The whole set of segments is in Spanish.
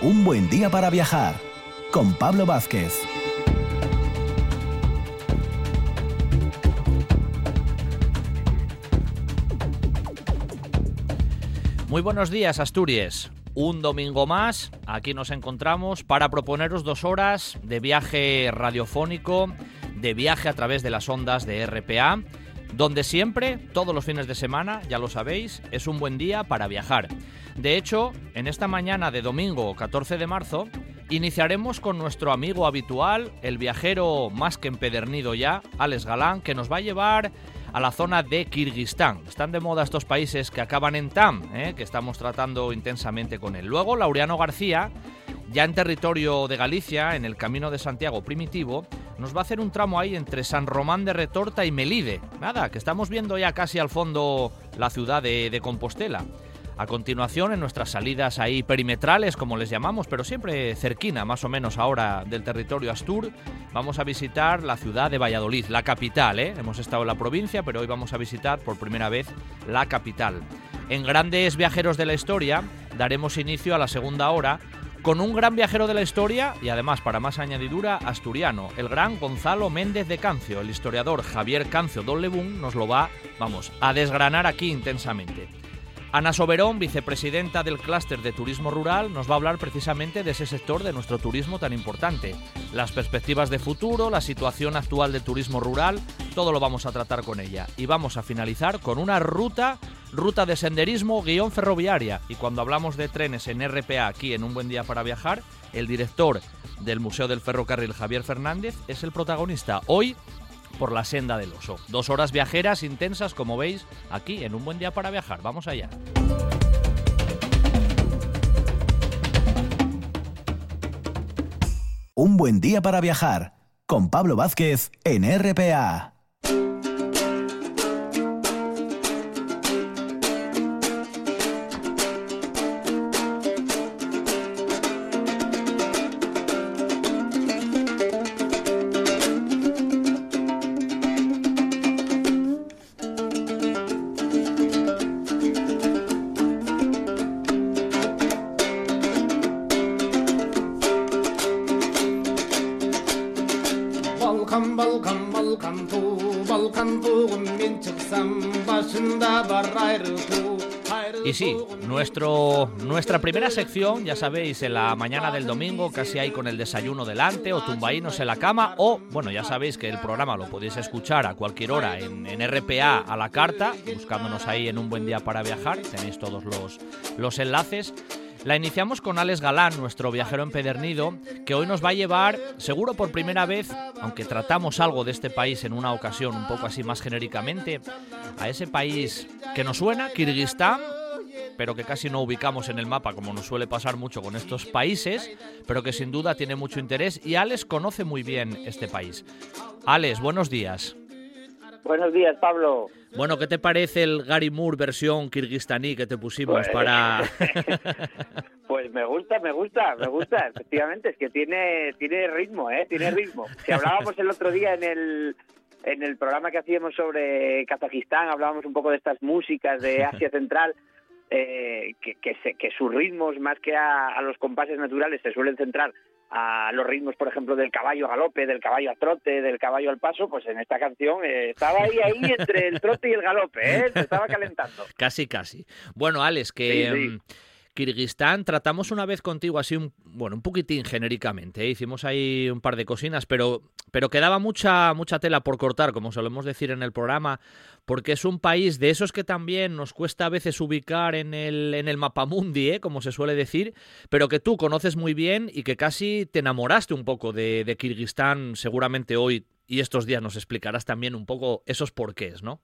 Un buen día para viajar con Pablo Vázquez. Muy buenos días, Asturias. Un domingo más, aquí nos encontramos para proponeros dos horas de viaje radiofónico, de viaje a través de las ondas de RPA, donde siempre, todos los fines de semana, ya lo sabéis, es un buen día para viajar. De hecho, en esta mañana de domingo 14 de marzo, iniciaremos con nuestro amigo habitual, el viajero más que empedernido ya, Alex Galán, que nos va a llevar a la zona de Kirguistán. Están de moda estos países que acaban en TAM, ¿eh? que estamos tratando intensamente con él. Luego, Laureano García, ya en territorio de Galicia, en el Camino de Santiago Primitivo, nos va a hacer un tramo ahí entre San Román de Retorta y Melide. Nada, que estamos viendo ya casi al fondo la ciudad de, Compostela. A continuación, en nuestras salidas ahí perimetrales, como les llamamos, pero siempre cerquina, más o menos ahora del territorio Astur, vamos a visitar la ciudad de Valladolid, la capital. ¿eh? Hemos estado en la provincia, pero hoy vamos a visitar por primera vez la capital. En Grandes Viajeros de la Historia daremos inicio a la segunda hora con un gran viajero de la historia y además, para más añadidura, asturiano, el gran Gonzalo Méndez de Cancio. El historiador Javier Cancio Don Lebún nos lo va, vamos, a desgranar aquí intensamente. Ana Soberón, vicepresidenta del clúster de turismo rural, nos va a hablar precisamente de ese sector de nuestro turismo tan importante. Las perspectivas de futuro, la situación actual del turismo rural, todo lo vamos a tratar con ella. Y vamos a finalizar con una ruta, ruta de senderismo guion ferroviaria. Y cuando hablamos de trenes en RPA aquí en Un Buen Día para Viajar, el director del Museo del Ferrocarril, Javier Fernández, es el protagonista. Hoy por la senda del oso. Dos horas viajeras intensas, como veis, aquí en un buen día para viajar. Vamos allá. Un buen día para viajar con Pablo Vázquez en RPA. Sí, nuestro, nuestra primera sección, ya sabéis, en la mañana del domingo, casi ahí con el desayuno delante, o tumbaínos en la cama, o, bueno, ya sabéis que el programa lo podéis escuchar a cualquier hora en, en RPA a la carta, buscándonos ahí en un buen día para viajar, tenéis todos los, los enlaces. La iniciamos con Alex Galán, nuestro viajero empedernido, que hoy nos va a llevar, seguro por primera vez, aunque tratamos algo de este país en una ocasión un poco así más genéricamente, a ese país que nos suena, Kirguistán, pero que casi no ubicamos en el mapa, como nos suele pasar mucho con estos países, pero que sin duda tiene mucho interés y Alex conoce muy bien este país. Alex, buenos días. Buenos días, Pablo. Bueno, ¿qué te parece el Gary Moore versión kirguistaní que te pusimos Pues- para... Pues me gusta, me gusta, me gusta. Efectivamente, es que tiene, tiene ritmo, ¿eh? Tiene ritmo. Si hablábamos el otro día en el, en el programa que hacíamos sobre Kazajistán, hablábamos un poco de estas músicas de Asia Central, eh, que, que, se- que sus ritmos, más que a, a los compases naturales, se suelen centrar a los ritmos, por ejemplo, del caballo a galope, del caballo a trote, del caballo al paso, pues en esta canción eh, estaba ahí, ahí entre el trote y el galope, ¿eh? Se estaba calentando. Casi, casi. Bueno, Alex, que Sí, sí. Kirguistán tratamos una vez contigo así un bueno, un poquitín genéricamente, ¿eh? hicimos ahí un par de cocinas, pero pero quedaba mucha mucha tela por cortar, como solemos decir en el programa, porque es un país de esos que también nos cuesta a veces ubicar en el en el mapamundi, ¿eh? como se suele decir, pero que tú conoces muy bien y que casi te enamoraste un poco de, de Kirguistán, seguramente hoy y estos días nos explicarás también un poco esos porqués, ¿no?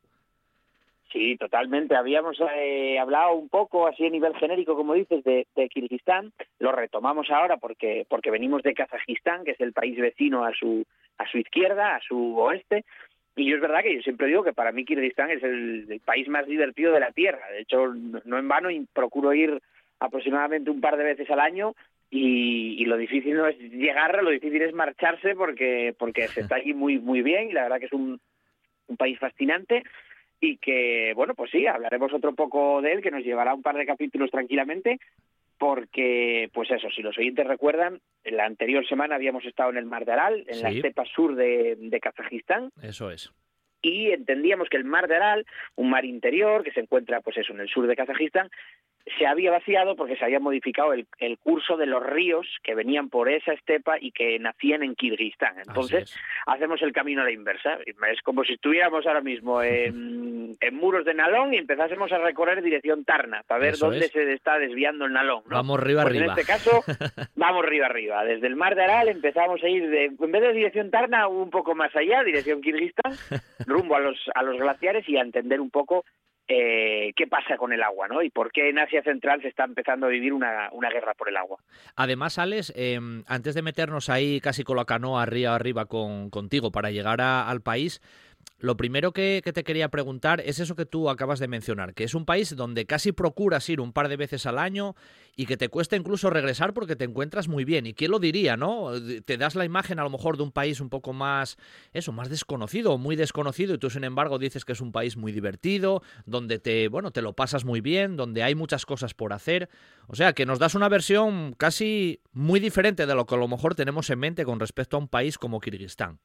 Sí, totalmente. Habíamos eh, hablado un poco así a nivel genérico, como dices, de, de Kirguistán. Lo retomamos ahora porque porque venimos de Kazajistán, que es el país vecino a su a su izquierda, a su oeste. Y yo es verdad que yo siempre digo que para mí Kirguistán es el, el país más divertido de la tierra. De hecho, no en vano y procuro ir aproximadamente un par de veces al año y, y lo difícil no es llegar, lo difícil es marcharse porque porque se está allí muy muy bien y la verdad que es un, un país fascinante. Y que, bueno, pues sí, hablaremos otro poco de él, que nos llevará un par de capítulos tranquilamente, porque, pues eso, si los oyentes recuerdan, en la anterior semana habíamos estado en el Mar de Aral, en la estepa sur de, de Kazajistán. Eso es y entendíamos que el mar de Aral, un mar interior que se encuentra pues eso en el sur de Kazajistán, se había vaciado porque se había modificado el, curso de los ríos que venían por esa estepa y que nacían en Kirguistán. Entonces, hacemos el camino a la inversa. Es como si estuviéramos ahora mismo en, muros de Nalón y empezásemos a recorrer dirección Tarna para ver dónde se está desviando el Nalón. Vamos arriba pues arriba. En este caso, vamos arriba arriba. Desde el mar de Aral empezamos a ir, de, en vez de dirección Tarna, un poco más allá, dirección Kirguistán, rumbo a los, a los glaciares y a entender un poco eh, qué pasa con el agua, ¿no? Y por qué en Asia Central se está empezando a vivir una, guerra por el agua. Además, Alex, em, antes de meternos ahí casi con la canoa arriba arriba con, contigo para llegar al país, lo primero que, te quería preguntar es eso que tú acabas de mencionar, que es un país donde casi procuras ir un par de veces al año y que te cuesta incluso regresar porque te encuentras muy bien. ¿Y quién lo diría, no? Te das la imagen a lo mejor de un país un poco más, eso, más desconocido muy desconocido y tú sin embargo dices que es un país muy divertido, donde te, bueno, te lo pasas muy bien, donde hay muchas cosas por hacer. O sea, que nos das una versión casi muy diferente de lo que a lo mejor tenemos en mente con respecto a un país como Kirguistán.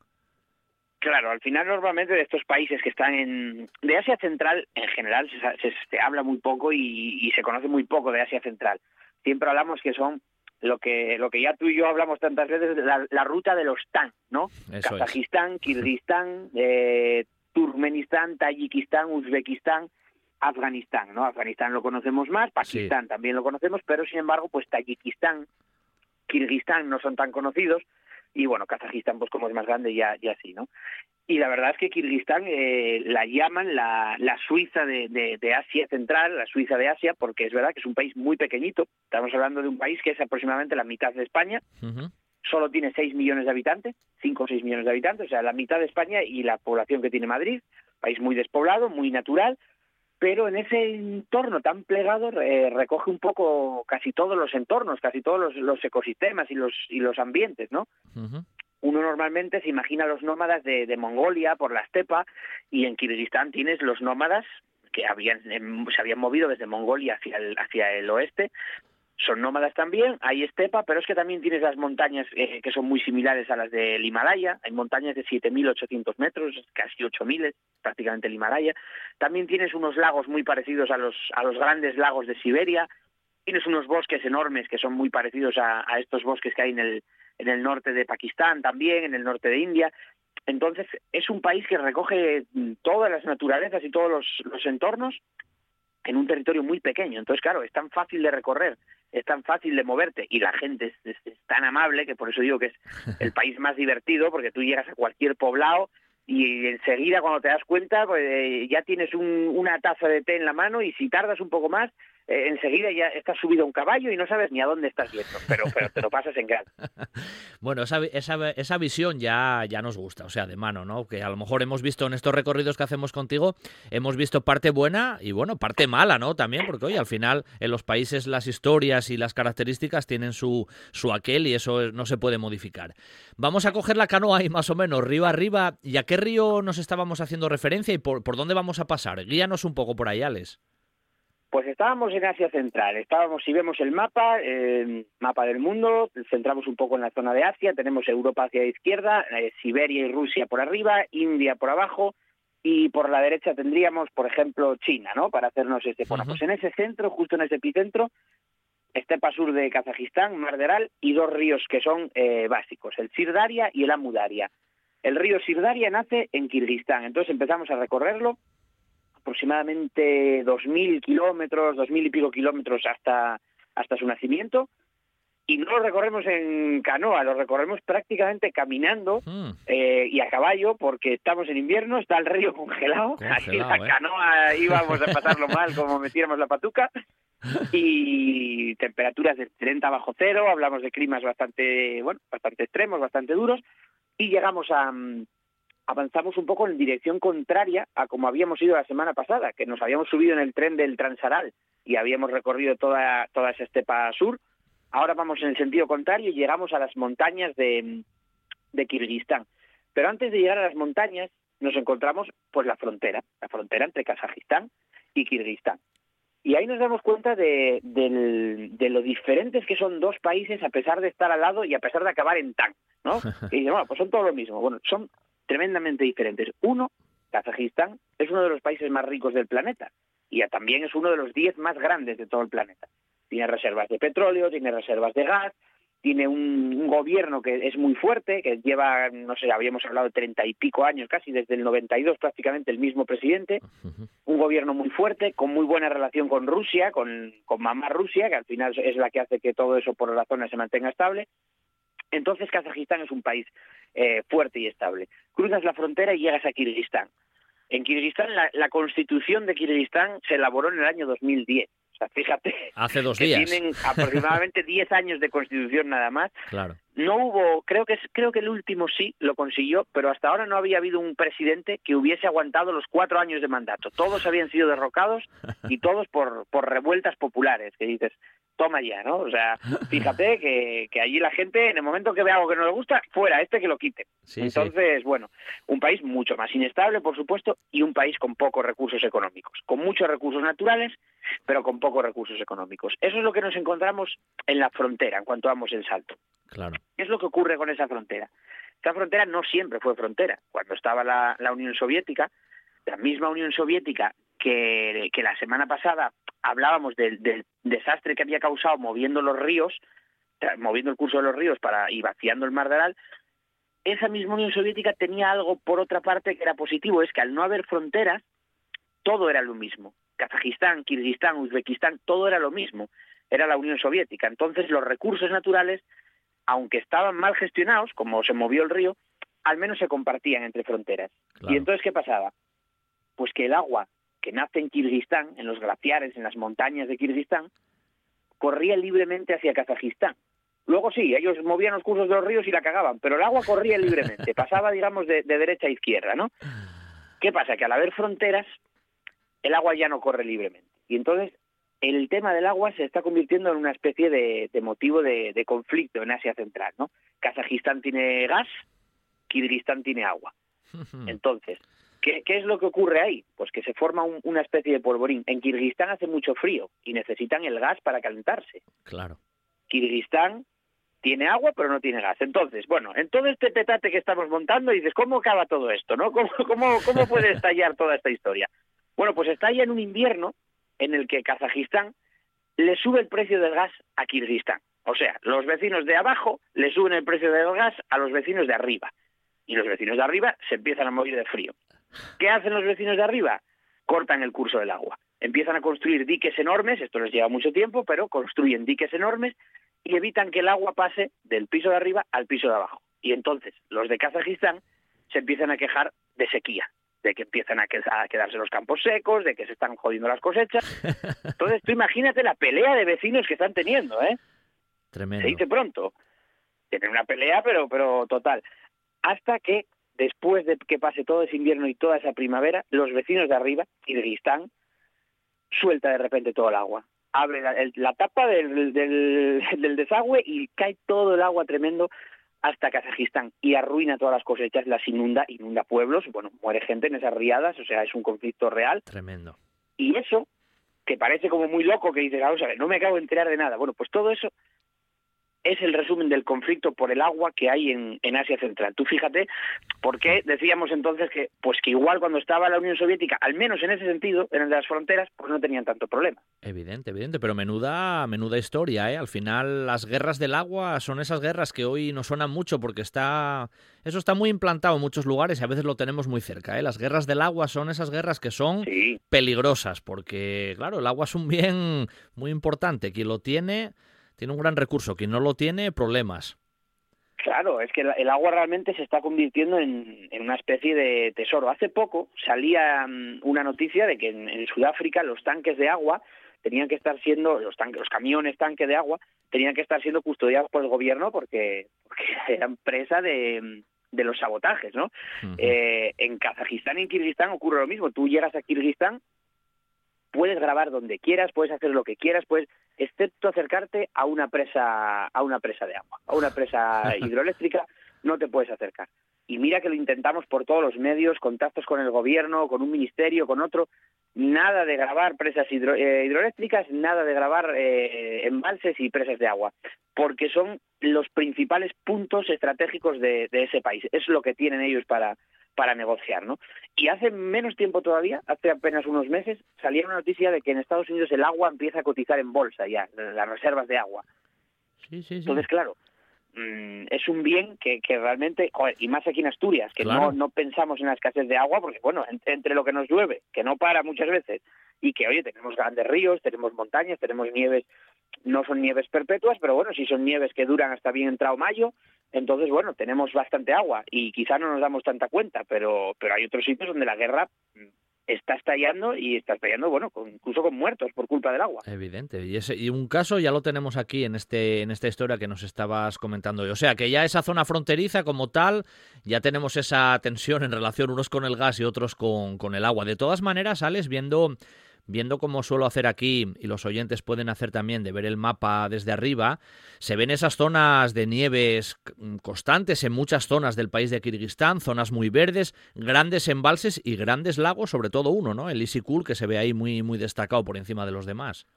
Claro, al final normalmente de estos países que están en... De Asia Central en general se, habla muy poco y, se conoce muy poco de Asia Central. Siempre hablamos que son lo que lo que ya tú y yo hablamos tantas veces, la, la ruta de los TAN, ¿no? Kazajistán, Kirguistán, eh, Turkmenistán, Tayikistán, Uzbekistán, Afganistán, ¿no? Afganistán lo conocemos más, Pakistán también lo conocemos, pero sin embargo, pues Tayikistán, Kirguistán no son tan conocidos y bueno, Kazajistán pues como es más grande ya, ya sí, ¿no? Y la verdad es que Kirguistán eh, la llaman la, la Suiza de, de, Asia Central, la Suiza de Asia, porque es verdad que es un país muy pequeñito. Estamos hablando de un país que es aproximadamente la mitad de España. Solo tiene 6 millones de habitantes, 5 o 6 millones de habitantes, o sea, la mitad de España y la población que tiene Madrid. País muy despoblado, muy natural, pero en ese entorno tan plegado eh, recoge un poco casi todos los entornos, casi todos los, ecosistemas y los, y los ambientes, ¿no? Uno normalmente se imagina los nómadas de, Mongolia por la estepa y en Kirguistán tienes los nómadas que habían, em, se habían movido desde Mongolia hacia el, hacia el oeste son nómadas también, hay estepa, pero es que también tienes las montañas eh, que son muy similares a las del Himalaya, hay montañas de 7.800 metros, casi 8.000, prácticamente el Himalaya. También tienes unos lagos muy parecidos a los, a los grandes lagos de Siberia, tienes unos bosques enormes que son muy parecidos a, estos bosques que hay en el, en el norte de Pakistán también, en el norte de India. Entonces, es un país que recoge todas las naturalezas y todos los, los entornos en un territorio muy pequeño. Entonces, claro, es tan fácil de recorrer, es tan fácil de moverte y la gente es, tan amable que por eso digo que es el país más divertido porque tú llegas a cualquier poblado y enseguida cuando te das cuenta pues, eh, ya tienes una taza de té en la mano y si tardas un poco más eh, enseguida ya estás subido a un caballo y no sabes ni a dónde estás yendo, pero, pero te lo pasas en grande. bueno, esa, esa, esa, visión ya, ya nos gusta, o sea, de mano, ¿no? Que a lo mejor hemos visto en estos recorridos que hacemos contigo, hemos visto parte buena y, bueno, parte mala, ¿no? También, porque, oye, al final en los países las historias y las características tienen su, su aquel y eso no se puede modificar. Vamos a coger la canoa ahí más o menos, río arriba. ¿Y a qué río nos estábamos haciendo referencia y por, por dónde vamos a pasar? Guíanos un poco por ahí, Alex. Pues estábamos en Asia Central, estábamos, si vemos el mapa, mapa del mundo, centramos un poco en la zona de Asia, tenemos Europa hacia la izquierda, eh, Siberia y Rusia por arriba, India por abajo, y por la derecha tendríamos, por ejemplo, China, ¿no? Para hacernos este. Bueno, pues en ese centro, justo en ese epicentro, estepa sur de Kazajistán, Mar de Aral y dos ríos que son eh, básicos, el Sirdaria y el Amudaria. El río Sirdaria nace en Kirguistán, entonces empezamos a recorrerlo aproximadamente 2.000 kilómetros, 2.000 y pico kilómetros hasta, hasta su nacimiento. Y no lo recorremos en canoa, lo recorremos prácticamente caminando hmm. eh, y a caballo, porque estamos en invierno, está el río congelado, así la ¿eh? canoa íbamos a pasarlo mal como metiéramos la patuca, y temperaturas de 30 bajo cero, hablamos de climas bastante, bueno, bastante extremos, bastante duros, y llegamos a, avanzamos un poco en dirección contraria a como habíamos ido la semana pasada, que nos habíamos subido en el tren del Transaral y habíamos recorrido toda, toda esa estepa sur. Ahora vamos en el sentido contrario y llegamos a las montañas de, de Kirguistán. Pero antes de llegar a las montañas, nos encontramos pues la frontera, la frontera entre Kazajistán y Kirguistán. Y ahí nos damos cuenta de, lo diferentes que son dos países a pesar de estar al lado y a pesar de acabar en tan, ¿no? Y dicen, bueno, pues son todo lo mismo. Bueno, son tremendamente diferentes. Uno, Kazajistán, es uno de los países más ricos del planeta y también es uno de los diez más grandes de todo el planeta. Tiene reservas de petróleo, tiene reservas de gas, tiene un, gobierno que es muy fuerte, que lleva, no sé, habíamos hablado de treinta y pico años casi, desde el 92 prácticamente el mismo presidente, un gobierno muy fuerte, con muy buena relación con Rusia, con, con mamá Rusia, que al final es la que hace que todo eso por la zona se mantenga estable. Entonces Kazajistán es un país eh, fuerte y estable. Cruzas la frontera y llegas a Kirguistán. En Kirguistán, la, la constitución de Kirguistán se elaboró en el año 2010 fíjate. Hace dos días. Tienen aproximadamente 10 años de constitución nada más. Claro. No hubo, creo que creo que el último sí lo consiguió, pero hasta ahora no había habido un presidente que hubiese aguantado los cuatro años de mandato. Todos habían sido derrocados y todos por, por revueltas populares, que dices, toma ya, ¿no? O sea, fíjate que, que allí la gente, en el momento que ve algo que no le gusta, fuera, este que lo quite. Entonces, bueno, un país mucho más inestable, por supuesto, y un país con pocos recursos económicos, con muchos recursos naturales, pero con pocos recursos económicos. Eso es lo que nos encontramos en la frontera, en cuanto damos el salto. Claro. ¿Qué es lo que ocurre con esa frontera? Esa frontera no siempre fue frontera. Cuando estaba la, Unión Soviética, la misma Unión Soviética que, la semana pasada hablábamos del, desastre que había causado moviendo los ríos, moviendo el curso de los ríos para y vaciando el mar de Aral, esa misma Unión Soviética tenía algo por otra parte que era positivo, es que al no haber fronteras, todo era lo mismo. Kazajistán, Kirguistán, Uzbekistán, todo era lo mismo. Era la Unión Soviética. Entonces los recursos naturales aunque estaban mal gestionados, como se movió el río, al menos se compartían entre fronteras. Y entonces, ¿qué pasaba? Pues que el agua que nace en Kirguistán, en los glaciares, en las montañas de Kirguistán, corría libremente hacia Kazajistán. Luego sí, ellos movían los cursos de los ríos y la cagaban, pero el agua corría libremente, pasaba, digamos, de, de derecha a izquierda, ¿no? ¿Qué pasa? Que al haber fronteras, el agua ya no corre libremente. Y entonces el tema del agua se está convirtiendo en una especie de, motivo de, conflicto en Asia Central, ¿no? Kazajistán tiene gas, Kirguistán tiene agua. Entonces, ¿qué, es lo que ocurre ahí? Pues que se forma una especie de polvorín. En Kirguistán hace mucho frío y necesitan el gas para calentarse. Claro. Kirguistán tiene agua pero no tiene gas. Entonces, bueno, en todo este petate que estamos montando dices, ¿cómo acaba todo esto? ¿no? ¿Cómo, cómo, cómo puede estallar toda esta historia? Bueno, pues estalla en un invierno en el que Kazajistán le sube el precio del gas a Kirguistán. O sea, los vecinos de abajo le suben el precio del gas a los vecinos de arriba. Y los vecinos de arriba se empiezan a morir de frío. ¿Qué hacen los vecinos de arriba? Cortan el curso del agua. Empiezan a construir diques enormes, esto les lleva mucho tiempo, pero construyen diques enormes y evitan que el agua pase del piso de arriba al piso de abajo. Y entonces los de Kazajistán se empiezan a quejar de sequía de que empiezan a, quedarse los campos secos, de que se están jodiendo las cosechas. Entonces, tú imagínate la pelea de vecinos que están teniendo, ¿eh? Tremendo. Se dice pronto. Tienen una pelea, pero, pero total. Hasta que, después de que pase todo ese invierno y toda esa primavera, los vecinos de arriba, Kirguistán, suelta de repente todo el agua. Abre la, tapa del, del desagüe y cae todo el agua tremendo hasta Kazajistán y arruina todas las cosechas, las inunda, inunda pueblos, bueno, muere gente en esas riadas, o sea, es un conflicto real. Tremendo. Y eso, que parece como muy loco, que dices, vamos a ver, no me acabo de enterar de nada. Bueno, pues todo eso es el resumen del conflicto por el agua que hay en, en Asia Central. Tú fíjate, por qué decíamos entonces que, pues que igual cuando estaba la Unión Soviética, al menos en ese sentido, en el de las fronteras, pues no tenían tanto problema. Evidente, evidente, pero menuda, menuda historia, ¿eh? Al final las guerras del agua son esas guerras que hoy no suenan mucho porque está, eso está muy implantado en muchos lugares y a veces lo tenemos muy cerca, ¿eh? Las guerras del agua son esas guerras que son peligrosas porque, claro, el agua es un bien muy importante. Quien lo tiene tiene un gran recurso. Quien no lo tiene, problemas. Claro, es que el agua realmente se está convirtiendo en, una especie de tesoro. Hace poco salía mm, una noticia de que en, Sudáfrica los tanques de agua tenían que estar siendo, los, tanques, los camiones tanque de agua, tenían que estar siendo custodiados por el gobierno porque, porque eran presa de, de los sabotajes, ¿no? eh, en Kazajistán y en Kirguistán ocurre lo mismo. Tú llegas a Kirguistán puedes grabar donde quieras, puedes hacer lo que quieras, pues excepto acercarte a una presa a una presa de agua, a una presa hidroeléctrica, no te puedes acercar. y mira que lo intentamos por todos los medios, contactos con el gobierno, con un ministerio, con otro, nada de grabar presas eh, hidroeléctricas, nada de grabar eh, embalses y presas de agua, porque son los principales puntos estratégicos de, ese país. Es lo que tienen ellos para, para negociar, ¿no? Y hace menos tiempo todavía, hace apenas unos meses, salía una noticia de que en Estados Unidos el agua empieza a cotizar en bolsa ya, las reservas de agua. Sí, sí, sí. Entonces, claro, Mm, es un bien que, que realmente, y más aquí en Asturias, que no, no pensamos en la escasez de agua, porque bueno, entre lo que nos llueve, que no para muchas veces, y que, oye, tenemos grandes ríos, tenemos montañas, tenemos nieves, no son nieves perpetuas, pero bueno, si son nieves que duran hasta bien entrado mayo, entonces, bueno, tenemos bastante agua y quizá no nos damos tanta cuenta, pero, pero hay otros sitios donde la guerra está estallando y está estallando, bueno, incluso con muertos por culpa del agua. Evidente. Y, un caso ya lo tenemos aquí en, este, en esta historia que nos estabas comentando. O sea, que ya esa zona fronteriza como tal, ya tenemos esa tensión en relación unos con el gas y otros con, con el agua. De todas maneras, sales viendo viendo como suelo hacer aquí, y los oyentes pueden hacer también de ver el mapa desde arriba, se ven esas zonas de nieves constantes en muchas zonas del país de Kirguistán, zonas muy verdes, grandes embalses y grandes lagos, sobre todo uno, ¿no? El Isikul, que se ve ahí muy, muy destacado por encima de los demás.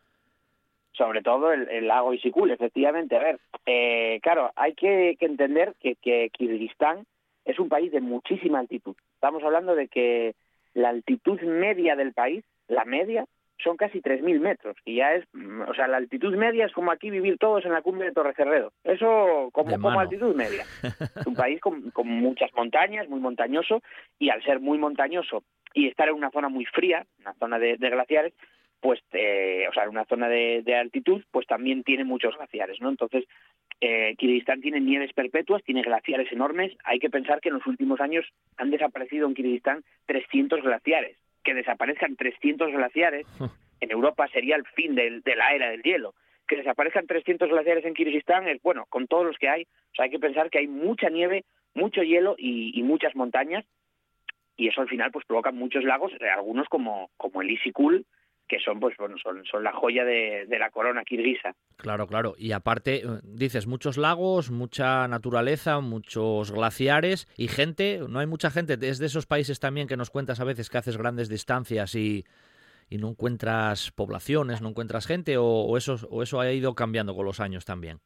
Sobre todo el, lago Isikul, efectivamente. A ver, eh, claro, hay que, entender que, que Kirguistán es un país de muchísima altitud. Estamos hablando de que la altitud media del país la media son casi 3.000 metros y ya es, o sea, la altitud media es como aquí vivir todos en la cumbre de Torrecerredo. Eso como, como altitud media. Es un país con, muchas montañas, muy montañoso y al ser muy montañoso y estar en una zona muy fría, una zona de, glaciares, pues, eh, o sea, en una zona de, altitud, pues también tiene muchos glaciares, ¿no? Entonces, eh, Kirguistán tiene nieves perpetuas, tiene glaciares enormes. Hay que pensar que en los últimos años han desaparecido en Kirguistán 300 glaciares que desaparezcan 300 glaciares, en Europa sería el fin de la era del hielo. Que desaparezcan 300 glaciares en Kirguistán es, bueno, con todos los que hay, o sea, hay que pensar que hay mucha nieve, mucho hielo y, muchas montañas, y eso al final pues provoca muchos lagos, eh, algunos como, como el Isikul, que son pues bueno son, son la joya de, la corona kirguisa. Claro, claro. Y aparte, eh, dices, muchos lagos, mucha naturaleza, muchos glaciares y gente, no hay mucha gente, es de esos países también que nos cuentas a veces que haces grandes distancias y, y no encuentras poblaciones, no encuentras gente, o, eso, o eso ha ido cambiando con los años también.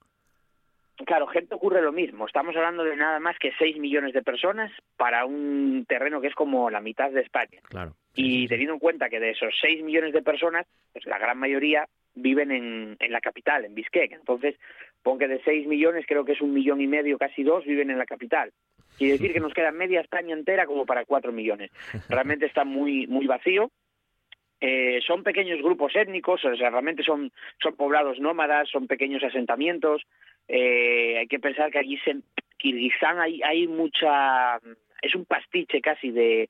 Claro, gente ocurre lo mismo. Estamos hablando de nada más que 6 millones de personas para un terreno que es como la mitad de España. Claro. Y teniendo en cuenta que de esos 6 millones de personas, pues la gran mayoría viven en, en la capital, en Bishkek. Entonces, pon que de 6 millones, creo que es un millón y medio, casi dos, viven en la capital. Quiere decir que nos queda media España entera como para 4 millones. Realmente está muy, muy vacío. Eh, son pequeños grupos étnicos, o sea, realmente son, son poblados nómadas, son pequeños asentamientos. Eh, hay que pensar que allí en Kirguistán hay, hay mucha es un pastiche casi de,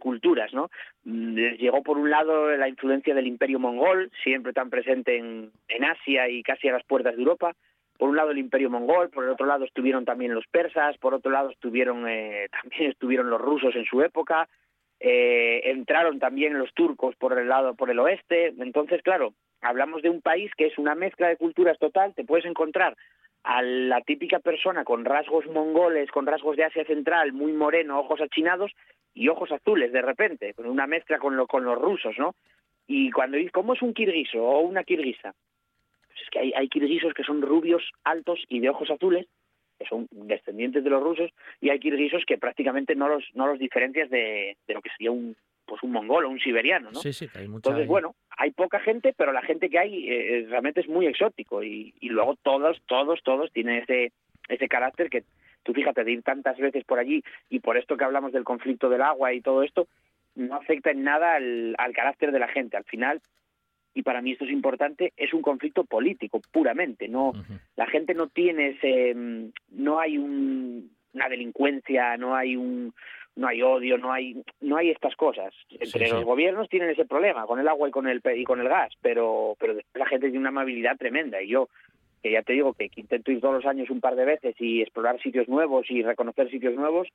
culturas, ¿no? Mm, llegó por un lado la influencia del imperio mongol, siempre tan presente en, Asia y casi a las puertas de Europa. Por un lado el imperio mongol, por el otro lado estuvieron también los persas, por otro lado estuvieron eh, también estuvieron los rusos en su época, eh, entraron también los turcos por el lado, por el oeste. Entonces, claro, hablamos de un país que es una mezcla de culturas total. Te puedes encontrar a la típica persona con rasgos mongoles, con rasgos de Asia Central, muy moreno, ojos achinados y ojos azules de repente, con una mezcla con, lo, con los rusos, ¿no? Y cuando dices, ¿cómo es un kirguiso o una kirguisa? Pues es que hay, kirguisos que son rubios, altos y de ojos azules, que son descendientes de los rusos, y hay kirguisos que prácticamente no los, no los diferencias de, de lo que sería un, pues un mongol o un siberiano, ¿no? Sí, sí, hay mucha... Entonces, bueno, hay poca gente, pero la gente que hay eh, eh, realmente es muy exótico y, y luego todos, todos, todos tienen ese, ese carácter que tú fíjate de ir tantas veces por allí y por esto que hablamos del conflicto del agua y todo esto, no afecta en nada al, al carácter de la gente. Al final, y para mí esto es importante, es un conflicto político puramente. No, la gente no tiene ese, mm, no hay un, una delincuencia, no hay un, no hay odio, no hay no hay estas cosas. Entre los gobiernos tienen ese problema con el agua y con el y con el gas, pero pero la gente tiene una amabilidad tremenda y yo que ya te digo que, intento ir todos los años un par de veces y explorar sitios nuevos y reconocer sitios nuevos,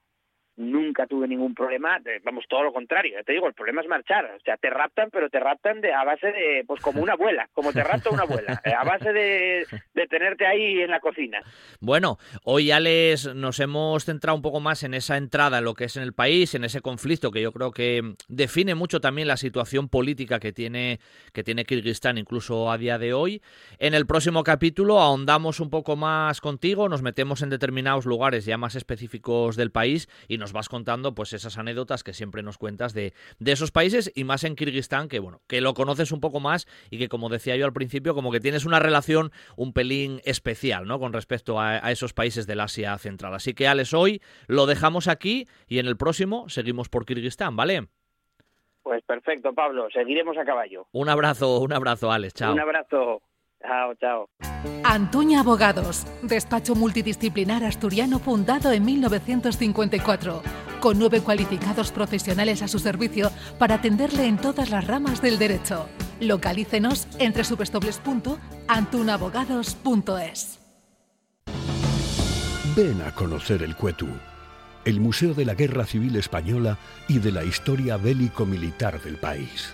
nunca tuve ningún problema, vamos, todo lo contrario, te digo, el problema es marchar, o sea, te raptan, pero te raptan de, a base de, pues como una abuela, como te rapta una abuela, a base de, de tenerte ahí en la cocina. Bueno, hoy ya les nos hemos centrado un poco más en esa entrada en lo que es en el país, en ese conflicto que yo creo que define mucho también la situación política que tiene, que tiene Kirguistán incluso a día de hoy. En el próximo capítulo ahondamos un poco más contigo, nos metemos en determinados lugares ya más específicos del país y nos vas contando pues esas anécdotas que siempre nos cuentas de, de esos países y más en Kirguistán que bueno, que lo conoces un poco más y que como decía yo al principio, como que tienes una relación un pelín especial, ¿no? Con respecto a, a esos países del Asia Central. Así que Alex, hoy lo dejamos aquí y en el próximo seguimos por Kirguistán, ¿vale? Pues perfecto, Pablo, seguiremos a caballo. Un abrazo, un abrazo, Alex, chao. Un abrazo. Chao, chao. Antuña Abogados, despacho multidisciplinar asturiano fundado en 1954, con nueve cualificados profesionales a su servicio para atenderle en todas las ramas del derecho. Localícenos entre www.antunabogados.es. Ven a conocer el Cuetu, el Museo de la Guerra Civil Española y de la historia bélico-militar del país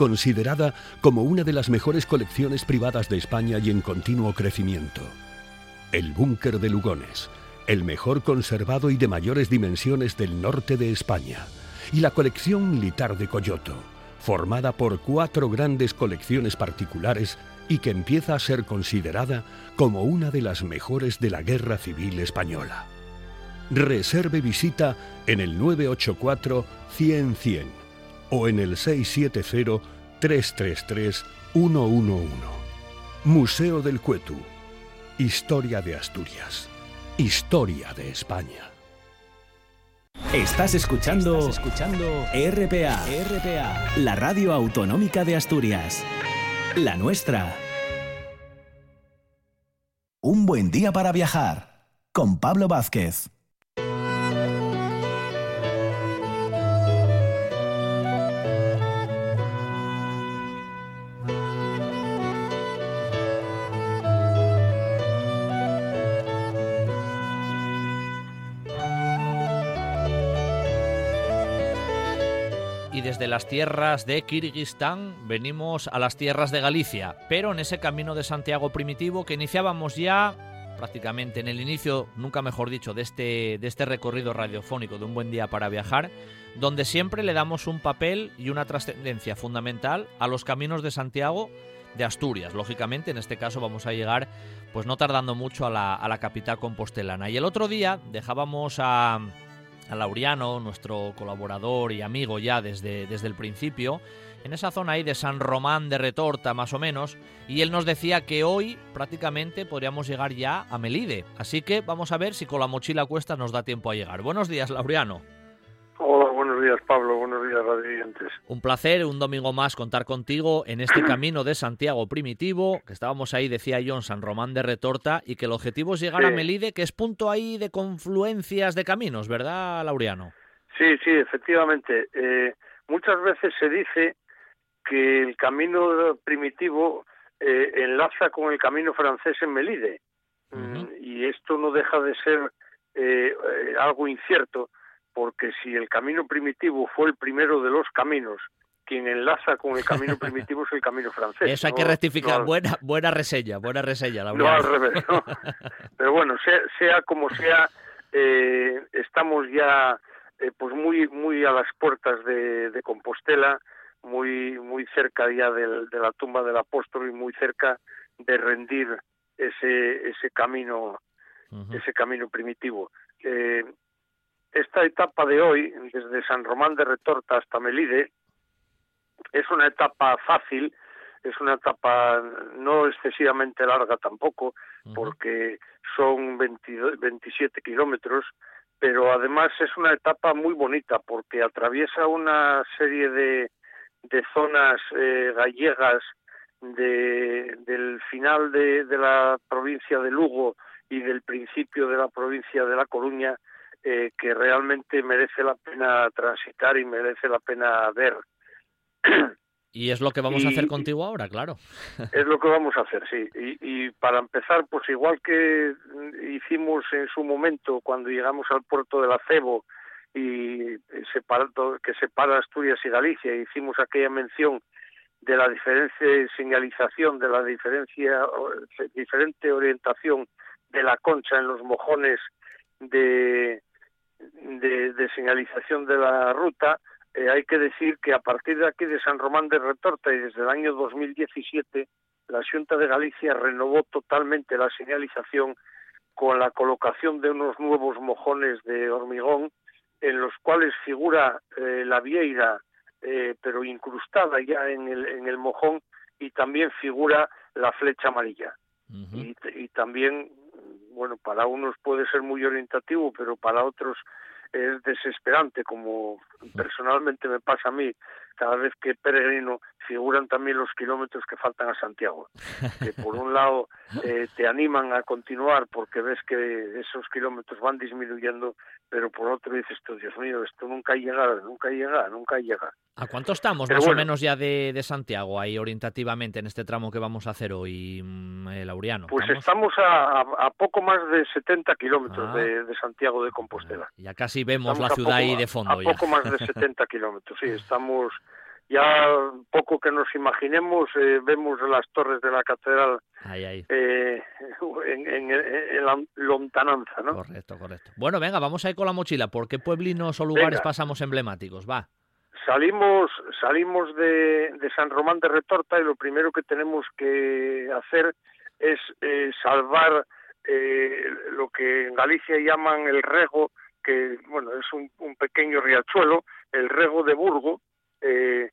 considerada como una de las mejores colecciones privadas de España y en continuo crecimiento. El Búnker de Lugones, el mejor conservado y de mayores dimensiones del norte de España, y la colección militar de Coyoto, formada por cuatro grandes colecciones particulares y que empieza a ser considerada como una de las mejores de la Guerra Civil Española. Reserve visita en el 984 100 100 o en el 670-333-111. Museo del Cuetu. Historia de Asturias. Historia de España. Estás escuchando, escuchando RPA, RPA, la radio autonómica de Asturias. La nuestra. Un buen día para viajar con Pablo Vázquez. De las tierras de Kirguistán venimos a las tierras de Galicia, pero en ese camino de Santiago primitivo que iniciábamos ya prácticamente en el inicio, nunca mejor dicho, de este, de este recorrido radiofónico de un buen día para viajar, donde siempre le damos un papel y una trascendencia fundamental a los caminos de Santiago de Asturias. Lógicamente, en este caso vamos a llegar, pues no tardando mucho a la, a la capital compostelana. Y el otro día dejábamos a, a Lauriano, nuestro colaborador y amigo ya desde, desde el principio, en esa zona ahí de San Román de Retorta más o menos, y él nos decía que hoy prácticamente podríamos llegar ya a Melide. Así que vamos a ver si con la mochila cuesta nos da tiempo a llegar. Buenos días, Lauriano. Hola, buenos días Pablo, buenos días radiantes. Un placer, un domingo más contar contigo en este camino de Santiago primitivo, que estábamos ahí, decía John, San Román de Retorta, y que el objetivo es llegar a Melide, que es punto ahí de confluencias de caminos, ¿verdad, Laureano? Sí, sí, efectivamente. Eh, muchas veces se dice que el camino primitivo eh, enlaza con el camino francés en Melide, mm, y esto no deja de ser eh, algo incierto porque si el camino primitivo fue el primero de los caminos, quien enlaza con el camino primitivo es el camino francés. Eso hay que rectificar. buena, buena reseña, buena reseña. La no al revés. Pero bueno, sea, como sea, eh, estamos ya eh, pues muy muy a las puertas de, Compostela, muy muy cerca ya de la tumba del apóstol y muy cerca de rendir ese ese camino ese camino primitivo. Eh, esta etapa de hoy, desde San Román de Retorta hasta Melide, es una etapa fácil, es una etapa no excesivamente larga tampoco, porque son 27 kilómetros, pero además es una etapa muy bonita porque atraviesa una serie de, de zonas eh, gallegas de, del final de, de la provincia de Lugo y del principio de la provincia de La Coruña eh, que realmente merece la pena transitar y merece la pena ver. Y es lo que vamos a hacer contigo ahora, claro. Es lo que vamos a hacer, sí. Y, y, para empezar, pues igual que hicimos en su momento cuando llegamos al puerto del Acebo y que separa Asturias y Galicia. Hicimos aquella mención de la diferencia de señalización, de la diferencia, diferente orientación de la concha en los mojones de, de, señalización de la ruta, eh, hay que decir que a partir de aquí de San Román de Retorta y desde el año 2017, la Junta de Galicia renovó totalmente la señalización con la colocación de unos nuevos mojones de hormigón en los cuales figura eh, la vieira, eh, pero incrustada ya en el, en el mojón, y también figura la flecha amarilla. y, y, también, bueno, para unos puede ser muy orientativo, pero para otros es desesperante, como personalmente me pasa a mí, cada vez que peregrino figuran también los kilómetros que faltan a Santiago. Que por un lado eh, te animan a continuar porque ves que esos kilómetros van disminuyendo, pero por otro dices tú, Dios mío, esto nunca llega, nunca llega, nunca llega. ¿A cuánto estamos más o menos ya de, Santiago ahí orientativamente en este tramo que vamos a hacer hoy, mm, eh, Laureano? Pues estamos a, poco más de 70 kilómetros ah. de, Santiago de Compostela. Ya casi vemos la ciudad ahí de fondo. A poco más de 70 kilómetros, sí, estamos ya poco que nos imaginemos, eh, vemos las torres de la catedral eh, en, la lontananza, ¿no? Correcto, correcto. Bueno, venga, vamos a ir con la mochila. ¿Por qué pueblinos o lugares pasamos emblemáticos? Va. Salimos, salimos de, San Román de Retorta y lo primero que tenemos que hacer es eh, salvar lo que en Galicia llaman el rego, que bueno es un, un pequeño riachuelo, el rego de Burgo, eh,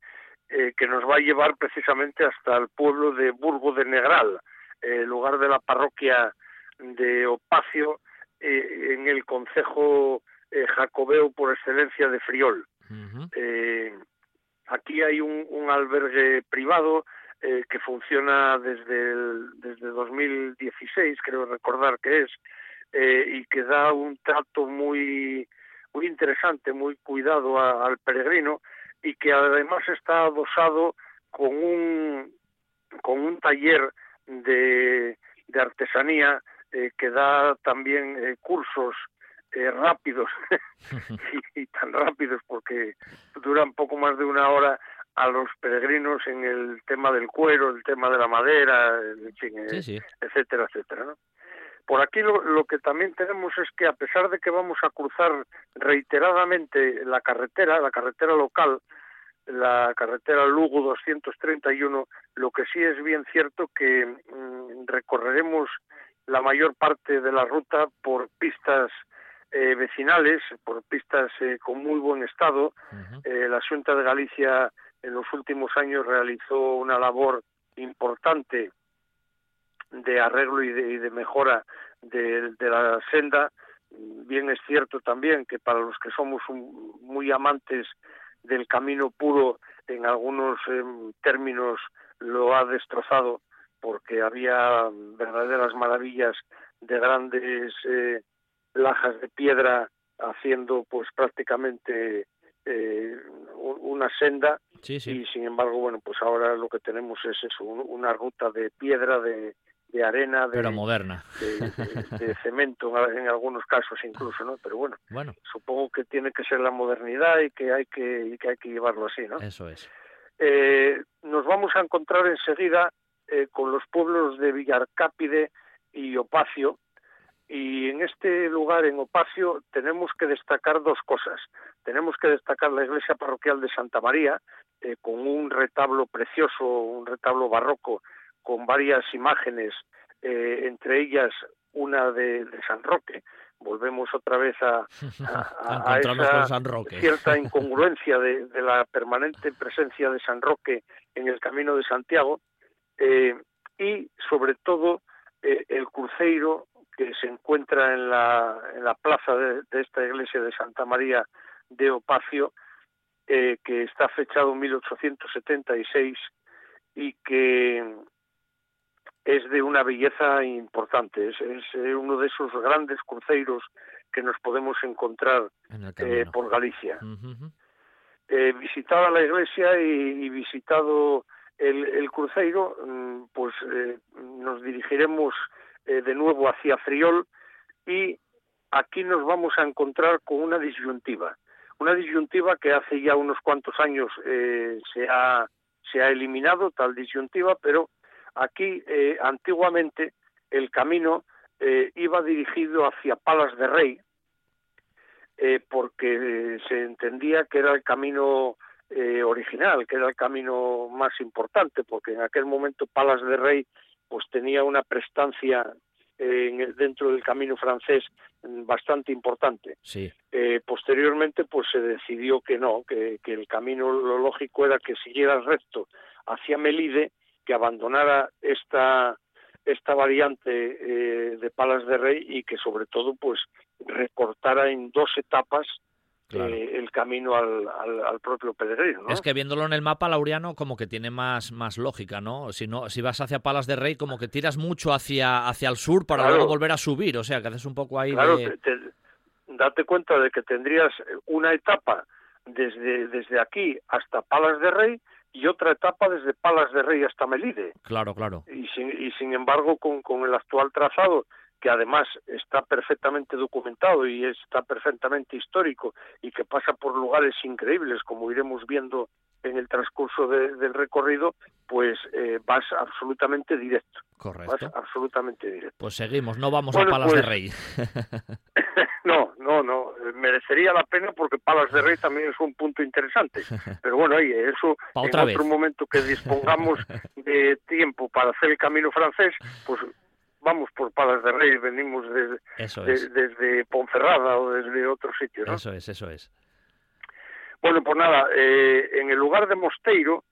eh, que nos va a llevar precisamente hasta el pueblo de Burgo de Negral, eh, lugar de la parroquia de Opacio, en el concejo jacobeo por excelencia de Friol. aquí hay un, albergue privado que funciona desde, el, desde 2016, creo recordar que es, y que da un trato muy muy interesante, muy cuidado al peregrino y que además está adosado con un, con un taller de, de artesanía eh, que da también eh, cursos eh, rápidos y, tan rápidos porque duran poco más de una hora a los peregrinos en el tema del cuero, el tema de la madera, en fin, etcétera, etcétera. ¿no? Por aquí lo, lo, que también tenemos es que a pesar de que vamos a cruzar reiteradamente la carretera, la carretera local, la carretera Lugo 231, lo que sí es bien cierto que mm, recorreremos la mayor parte de la ruta por pistas eh, vecinales, por pistas eh, con muy buen estado. Eh, la Junta de Galicia en los últimos años realizó una labor importante de arreglo y de, mejora de, la senda. Bien es cierto también que para los que somos muy amantes del camino puro, en algunos em, términos lo ha destrozado porque había verdaderas maravillas de grandes eh, lajas de piedra haciendo pues prácticamente eh, una senda y sin embargo bueno pues ahora lo que tenemos es eso una ruta de piedra de, de arena, de, pero moderna, de, cemento en algunos casos incluso, ¿no? Pero bueno, bueno, supongo que tiene que ser la modernidad y que hay que y que hay que llevarlo así, ¿no? Eso es. Eh, nos vamos a encontrar enseguida eh, con los pueblos de Villarcápide y Opacio, y en este lugar, en Opacio, tenemos que destacar dos cosas. Tenemos que destacar la iglesia parroquial de Santa María, eh, con un retablo precioso, un retablo barroco con varias imágenes, eh, entre ellas una de, San Roque. Volvemos otra vez a, a, esa cierta incongruencia de, la permanente presencia de San Roque en el Camino de Santiago eh, y, sobre todo, eh, el cruceiro que se encuentra en la, en la plaza de, esta iglesia de Santa María de Opacio, que está fechado en 1876 y que es de una belleza importante, es, eh, uno de esos grandes cruceros que nos podemos encontrar eh, por Galicia. Eh, visitada la iglesia y, visitado el, cruceiro, mm, pues nos dirigiremos de nuevo hacia Friol y aquí nos vamos a encontrar con una disyuntiva. una disyuntiva que hace ya unos cuantos años eh, se ha se ha eliminado tal disyuntiva, pero aquí eh, antiguamente el camino eh, iba dirigido hacia Palas de Rey, eh, porque se entendía que era el camino original, que era el camino más importante, porque en aquel momento Palas de Rey pues tenía una prestancia en dentro del camino francés bastante importante. Sí. posteriormente, pues se decidió que no, que, que, el camino lo lógico era que siguiera recto hacia Melide, que abandonara esta esta variante eh, de Palas de Rey y que sobre todo pues recortara en dos etapas eh, el camino al, al, propio Pedreiro. ¿no? Es que viéndolo en el mapa, Laureano, como que tiene más, más lógica, ¿no? Si no, si vas hacia Palas de Rey, como que tiras mucho hacia, hacia el sur para luego volver a subir, o sea, que haces un poco ahí claro, date cuenta de que tendrías una etapa desde, desde aquí hasta Palas de Rey y otra etapa desde Palas de Rey hasta Melide. Claro, claro. Y sin, y sin embargo, con, con el actual trazado, que además está perfectamente documentado y está perfectamente histórico y que pasa por lugares increíbles, como iremos viendo en el transcurso del recorrido, pues eh, vas absolutamente directo. Correcto. Vas absolutamente directo. Pues seguimos, no vamos a Palas de pues Rey. no, no, no. Merecería la pena porque Palas de Rey también es un punto interesante. Pero bueno, oye, eso en otro momento que dispongamos de tiempo para hacer el camino francés, pues vamos por Palas de Rey, venimos desde, desde Ponferrada o desde otro sitio, ¿no? Eso es, eso es. Bueno, pues nada, eh, en el lugar de Mosteiro,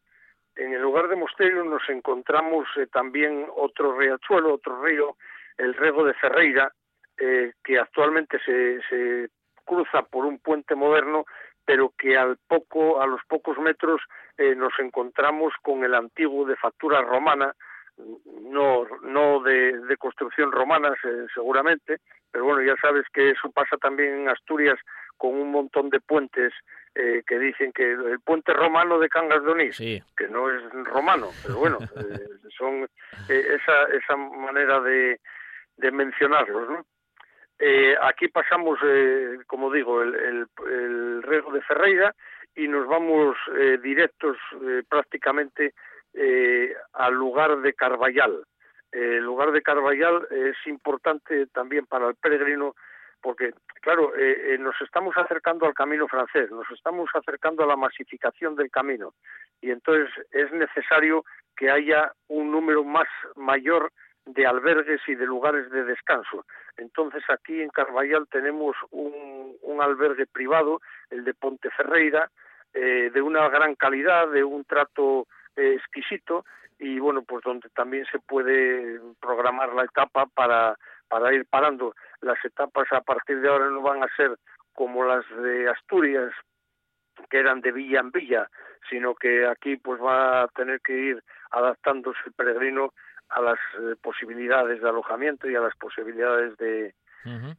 en el lugar de Mosteiro nos encontramos eh, también otro riachuelo, otro río, el Rego de Ferreira, eh, que actualmente se, se cruza por un puente moderno, pero que al poco, a los pocos metros nos encontramos con el antiguo de factura romana, no, no de, de construcción romana seguramente, pero bueno, ya sabes que eso pasa también en Asturias con un montón de puentes eh, que dicen que el puente romano de Cangas de Onís, que no es romano, pero bueno, eh, son eh, esa, esa manera de, de mencionarlos, ¿no? Aquí pasamos, como digo, el, el, el, de Ferreira y nos vamos directos prácticamente al lugar de Carballal. El lugar de Carballal es importante también para el peregrino porque, claro, eh, eh, nos estamos acercando al camino francés, nos estamos acercando a la masificación del camino, y entonces es necesario que haya un número más mayor de albergues y de lugares de descanso. Entonces aquí en Carballal tenemos un, albergue privado, el de Ponte Ferreira, eh, de una gran calidad, de un trato exquisito y bueno, pues donde también se puede programar la etapa para para ir parando. Las etapas a partir de ahora no van a ser como las de Asturias, que eran de villa en villa, sino que aquí pues va a tener que ir adaptándose el peregrino a las eh, posibilidades de alojamiento y a las posibilidades de eh,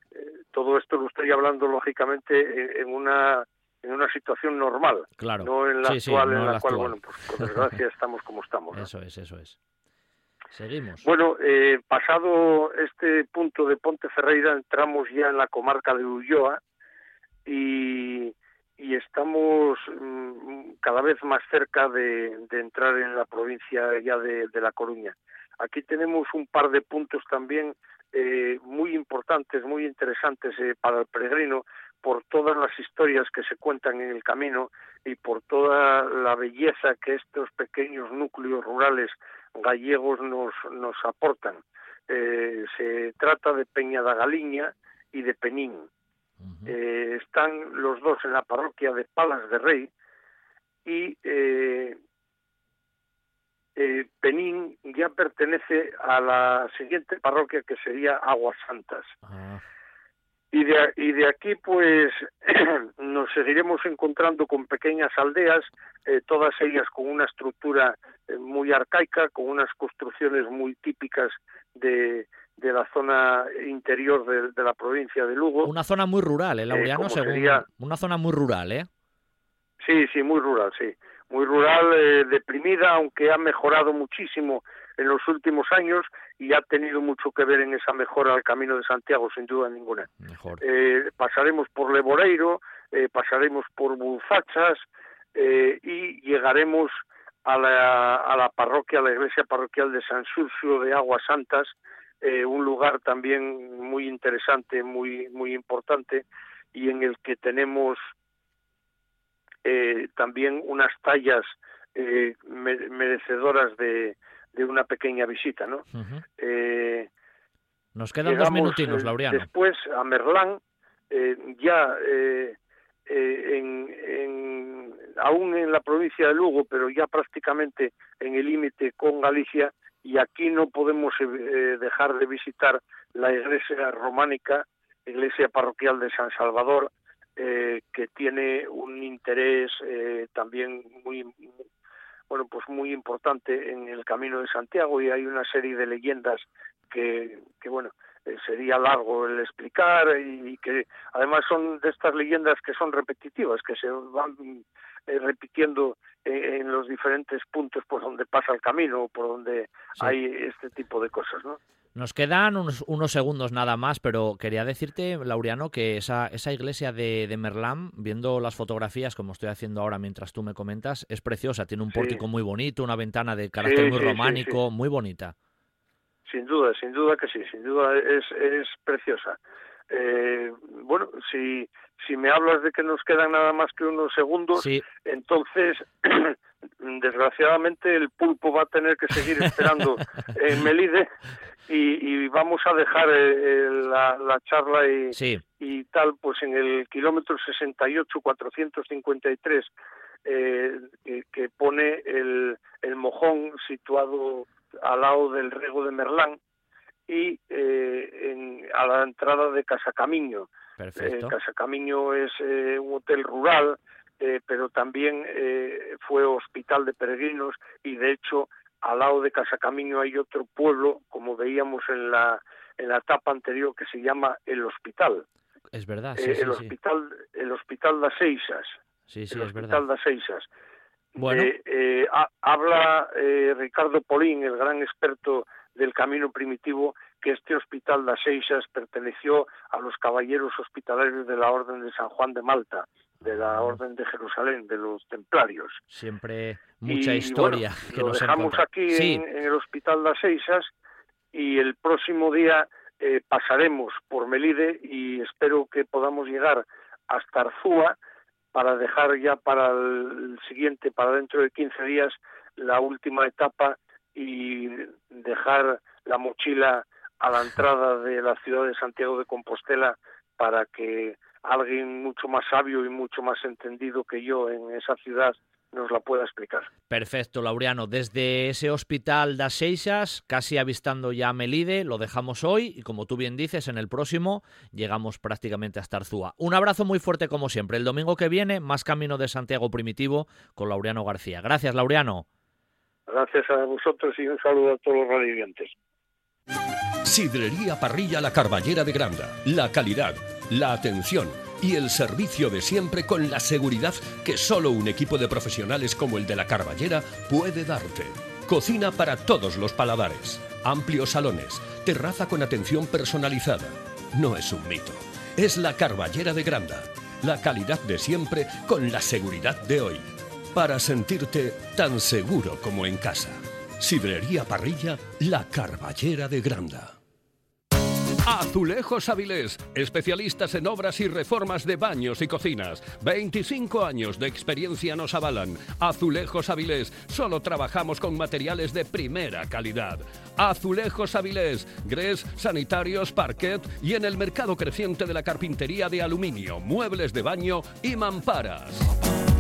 todo esto lo estoy hablando lógicamente en, una en una situación normal, claro. no en la actual en la, cual bueno pues por desgracia estamos como estamos. Eso es, eso es. Seguimos. Bueno, eh, pasado este punto de Ponte Ferreira, entramos ya en la comarca de Ulloa y, y estamos mm, cada vez más cerca de, de, entrar en la provincia ya de, de, La Coruña. Aquí tenemos un par de puntos también eh, muy importantes, muy interesantes eh, para el peregrino por todas las historias que se cuentan en el camino y por toda la belleza que estos pequeños núcleos rurales gallegos nos, nos aportan. Eh, se trata de Peña da Galiña y de Penín. están los dos en la parroquia de Palas de Rey y eh, Penín ya pertenece a la siguiente parroquia que sería Aguas Santas. Ah. Y de, y de aquí, pues, nos seguiremos encontrando con pequeñas aldeas, eh, todas ellas con una estructura eh, muy arcaica, con unas construcciones muy típicas de, de la zona interior de, de, la provincia de Lugo. Una zona muy rural, ¿eh, Laureano? según... sería... Una zona muy rural, ¿eh? Sí, sí, muy rural, sí. Muy rural, eh, deprimida, aunque ha mejorado muchísimo en los últimos años y ha tenido mucho que ver en esa mejora al Camino de Santiago, sin duda ninguna. Mejor. Eh, pasaremos por Leboreiro, eh, pasaremos por Bulzachas eh, y llegaremos a la, a la parroquia, a la iglesia parroquial de San Surcio de Aguas Santas, un lugar también muy interesante, muy, muy importante, y en el que tenemos también unas tallas merecedoras de, de una pequeña visita, ¿no? Nos quedan dos minutinos, eh, Laureano. Después a Merlán, eh, ya eh, en, aún en la provincia de Lugo, pero ya prácticamente en el límite con Galicia, y aquí no podemos dejar de visitar la iglesia románica, iglesia parroquial de San Salvador, que tiene un interés también muy bueno pues muy importante en el camino de Santiago y hay una serie de leyendas que, que bueno, eh, sería largo el explicar y que además son de estas leyendas que son repetitivas, que se van eh, repitiendo en, los diferentes puntos por donde pasa el camino, por donde hay este tipo de cosas, ¿no? Nos quedan unos, unos, segundos nada más, pero quería decirte, Laureano, que esa, esa iglesia de, de, Merlán, viendo las fotografías, como estoy haciendo ahora mientras tú me comentas, es preciosa. Tiene un pórtico muy bonito, una ventana de carácter muy románico, muy bonita. Sin duda, sin duda que sí, sin duda es, es preciosa. Eh, bueno, si, si me hablas de que nos quedan nada más que unos segundos, entonces desgraciadamente el pulpo va a tener que seguir esperando en Melide y, vamos a dejar eh, la, la, charla y, y tal, pues en el kilómetro 68 453 eh, que, que pone el, el mojón situado al lado del rego de Merlán y eh, en, a la entrada de Casacamiño. Eh, Casacamiño es eh, un hotel rural, eh, pero también eh, fue hospital de peregrinos y de hecho al lado de Casacamiño hay otro pueblo, como veíamos en la en la etapa anterior, que se llama el Hospital. Es verdad, sí, el hospital, el Hospital das Seixas. Sí, sí, el es hospital das Seixas. Bueno. Eh, habla eh, Ricardo Polín, el gran experto del camino primitivo, que este hospital de Seixas perteneció a los caballeros hospitalarios de la Orden de San Juan de Malta, de la Orden de Jerusalén, de los templarios. Siempre mucha historia. que lo dejamos aquí en, el hospital de Seixas y el próximo día eh, pasaremos por Melide y espero que podamos llegar hasta Arzúa para dejar ya para el siguiente, para dentro de 15 días, la última etapa y dejar la mochila a la entrada de la ciudad de Santiago de Compostela para que alguien mucho más sabio y mucho más entendido que yo en esa ciudad nos la pueda explicar. Perfecto, Laureano. Desde ese hospital das Seixas, casi avistando ya Melide, lo dejamos hoy y como tú bien dices, en el próximo llegamos prácticamente hasta Arzúa. Un abrazo muy fuerte como siempre. El domingo que viene, más Camino de Santiago Primitivo con Laureano García. Gracias, Laureano. Gracias a vosotros y un saludo a todos los radiovientes. Sidrería Parrilla La Carballera de Granda. La calidad, la atención y el servicio de siempre con la seguridad que solo un equipo de profesionales como el de la Carballera puede darte. Cocina para todos los paladares, amplios salones, terraza con atención personalizada. No es un mito, es la Carballera de Granda. La calidad de siempre con la seguridad de hoy. Para sentirte tan seguro como en casa. Sidrería Parrilla, la Carballera de Granda. Azulejos Avilés, especialistas en obras y reformas de baños y cocinas. 25 años de experiencia nos avalan. Azulejos Avilés, solo trabajamos con materiales de primera calidad. Azulejos Avilés, grés, sanitarios, parquet y en el mercado creciente de la carpintería de aluminio, muebles de baño y mamparas.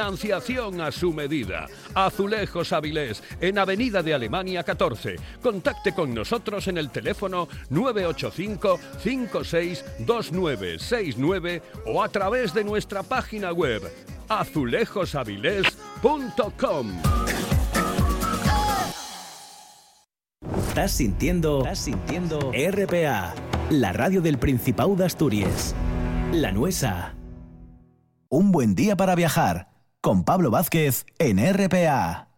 Financiación a su medida. Azulejos Avilés, en Avenida de Alemania 14. Contacte con nosotros en el teléfono 985 562969 o a través de nuestra página web azulejosavilés.com. Estás sintiendo, estás sintiendo RPA, la radio del Principado de Asturias. La Nuesa. Un buen día para viajar con Pablo Vázquez en RPA.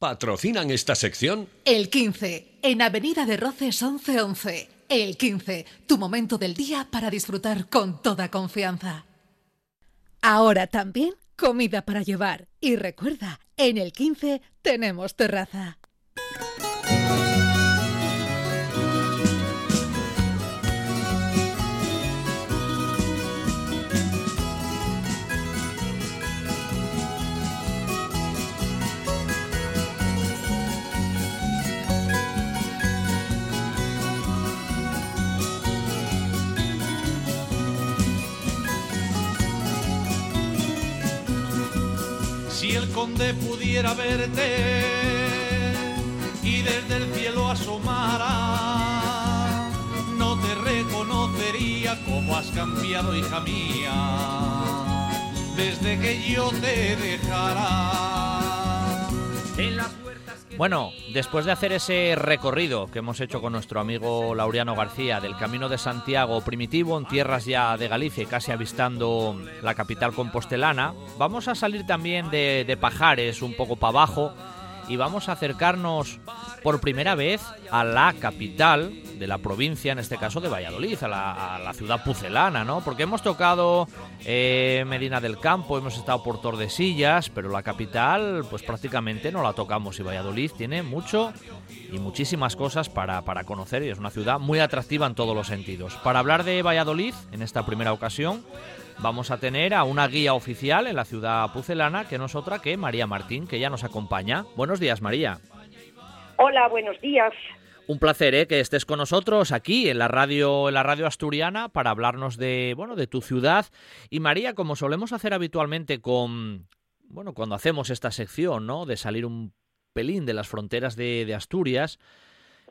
¿Patrocinan esta sección? El 15, en Avenida de Roces 1111. El 15, tu momento del día para disfrutar con toda confianza. Ahora también comida para llevar. Y recuerda, en el 15 tenemos terraza. Si el conde pudiera verte y desde el cielo asomara, no te reconocería como has cambiado, hija mía, desde que yo te dejara. Bueno, después de hacer ese recorrido que hemos hecho con nuestro amigo Laureano García del Camino de Santiago primitivo en tierras ya de Galicia casi avistando la capital compostelana, vamos a salir también de, de Pajares un poco para abajo y vamos a acercarnos por primera vez a la capital de la provincia, en este caso de Valladolid, a la, ciudad pucelana, ¿no? Porque hemos tocado eh, Medina del Campo, hemos estado por Tordesillas, pero la capital, pues prácticamente no la tocamos y Valladolid tiene mucho y muchísimas cosas para, para conocer y es una ciudad muy atractiva en todos los sentidos. Para hablar de Valladolid, en esta primera ocasión, vamos a tener a una guía oficial en la ciudad pucelana, que no es otra que María Martín, que ya nos acompaña. Buenos días, María. Hola, buenos días. Un placer ¿eh? que estés con nosotros aquí en la radio en la radio asturiana para hablarnos de bueno de tu ciudad y María como solemos hacer habitualmente con bueno cuando hacemos esta sección no de salir un pelín de las fronteras de, de Asturias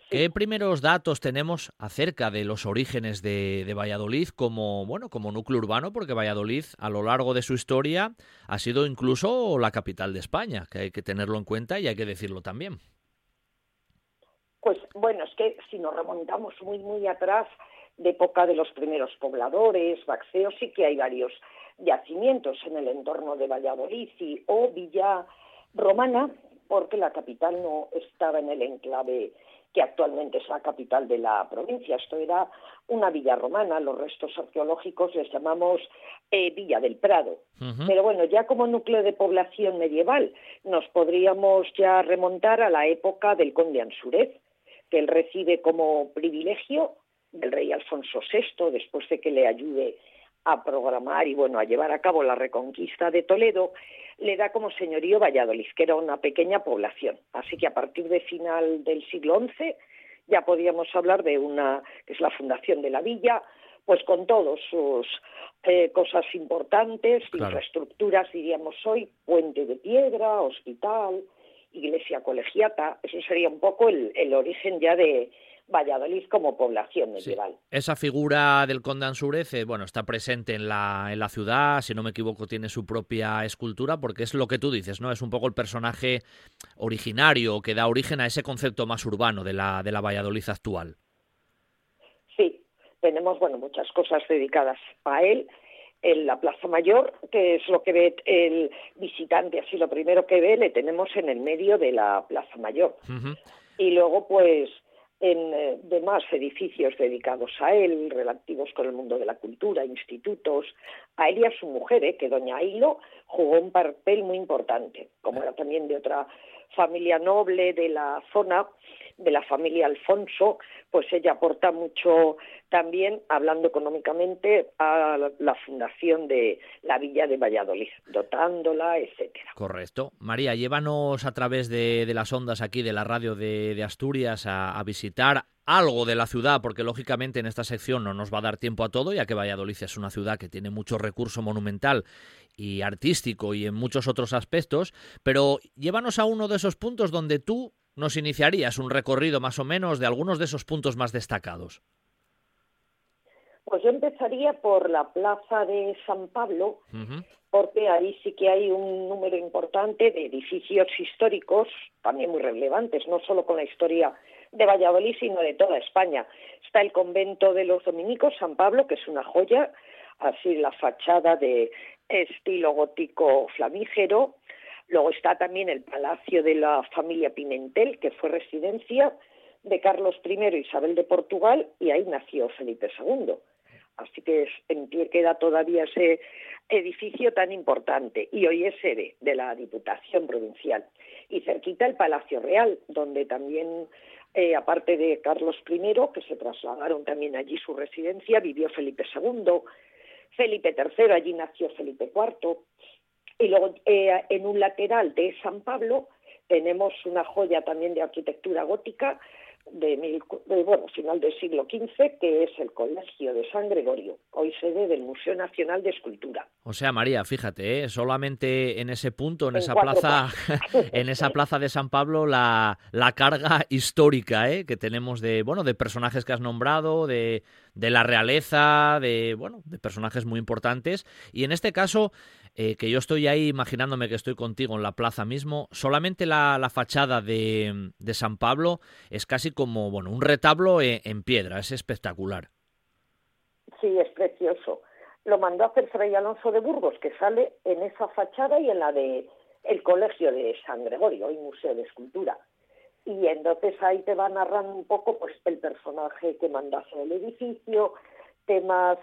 ¿Qué primeros datos tenemos acerca de los orígenes de, Valladolid como, bueno, como núcleo urbano? Porque Valladolid, a lo largo de su historia, ha sido incluso la capital de España, que hay que tenerlo en cuenta y hay que decirlo también. Pues bueno, es que si nos remontamos muy, muy atrás, de época de los primeros pobladores, Baxeos, sí que hay varios yacimientos en el entorno de Valladolid o Villa Romana, porque la capital no estaba en el enclave que actualmente es la capital de la provincia. Esto era una villa romana, los restos arqueológicos les llamamos eh, Villa del Prado. Pero bueno, ya como núcleo de población medieval nos podríamos ya remontar a la época del conde Ansúrez, que él recibe como privilegio del rey Alfonso VI, después de que le ayude a programar y bueno, a llevar a cabo la reconquista de Toledo, le da como señorío Valladolid, que era una pequeña población. Así que a partir de final del siglo XI ya podíamos hablar de una, que es la fundación de la villa, pues con todas sus eh, cosas importantes, infraestructuras, diríamos hoy, puente de piedra, hospital, iglesia colegiata, eso sería un poco el origen ya de, Valladolid como población medieval. Esa figura del conde Ansúrez, eh, bueno, está presente en la, en la ciudad, si no me equivoco, tiene su propia escultura, porque es lo que tú dices, ¿no? Es un poco el personaje originario que da origen a ese concepto más urbano de la, de la Valladolid actual. Sí, tenemos, bueno, muchas cosas dedicadas a él en la Plaza Mayor, que es lo que ve el visitante, así lo primero que ve, le tenemos en el medio de la Plaza Mayor. Y luego, pues, en eh, demás edificios dedicados a él, relativos con el mundo de la cultura, institutos, a él y a su mujer, eh, que doña Hilo jugó un papel muy importante, como era también de otra familia noble de la zona, de la familia Alfonso, pues ella aporta mucho también, hablando económicamente, a la fundación de la villa de Valladolid, dotándola, etcétera. Correcto. María, llévanos a través de, las ondas aquí de la radio de, Asturias a, a visitar algo de la ciudad, porque lógicamente en esta sección no nos va a dar tiempo a todo, ya que Valladolid es una ciudad que tiene mucho recurso monumental y artístico y en muchos otros aspectos, pero llévanos a uno de esos puntos donde tú nos iniciarías un recorrido más o menos de algunos de esos puntos más destacados? Pues yo empezaría por la plaza de San Pablo, porque ahí sí que hay un número importante de edificios históricos, también muy relevantes, no solo con la historia de Valladolid, sino de toda España. Está el convento de los dominicos, San Pablo, que es una joya, así la fachada de estilo gótico flamígero, Luego está también el Palacio de la familia Pimentel, que fue residencia de Carlos I e Isabel de Portugal, y ahí nació Felipe II. Así que en pie queda todavía ese edificio tan importante y hoy es sede de la Diputación Provincial. Y cerquita el Palacio Real, donde también, eh, aparte de Carlos I, que se trasladaron también allí su residencia, vivió Felipe II, Felipe III, allí nació Felipe IV. Y luego eh, en un lateral de San Pablo tenemos una joya también de arquitectura gótica de, bueno, final del siglo XV, que es el Colegio de San Gregorio, hoy sede del Museo Nacional de Escultura. O sea, María, fíjate, ¿eh? solamente en ese punto, en, esa plaza, en esa plaza de San Pablo, la, la carga histórica ¿eh? que tenemos de, bueno, de personajes que has nombrado, de, de la realeza, de, bueno, de personajes muy importantes. Y en este caso, eh, que yo estoy ahí imaginándome que estoy contigo en la plaza mismo, solamente la, fachada de, San Pablo es casi como bueno un retablo en, en, piedra, es espectacular. Sí, es precioso. Lo mandó a hacer Fray Alonso de Burgos, que sale en esa fachada y en la de el Colegio de San Gregorio, hoy Museo de Escultura. Y entonces ahí te va narrando un poco pues el personaje que manda hacer el edificio, temas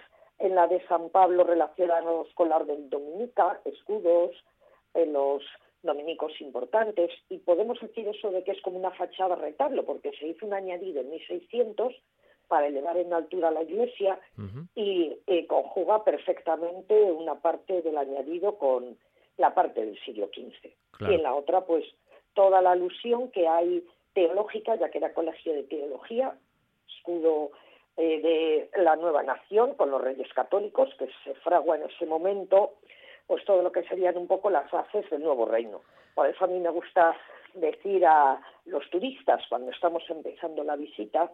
en la de San Pablo relacionados con la orden dominica, escudos, en los dominicos importantes, y podemos decir eso de que es como una fachada retablo, porque se hizo un añadido en 1600 para elevar en altura la iglesia y eh, conjuga perfectamente una parte del añadido con la parte del siglo XV. Y en la otra, pues, toda la alusión que hay teológica, ya que era colegio de teología, escudo eh, de la nueva nación con los reyes católicos, que se fragua en ese momento, pues todo lo que serían un poco las bases del nuevo reino. Por eso a mí me gusta decir a los turistas cuando estamos empezando la visita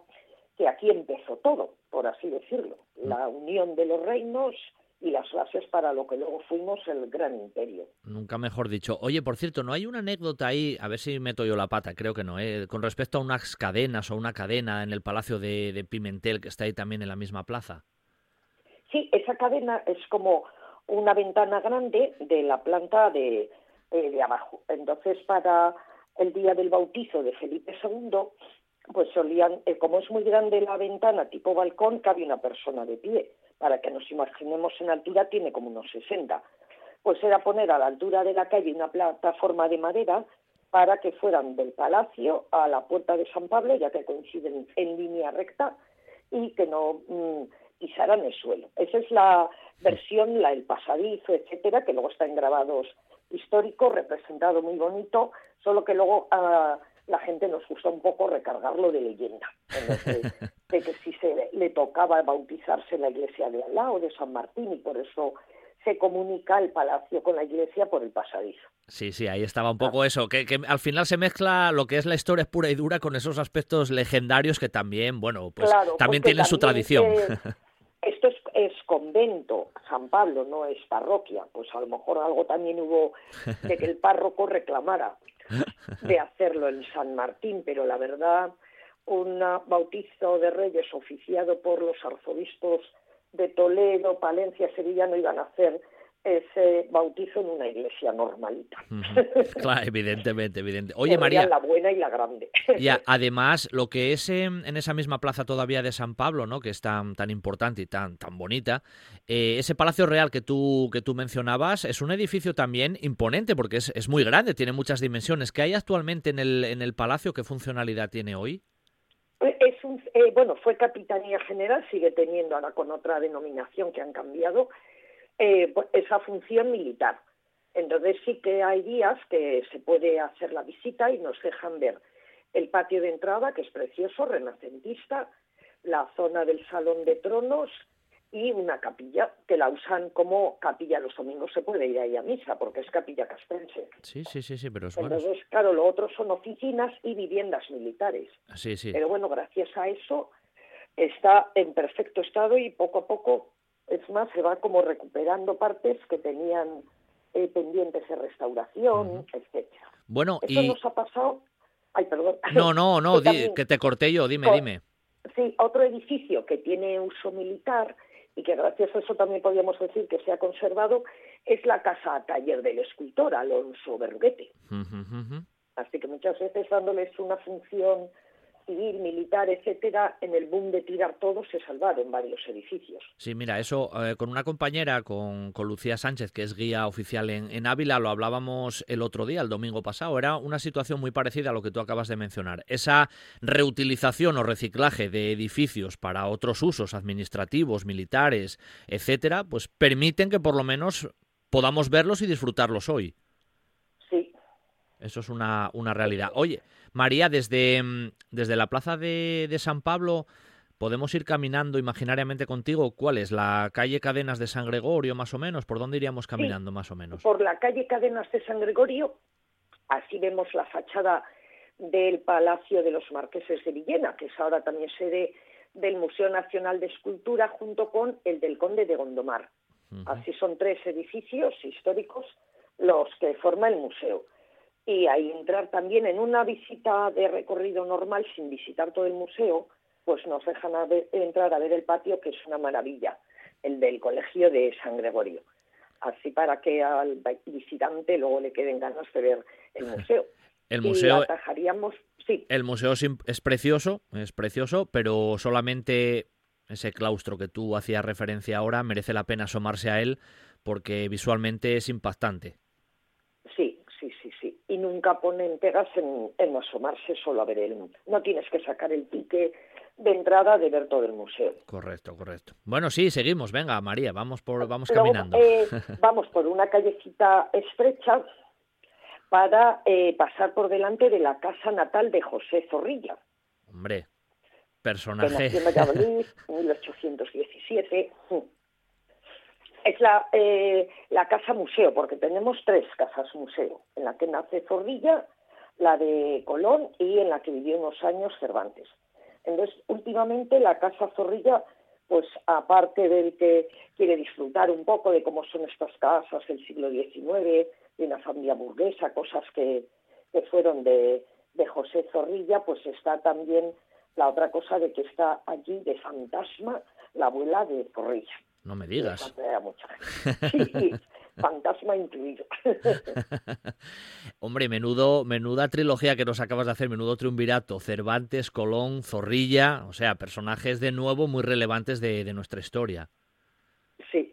que aquí empezó todo, por así decirlo, la unión de los reinos y las bases para lo que luego fuimos el gran imperio. Nunca mejor dicho. Oye, por cierto, ¿no hay una anécdota ahí, a ver si meto yo la pata, creo que no, ¿eh? con respecto a unas cadenas o una cadena en el Palacio de, Pimentel que está ahí también en la misma plaza? Sí, esa cadena es como una ventana grande de la planta de, eh, de abajo. Entonces, para el día del bautizo de Felipe II, pues solían, eh, como es muy grande la ventana tipo balcón, cabe una persona de pie para que nos imaginemos en altura, tiene como unos 60. Pues era poner a la altura de la calle una plataforma de madera para que fueran del palacio a la puerta de San Pablo, ya que coinciden en línea recta, y que no mm, pisaran el suelo. Esa es la versión, la el pasadizo, etcétera, que luego está en grabados históricos, representado muy bonito, solo que luego ah, la gente nos gusta un poco recargarlo de leyenda, de que si se le tocaba bautizarse en la iglesia de Alá o de San Martín y por eso se comunica el palacio con la iglesia por el pasadizo. Sí, sí, ahí estaba un poco eso, que, al final se mezcla lo que es la historia pura y dura con esos aspectos legendarios que también, bueno, pues también tienen su tradición. esto es, es, convento, San Pablo no es parroquia, pues a lo mejor algo también hubo de que el párroco reclamara de hacerlo en San Martín, pero la verdad, un bautizo de reyes oficiado por los arzobispos de Toledo, Palencia, Sevilla no iban a hacer ese bautizo en una iglesia normalita. Claro, evidentemente, evidente. Oye, María. La buena y la grande. Y además, lo que es en, esa misma plaza todavía de San Pablo, ¿no? Que es tan, tan importante y tan, tan bonita, eh, ese Palacio Real que tú, que tú mencionabas es un edificio también imponente porque es, es muy grande, tiene muchas dimensiones. ¿Qué hay actualmente en el, en el palacio? ¿Qué funcionalidad tiene hoy? Es un, eh, bueno, fue Capitanía General, sigue teniendo ahora con otra denominación que han cambiado eh, pues, esa función militar. Entonces sí que hay días que se puede hacer la visita y nos dejan ver el patio de entrada, que es precioso, renacentista, la zona del salón de tronos y una capilla que la usan como capilla los domingos se puede ir ahí a misa porque es capilla castrense. Sí, sí, sí, sí, pero es Entonces, claro, lo otro son oficinas y viviendas militares. Sí, sí. Pero bueno, gracias a eso está en perfecto estado y poco a poco es más, se va como recuperando partes que tenían eh, pendientes de restauración, etcétera. Bueno, Eso nos ha pasado... Ay, perdón. No, no, no, que te corté yo, dime, dime. Sí, otro edificio que tiene uso militar y que gracias a eso también podríamos decir que se ha conservado es la casa taller del escultor Alonso Berruguete. Así que muchas veces dándoles una función civil, militar, etcétera, en el boom de tirar todo se salvaron varios edificios. Sí, mira, eso eh, con una compañera, con, Lucía Sánchez, que es guía oficial en, Ávila, lo hablábamos el otro día, el domingo pasado. Era una situación muy parecida a lo que tú acabas de mencionar. Esa reutilización o reciclaje de edificios para otros usos administrativos, militares, etcétera, pues permiten que por lo menos podamos verlos y disfrutarlos hoy. Sí. Eso es una, una realidad. Oye, María, desde, mm, desde la plaza de, de, San Pablo, podemos ir caminando imaginariamente contigo. ¿Cuál es? ¿La calle Cadenas de San Gregorio, más o menos? ¿Por dónde iríamos caminando, más o menos? Por la calle Cadenas de San Gregorio, así vemos la fachada del Palacio de los Marqueses de Villena, que es ahora también sede del Museo Nacional de Escultura, junto con el del Conde de Gondomar. Así son tres edificios históricos los que forma el museo y ahí entrar también en una visita de recorrido normal sin visitar todo el museo, pues nos dejan entrar a ver el patio, que es una maravilla, el del Colegio de San Gregorio. Así para que al visitante luego le queden ganas de ver el museo. El museo, sí. el museo es precioso, es precioso, pero solamente ese claustro que tú hacías referencia ahora merece la pena asomarse a él porque visualmente es impactante nunca ponen pegas en, asomarse solo a ver el... No tienes que sacar el pique de entrada de ver todo el museo. Correcto, correcto. Bueno, sí, seguimos. Venga, María, vamos por vamos caminando. Eh, vamos por una callecita estrecha para eh, pasar por delante de la casa natal de José Zorrilla. Hombre, personaje. Que nació en Valladolid en 1817 es la, eh, la casa museo, porque tenemos tres casas museo, en la que nace Zorrilla, la de Colón y en la que vivió unos años Cervantes. Entonces, últimamente la casa Zorrilla, pues aparte del que quiere disfrutar un poco de cómo son estas casas del siglo XIX, de una familia burguesa, cosas que, que fueron de, de José Zorrilla, pues está también la otra cosa de que está allí de fantasma la abuela de Zorrilla. No me digas. Sí, fantasma incluido. Hombre, menudo, menuda trilogía que nos acabas de hacer, menudo triunvirato. Cervantes, Colón, Zorrilla, o sea, personajes de nuevo muy relevantes de, de nuestra historia. Sí.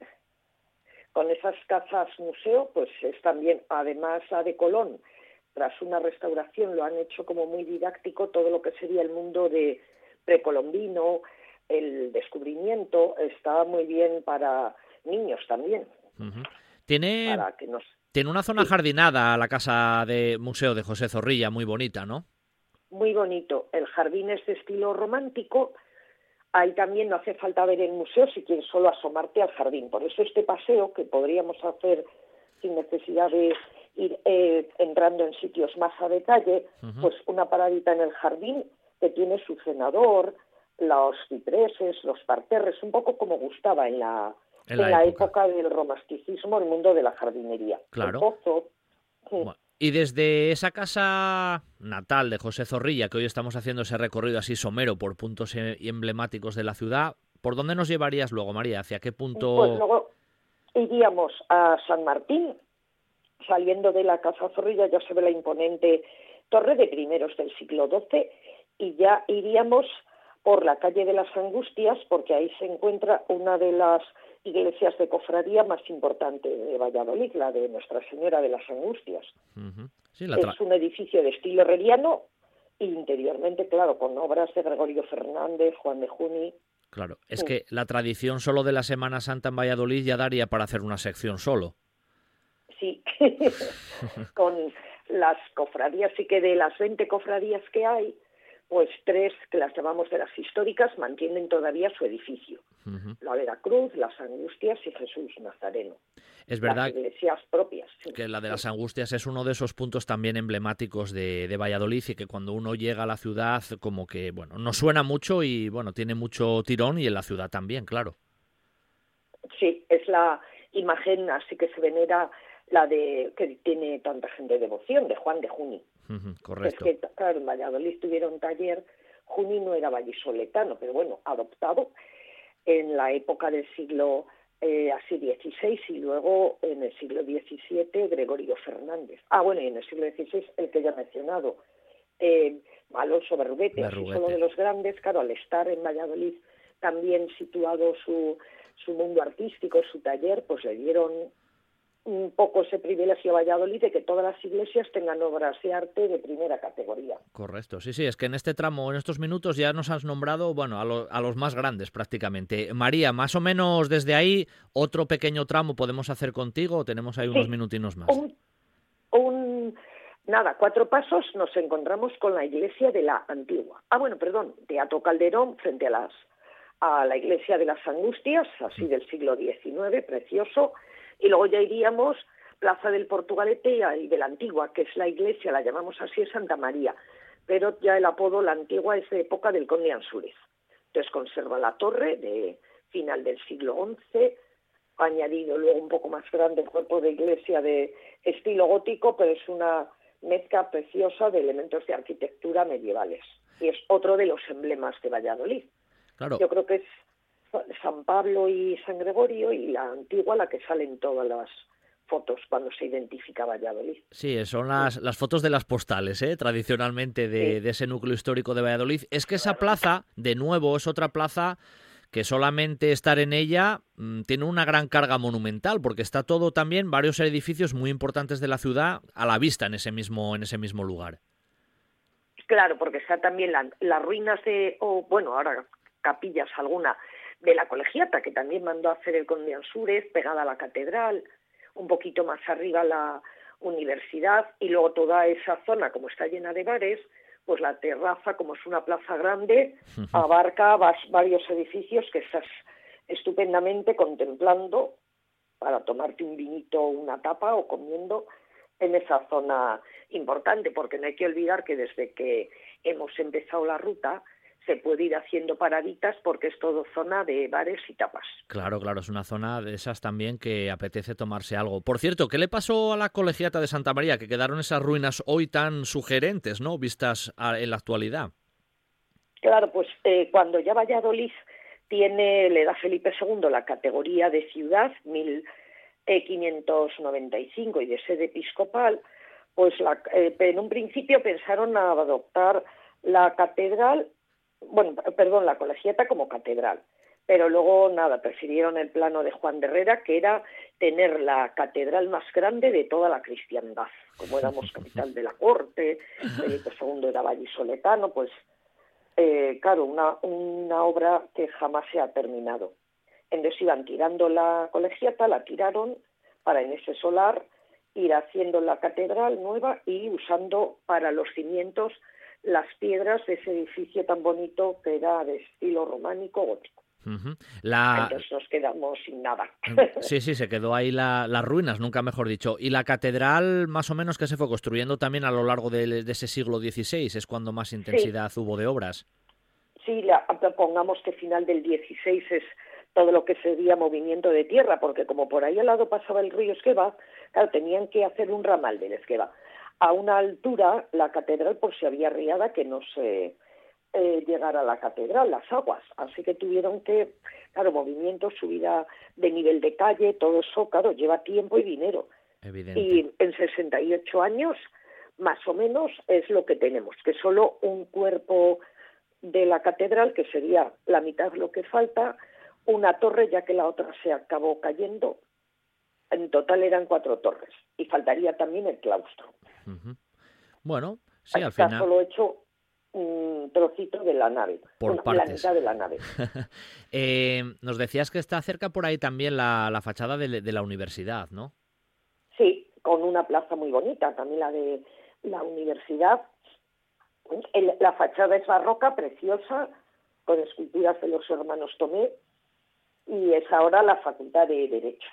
Con esas casas museo, pues es también, además la de Colón, tras una restauración lo han hecho como muy didáctico todo lo que sería el mundo de precolombino, el descubrimiento está muy bien para niños también. Tiene, tiene una zona jardinada la casa de museo de José Zorrilla, muy bonita, ¿no? Muy bonito. El jardín es de estilo romántico. Ahí también no hace falta ver el museo si quieres solo asomarte al jardín. Por eso este paseo que podríamos hacer sin necesidad de ir eh, entrando en sitios más a detalle, pues una paradita en el jardín que tiene su cenador, los cipreses, los parterres, un poco como gustaba en la, en la, época. del romanticismo, el mundo de la jardinería. Claro. y desde esa casa natal de José Zorrilla, que hoy estamos haciendo ese recorrido así somero por puntos e, emblemáticos de la ciudad, ¿por dónde nos llevarías luego, María? ¿Hacia qué punto? Pues luego iríamos a San Martín, saliendo de la Casa Zorrilla ya se ve la imponente torre de primeros del siglo XII, y ya iríamos por la calle de las Angustias, porque ahí se encuentra una de las iglesias de cofradía más importante de Valladolid, la de Nuestra Señora de las Angustias. es un edificio de estilo herreriano interiormente, claro, con obras de Gregorio Fernández, Juan de Juni. Claro, es que la tradición solo de la Semana Santa en Valladolid ya daría para hacer una sección solo. Sí, con las cofradías, sí que de las 20 cofradías que hay, pues tres, que las llamamos de las históricas, mantienen todavía su edificio. La de la Cruz, las Angustias y Jesús Nazareno. Es verdad las iglesias propias. que la de las Angustias es uno de esos puntos también emblemáticos de, de, Valladolid y que cuando uno llega a la ciudad como que, bueno, no suena mucho y, bueno, tiene mucho tirón y en la ciudad también, claro. Sí, es la imagen así que se venera la de que tiene tanta gente de devoción, de Juan de Juni. Correcto. Es que, claro, en Valladolid tuvieron taller, Juni no era vallisoletano, pero bueno, adoptado en la época del siglo eh, así XVI y luego en el siglo XVII Gregorio Fernández. Ah, bueno, y en el siglo XVI el que ya he mencionado, eh, Alonso Berruguete, uno de los grandes, claro, al estar en Valladolid también situado su, su mundo artístico, su taller, pues le dieron un poco ese privilegio Valladolid de que todas las iglesias tengan obras de arte de primera categoría. Correcto, sí, sí, es que en este tramo, en estos minutos ya nos has nombrado, bueno, a, a los más grandes prácticamente. María, más o menos desde ahí, otro pequeño tramo podemos hacer contigo o tenemos ahí unos minutinos más. Un, nada, cuatro pasos nos encontramos con la iglesia de la antigua. Ah, bueno, perdón, Teatro Calderón frente a las a la iglesia de las Angustias, así del siglo XIX, precioso, y luego ya iríamos Plaza del Portugalete y de la Antigua, que es la iglesia, la llamamos así, es Santa María, pero ya el apodo La Antigua es de época del conde Ansúrez. Entonces conserva la torre de final del siglo XI, añadido luego un poco más grande el cuerpo de iglesia de estilo gótico, pero es una mezcla preciosa de elementos de arquitectura medievales. Y es otro de los emblemas de Valladolid. Claro. Yo creo que es San Pablo y San Gregorio y la antigua la que salen todas las fotos cuando se identifica Valladolid. Sí, son las, las fotos de las postales, ¿eh? tradicionalmente de, ese núcleo histórico de Valladolid. Es que esa plaza, de nuevo, es otra plaza que solamente estar en ella mm, tiene una gran carga monumental, porque está todo también, varios edificios muy importantes de la ciudad a la vista en ese mismo, en ese mismo lugar. Claro, porque está también las ruinas de, o bueno, ahora capillas alguna de la colegiata, que también mandó a hacer el conde Ansúrez, pegada a la catedral, un poquito más arriba la universidad, y luego toda esa zona, como está llena de bares, pues la terraza, como es una plaza grande, abarca varios edificios que estás estupendamente contemplando para tomarte un vinito o una tapa o comiendo en esa zona importante, porque no hay que olvidar que desde que hemos empezado la ruta, se puede ir haciendo paraditas porque es todo zona de bares y tapas. Claro, claro, es una zona de esas también que apetece tomarse algo. Por cierto, ¿qué le pasó a la colegiata de Santa María? Que quedaron esas ruinas hoy tan sugerentes, ¿no? Vistas en la actualidad. Claro, pues eh, cuando ya Valladolid tiene, le da Felipe II la categoría de ciudad, 1595 y de sede episcopal, pues la, eh, en un principio pensaron adoptar la catedral bueno, perdón, la colegiata como catedral. Pero luego, nada, prefirieron el plano de Juan de Herrera, que era tener la catedral más grande de toda la cristiandad. Como éramos capital de la corte, Felipe II era vallisoletano, pues, eh, claro, una, una obra que jamás se ha terminado. Entonces iban tirando la colegiata, la tiraron para en ese solar ir haciendo la catedral nueva y usando para los cimientos las piedras de ese edificio tan bonito que era de estilo románico gótico. Entonces nos quedamos sin nada. Sí, sí, se quedó ahí las ruinas, nunca mejor dicho. Y la catedral, más o menos, que se fue construyendo también a lo largo de, ese siglo XVI, es cuando más intensidad hubo de obras. Sí, pongamos que final del XVI es todo lo que sería movimiento de tierra, porque como por ahí al lado pasaba el río Esqueva, claro, tenían que hacer un ramal del Esqueva a una altura la catedral por si había riada que no se eh, llegara a la catedral, las aguas. Así que tuvieron que, claro, movimiento, subida de nivel de calle, todo eso, claro, lleva tiempo y dinero. Y en 68 años, más o menos, es lo que tenemos, que solo un cuerpo de la catedral, que sería la mitad lo que falta, una torre, ya que la otra se acabó cayendo, en total eran cuatro torres y faltaría también el claustro. Bueno, sí, al final. solo hecho un trocito de la nave, por la mitad de la nave. Eh, nos decías que está cerca por ahí también la, la fachada de, de, la universidad, ¿no? Sí, con una plaza muy bonita, también la de la universidad. la fachada es barroca, preciosa, con esculturas de los hermanos Tomé, y es ahora la Facultad de Derecho.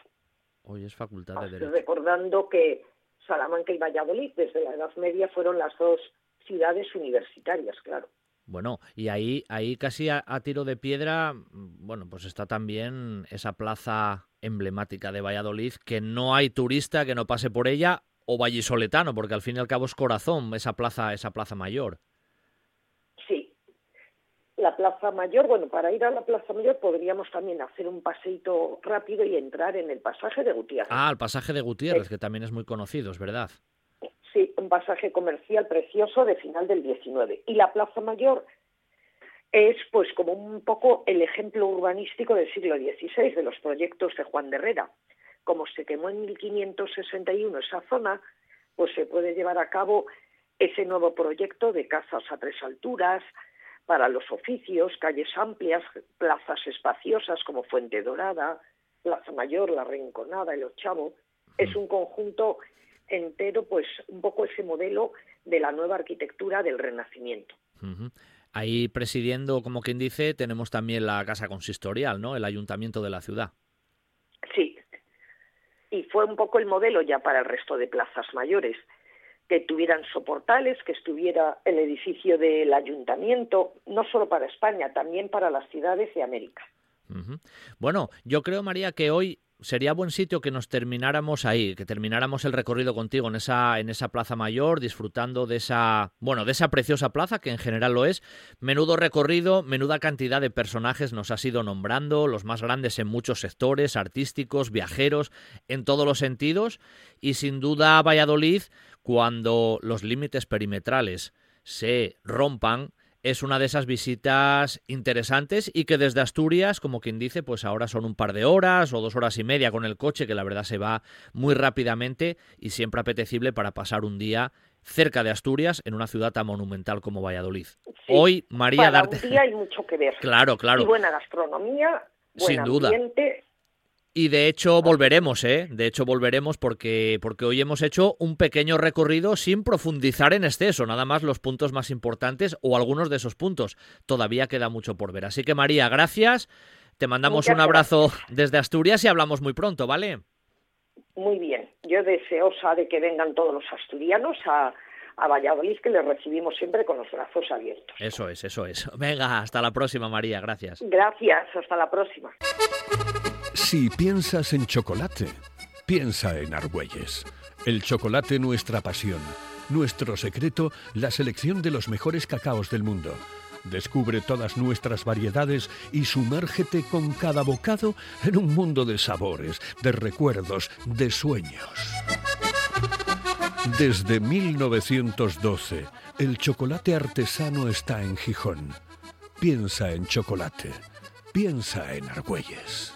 Hoy es Facultad de Derecho. Recordando que Salamanca y Valladolid desde la Edad Media fueron las dos ciudades universitarias, claro. Bueno, y ahí, ahí casi a, tiro de piedra, bueno, pues está también esa plaza emblemática de Valladolid, que no hay turista que no pase por ella, o vallisoletano, porque al fin y al cabo es corazón esa plaza, esa plaza mayor la Plaza Mayor, bueno, para ir a la Plaza Mayor podríamos también hacer un paseito rápido y entrar en el pasaje de Gutiérrez. Ah, el pasaje de Gutiérrez, que también es muy conocido, es verdad. Sí, un pasaje comercial precioso de final del 19. Y la Plaza Mayor es pues como un poco el ejemplo urbanístico del siglo XVI de los proyectos de Juan de Herrera. Como se quemó en 1561 esa zona, pues se puede llevar a cabo ese nuevo proyecto de casas a tres alturas, para los oficios, calles amplias, plazas espaciosas como Fuente Dorada, Plaza Mayor, La Rinconada, El Ochavo. Es un conjunto entero, pues un poco ese modelo de la nueva arquitectura del Renacimiento. Ahí presidiendo, como quien dice, tenemos también la Casa Consistorial, ¿no? El Ayuntamiento de la ciudad. Sí. Y fue un poco el modelo ya para el resto de plazas mayores, que tuvieran soportales, que estuviera el edificio del ayuntamiento, no solo para España, también para las ciudades de América. Bueno, yo creo, María, que hoy sería buen sitio que nos termináramos ahí, que termináramos el recorrido contigo en esa, en esa plaza mayor, disfrutando de esa, bueno, de esa preciosa plaza, que en general lo es. Menudo recorrido, menuda cantidad de personajes nos has ido nombrando, los más grandes en muchos sectores, artísticos, viajeros, en todos los sentidos. Y sin duda Valladolid, cuando los límites perimetrales se rompan, es una de esas visitas interesantes y que desde Asturias, como quien dice, pues ahora son un par de horas o dos horas y media con el coche, que la verdad se va muy rápidamente y siempre apetecible para pasar un día cerca de Asturias, en una ciudad tan monumental como Valladolid. Hoy, María, para Un día hay mucho que ver. Claro, claro. Y buena gastronomía, buen Sin duda. Y de hecho volveremos, ¿eh? De hecho volveremos porque, porque hoy hemos hecho un pequeño recorrido sin profundizar en exceso, nada más los puntos más importantes o algunos de esos puntos. Todavía queda mucho por ver. Así que María, gracias. Te mandamos un abrazo desde Asturias y hablamos muy pronto, ¿vale? Muy bien. Yo deseosa de que vengan todos los asturianos a, a Valladolid, que les recibimos siempre con los brazos abiertos. Eso es, eso es. Venga, hasta la próxima, María. Gracias. Gracias, hasta la próxima. Si piensas en chocolate, piensa en Argüelles. El chocolate nuestra pasión. Nuestro secreto, la selección de los mejores cacaos del mundo. Descubre todas nuestras variedades y sumérgete con cada bocado en un mundo de sabores, de recuerdos, de sueños. Desde 1912, el chocolate artesano está en Gijón. Piensa en chocolate. Piensa en Argüelles.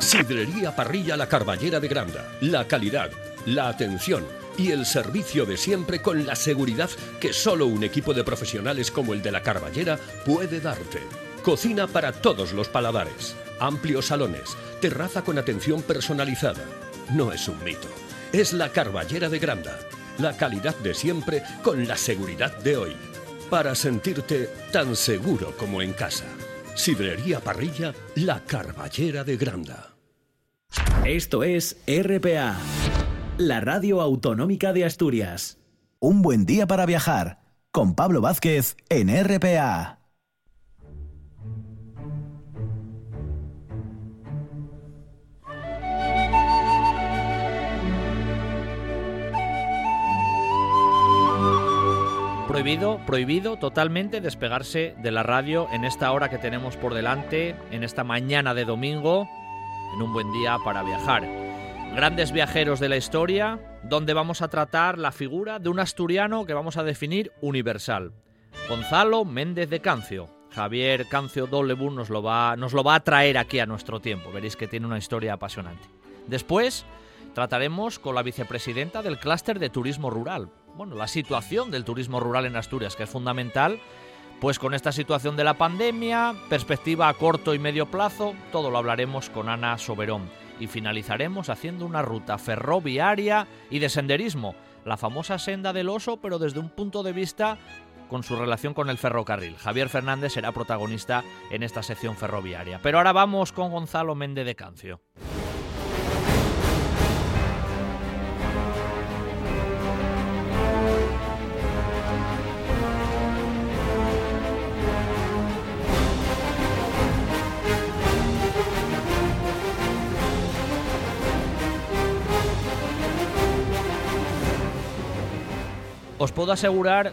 Sidrería Parrilla La Carballera de Granda. La calidad, la atención y el servicio de siempre con la seguridad que solo un equipo de profesionales como el de La Carballera puede darte. Cocina para todos los paladares. Amplios salones. Terraza con atención personalizada. No es un mito. Es La Carballera de Granda. La calidad de siempre con la seguridad de hoy para sentirte tan seguro como en casa. Sidrería Parrilla, la Carballera de Granda. Esto es RPA, la radio autonómica de Asturias. Un buen día para viajar con Pablo Vázquez en RPA. Prohibido, prohibido totalmente despegarse de la radio en esta hora que tenemos por delante, en esta mañana de domingo, en un buen día para viajar. Grandes viajeros de la historia, donde vamos a tratar la figura de un asturiano que vamos a definir universal. Gonzalo Méndez de Cancio. Javier Cancio Dolebun nos nos lo va a traer aquí a nuestro tiempo. Veréis que tiene una historia apasionante. Después trataremos con la vicepresidenta del clúster de turismo rural, bueno, la situación del turismo rural en Asturias, que es fundamental, pues con esta situación de la pandemia, perspectiva a corto y medio plazo, todo lo hablaremos con Ana Soberón. Y finalizaremos haciendo una ruta ferroviaria y de senderismo, la famosa senda del oso, pero desde un punto de vista con su relación con el ferrocarril. Javier Fernández será protagonista en esta sección ferroviaria. Pero ahora vamos con Gonzalo Méndez de Cancio. Os puedo asegurar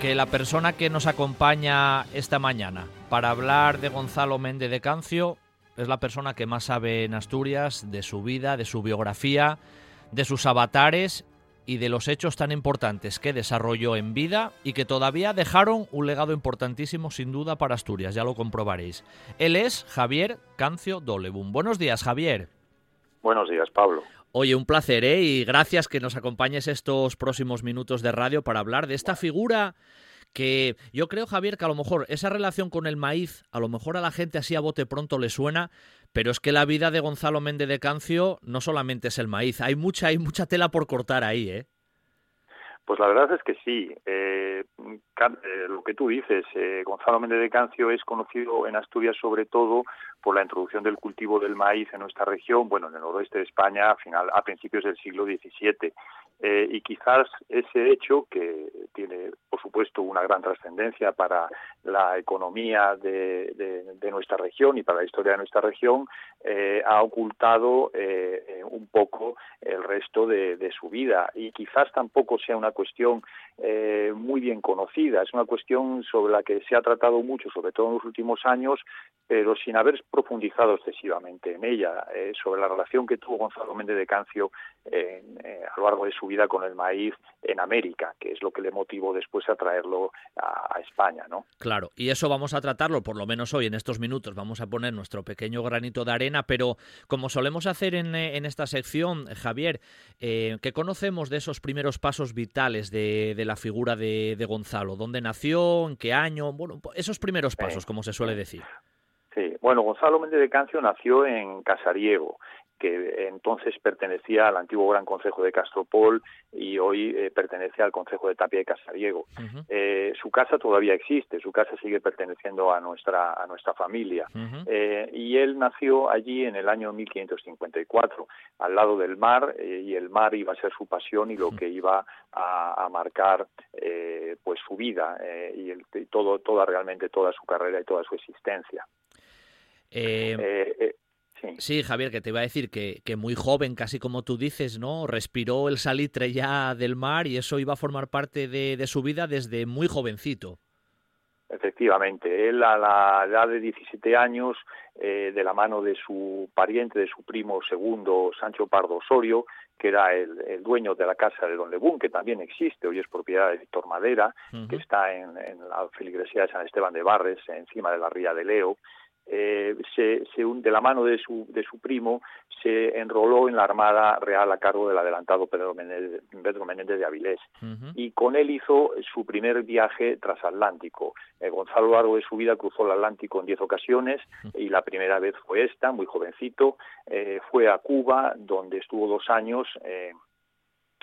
que la persona que nos acompaña esta mañana para hablar de Gonzalo Méndez de Cancio es la persona que más sabe en Asturias de su vida, de su biografía, de sus avatares y de los hechos tan importantes que desarrolló en vida y que todavía dejaron un legado importantísimo sin duda para Asturias, ya lo comprobaréis. Él es Javier Cancio Dolebun. Buenos días, Javier. Buenos días, Pablo. Oye, un placer, ¿eh? Y gracias que nos acompañes estos próximos minutos de radio para hablar de esta figura que yo creo, Javier, que a lo mejor esa relación con el maíz, a lo mejor a la gente así a bote pronto le suena, pero es que la vida de Gonzalo Méndez de Cancio no solamente es el maíz, hay mucha, hay mucha tela por cortar ahí, ¿eh? Pues la verdad es que sí. Eh, lo que tú dices, eh, Gonzalo Méndez de Cancio es conocido en Asturias sobre todo por la introducción del cultivo del maíz en nuestra región, bueno, en el noroeste de España a, final, a principios del siglo XVII. Eh, y quizás ese hecho, que tiene, por supuesto, una gran trascendencia para la economía de, nuestra región y para la historia de nuestra región, eh, ha ocultado eh, un poco el resto de, su vida. Y quizás tampoco sea una cuestión muy bien conocida, es una cuestión sobre la que se ha tratado mucho, sobre todo en los últimos años, pero sin haber profundizado excesivamente en ella, sobre la relación que tuvo Gonzalo Méndez de Cancio a lo largo de su vida con el maíz en América, que es lo que le motivó después a traerlo a, España, ¿no? Claro, y eso vamos a tratarlo, por lo menos hoy, en estos minutos, vamos a poner nuestro pequeño granito de arena, pero como solemos hacer en, eh, esta sección, Javier, eh, ¿qué conocemos de esos primeros pasos vitales de, la figura de, Gonzalo? ¿Dónde nació? ¿En qué año? Bueno, esos primeros pasos, como se suele decir. Sí, bueno, Gonzalo Méndez de Cancio nació en Casariego que entonces pertenecía al antiguo Gran Consejo de Castropol y hoy eh, pertenece al Consejo de Tapia de Casariego. Eh, su casa todavía existe, su casa sigue perteneciendo a nuestra a nuestra familia eh, y él nació allí en el año 1554 al lado del mar y el mar iba a ser su pasión y lo que iba a, marcar pues su vida y, el, todo toda realmente toda su carrera y toda su existencia. Sí. Javier, que te iba a decir que, que, muy joven, casi como tú dices, ¿no? Respiró el salitre ya del mar y eso iba a formar parte de, su vida desde muy jovencito. Efectivamente, él a la edad de 17 años, eh, de la mano de su pariente, de su primo segundo, Sancho Pardo Osorio, que era el, dueño de la casa de Don Lebún, que también existe, hoy es propiedad de Víctor Madera, que está en, en, la feligresía de San Esteban de Barres, encima de la ría de Leo, eh, se, se, de la mano de su, de su primo, se enroló en la Armada Real a cargo del adelantado Pedro Menéndez, Pedro Menéndez de Avilés. Y con él hizo su primer viaje transatlántico. Eh, Gonzalo a lo largo de su vida cruzó el Atlántico en diez ocasiones y la primera vez fue esta, muy jovencito. Eh, fue a Cuba, donde estuvo dos años.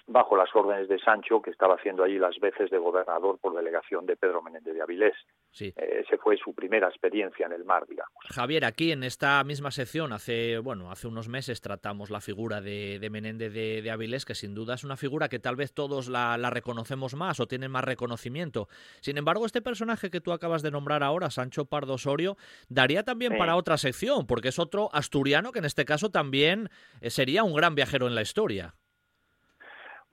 Bajo las órdenes de Sancho, que estaba haciendo allí las veces de gobernador por delegación de Pedro Menéndez de Avilés. Sí. Eh, ese fue su primera experiencia en el mar, digamos. Javier, aquí en esta misma sección, hace, bueno, hace unos meses tratamos la figura de, Menéndez de, Avilés, que sin duda es una figura que tal vez todos la, reconocemos más o tienen más reconocimiento. Sin embargo, este personaje que tú acabas de nombrar ahora, Sancho Pardo Osorio, daría también para otra sección, porque es otro asturiano que en este caso también eh, sería un gran viajero en la historia.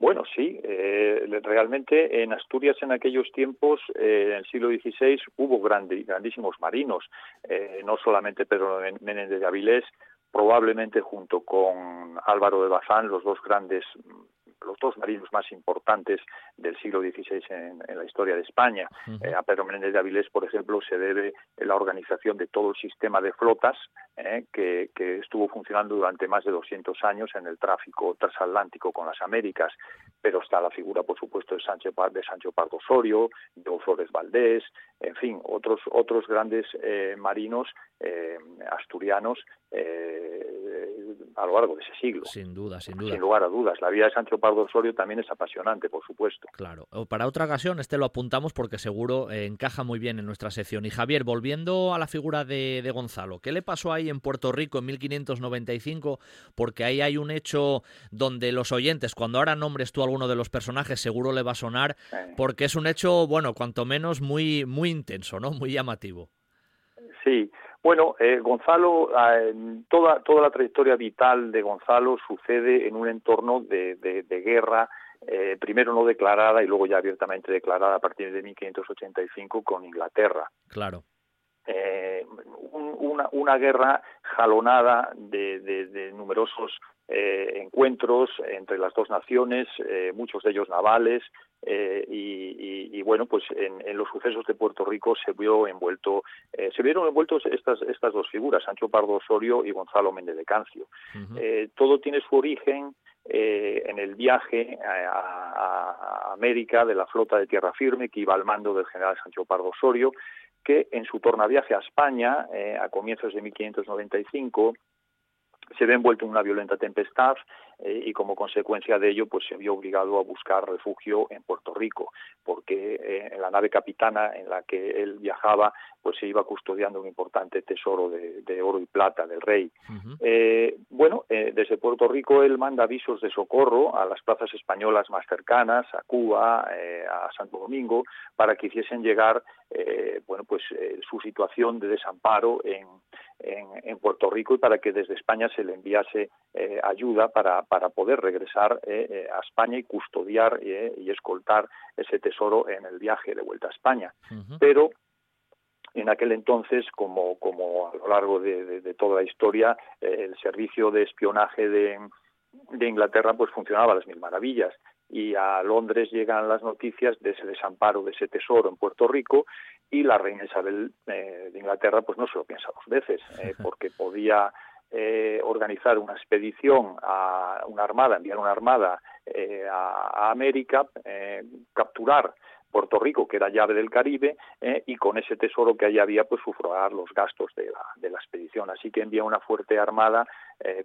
Bueno, sí, eh, realmente en Asturias en aquellos tiempos, eh, en el siglo XVI, hubo grandísimos marinos, eh, no solamente Pedro Menéndez de Avilés, probablemente junto con Álvaro de Bazán, los dos grandes los dos marinos más importantes del siglo XVI en, la historia de España. Eh, a Pedro Menéndez de Avilés, por ejemplo, se debe la organización de todo el sistema de flotas eh, que, estuvo funcionando durante más de 200 años en el tráfico transatlántico con las Américas. Pero está la figura, por supuesto, de Sancho, de Sancho Pardo Osorio, de Flores Valdés, en fin, otros, otros grandes eh, marinos asturianos a lo largo de ese siglo. Sin duda, sin duda. Sin lugar a dudas. La vida de Sancho Pardo Osorio también es apasionante, por supuesto. Claro. Para otra ocasión, este lo apuntamos porque seguro eh, encaja muy bien en nuestra sección. Y Javier, volviendo a la figura de, Gonzalo, ¿qué le pasó ahí en Puerto Rico en 1595? Porque ahí hay un hecho donde los oyentes, cuando ahora nombres tú alguno de los personajes, seguro le va a sonar, porque es un hecho, bueno, cuanto menos muy, muy intenso, ¿no? Muy llamativo. Sí, bueno, eh, Gonzalo, ah, toda, toda la trayectoria vital de Gonzalo sucede en un entorno de, guerra, eh, primero no declarada y luego ya abiertamente declarada a partir de 1585 con Inglaterra. Claro. una, guerra jalonada de, numerosos encuentros entre las dos naciones, muchos de ellos navales, y, bueno, pues en, los sucesos de Puerto Rico se vio envuelto, se vieron envueltos estas, estas dos figuras, Sancho Pardo Osorio y Gonzalo Méndez de Cancio. todo tiene su origen eh, en el viaje a, América de la flota de tierra firme que iba al mando del general Sancho Pardo Osorio, que en su tornaviaje a España, eh, a comienzos de 1595, se ve envuelto en una violenta tempestad eh, y como consecuencia de ello pues se vio obligado a buscar refugio en Puerto Rico porque eh, en la nave capitana en la que él viajaba pues se iba custodiando un importante tesoro de, oro y plata del rey. Eh, bueno, desde Puerto Rico él manda avisos de socorro a las plazas españolas más cercanas, a Cuba, a Santo Domingo, para que hiciesen llegar bueno pues su situación de desamparo en, en, Puerto Rico y para que desde España se le enviase ayuda para, para poder regresar eh, eh, a España y custodiar eh, y escoltar ese tesoro en el viaje de vuelta a España. Pero en aquel entonces, como, como a lo largo de, toda la historia, el servicio de espionaje de, Inglaterra pues funcionaba a las mil maravillas. Y a Londres llegan las noticias de ese desamparo de ese tesoro en Puerto Rico y la reina Isabel de Inglaterra pues no se lo piensa dos veces porque podía eh, organizar una expedición a una armada, enviar una armada eh, a, América, eh, capturar Puerto Rico, que era llave del Caribe, y con ese tesoro que allí había, pues sufragar los gastos de la, expedición. Así que envía una fuerte armada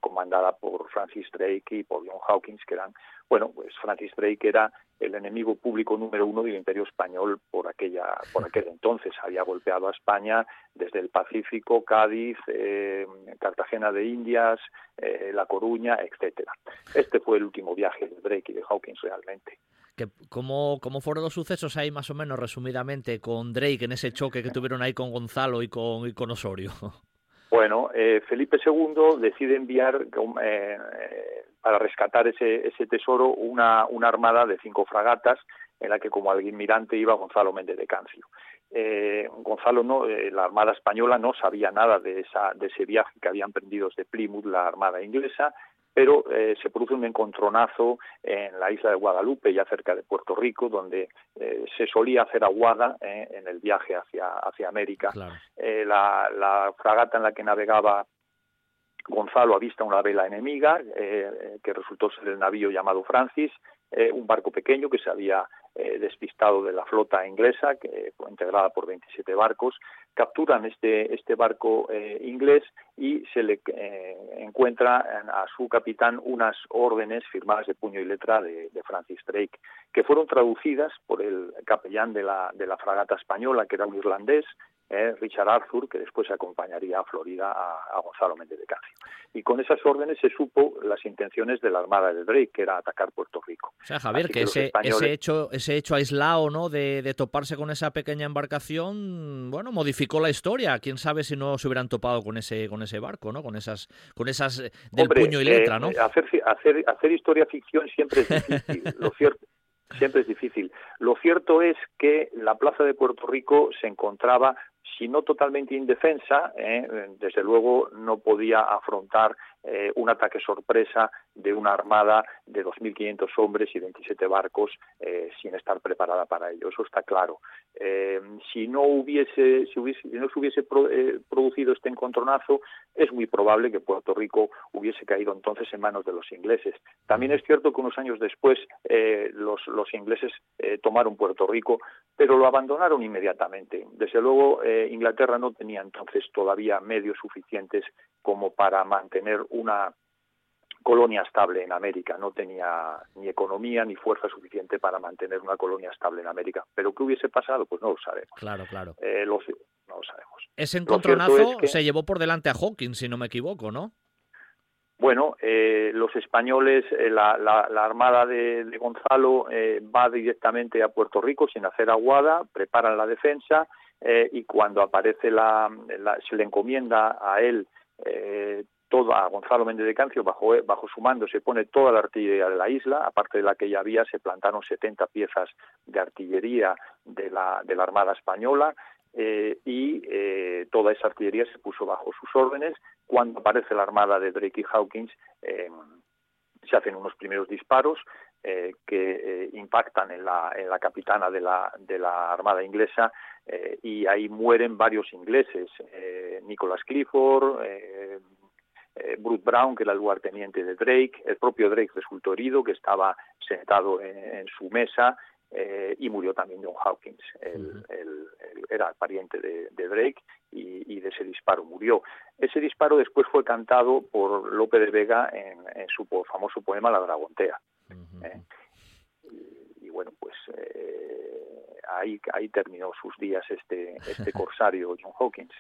comandada por Francis Drake y por John Hawkins, que eran, bueno, pues Francis Drake era el enemigo público número uno del Imperio español por aquella por aquel entonces había golpeado a España desde el Pacífico, Cádiz, eh, Cartagena de Indias, eh, La Coruña, etcétera. Este fue el último viaje de Drake y de Hawkins realmente. ¿Cómo, ¿Cómo fueron los sucesos ahí más o menos resumidamente con Drake en ese choque que tuvieron ahí con Gonzalo y con, con Osorio? Bueno, eh, Felipe II decide enviar eh, para rescatar ese, ese tesoro una, una, armada de cinco fragatas en la que como almirante iba Gonzalo Méndez de Cancio. Eh, Gonzalo no, eh, la armada española no sabía nada de, esa, de ese viaje que habían prendido desde Plymouth la armada inglesa pero eh, se produce un encontronazo en la isla de Guadalupe, ya cerca de Puerto Rico, donde eh, se solía hacer aguada eh, en el viaje hacia, hacia América. La, la, fragata en la que navegaba Gonzalo avista una vela enemiga, que resultó ser el navío llamado Francis, un barco pequeño que se había despistado de la flota inglesa, que fue integrada por 27 barcos, capturan este, este barco inglés y se le eh, encuentra a su capitán unas órdenes firmadas de puño y letra de, Francis Drake, que fueron traducidas por el capellán de la, de la fragata española, que era un irlandés, eh, Richard Arthur, que después acompañaría a Florida a, Gonzalo Méndez de Cancio. Y con esas órdenes se supo las intenciones de la Armada de Drake, que era atacar Puerto Rico. O sea, Javier, que, ese, ese, hecho, ese hecho aislado ¿no? De, de, toparse con esa pequeña embarcación, bueno, modificó la historia. Quién sabe si no se hubieran topado con ese, con ese barco, ¿no? Con esas, con esas eh, del puño y letra, ¿no? Eh, hacer, hacer, hacer historia ficción siempre es difícil. Lo cierto, siempre es difícil. Lo cierto es que la plaza de Puerto Rico se encontraba si no totalmente indefensa, eh, desde luego no podía afrontar eh, un ataque sorpresa de una armada de 2.500 hombres y 27 barcos eh, sin estar preparada para ello. Eso está claro. si no hubiese, si, hubiese, no se hubiese producido este encontronazo, es muy probable que Puerto Rico hubiese caído entonces en manos de los ingleses. También es cierto que unos años después los ingleses tomaron Puerto Rico, pero lo abandonaron inmediatamente. Desde luego, Inglaterra no tenía entonces todavía medios suficientes como para mantener una colonia estable en América. No tenía ni economía ni fuerza suficiente para mantener una colonia estable en América. Pero ¿qué hubiese pasado? Pues no lo sabemos. Claro, claro. Eh, no lo sabemos. Ese encontronazo se llevó por delante a Hawkins, si no me equivoco, ¿no? Bueno, eh, los españoles, eh, la, armada de, Gonzalo va directamente a Puerto Rico sin hacer aguada, preparan la defensa eh, y cuando aparece la, se le encomienda a él eh, todo, a Gonzalo Méndez de Cancio, bajo, bajo su mando se pone toda la artillería de la isla, aparte de la que ya había, se plantaron 70 piezas de artillería de la, Armada Española, y toda esa artillería se puso bajo sus órdenes. Cuando aparece la armada de Drake y Hawkins, se hacen unos primeros disparos eh, que eh, impactan en la, capitana de la, de la Armada inglesa eh, y ahí mueren varios ingleses, Nicholas Clifford, Bruce Brown, que era el lugarteniente de Drake, el propio Drake resultó herido, que estaba sentado en, su mesa, y murió también John Hawkins, el, era pariente de, Drake y, de ese disparo murió. Ese disparo después fue cantado por Lope de Vega en, su famoso poema La Dragontea. ¿eh? y, bueno, pues eh, ahí, ahí terminó sus días este, este corsario John Hawkins.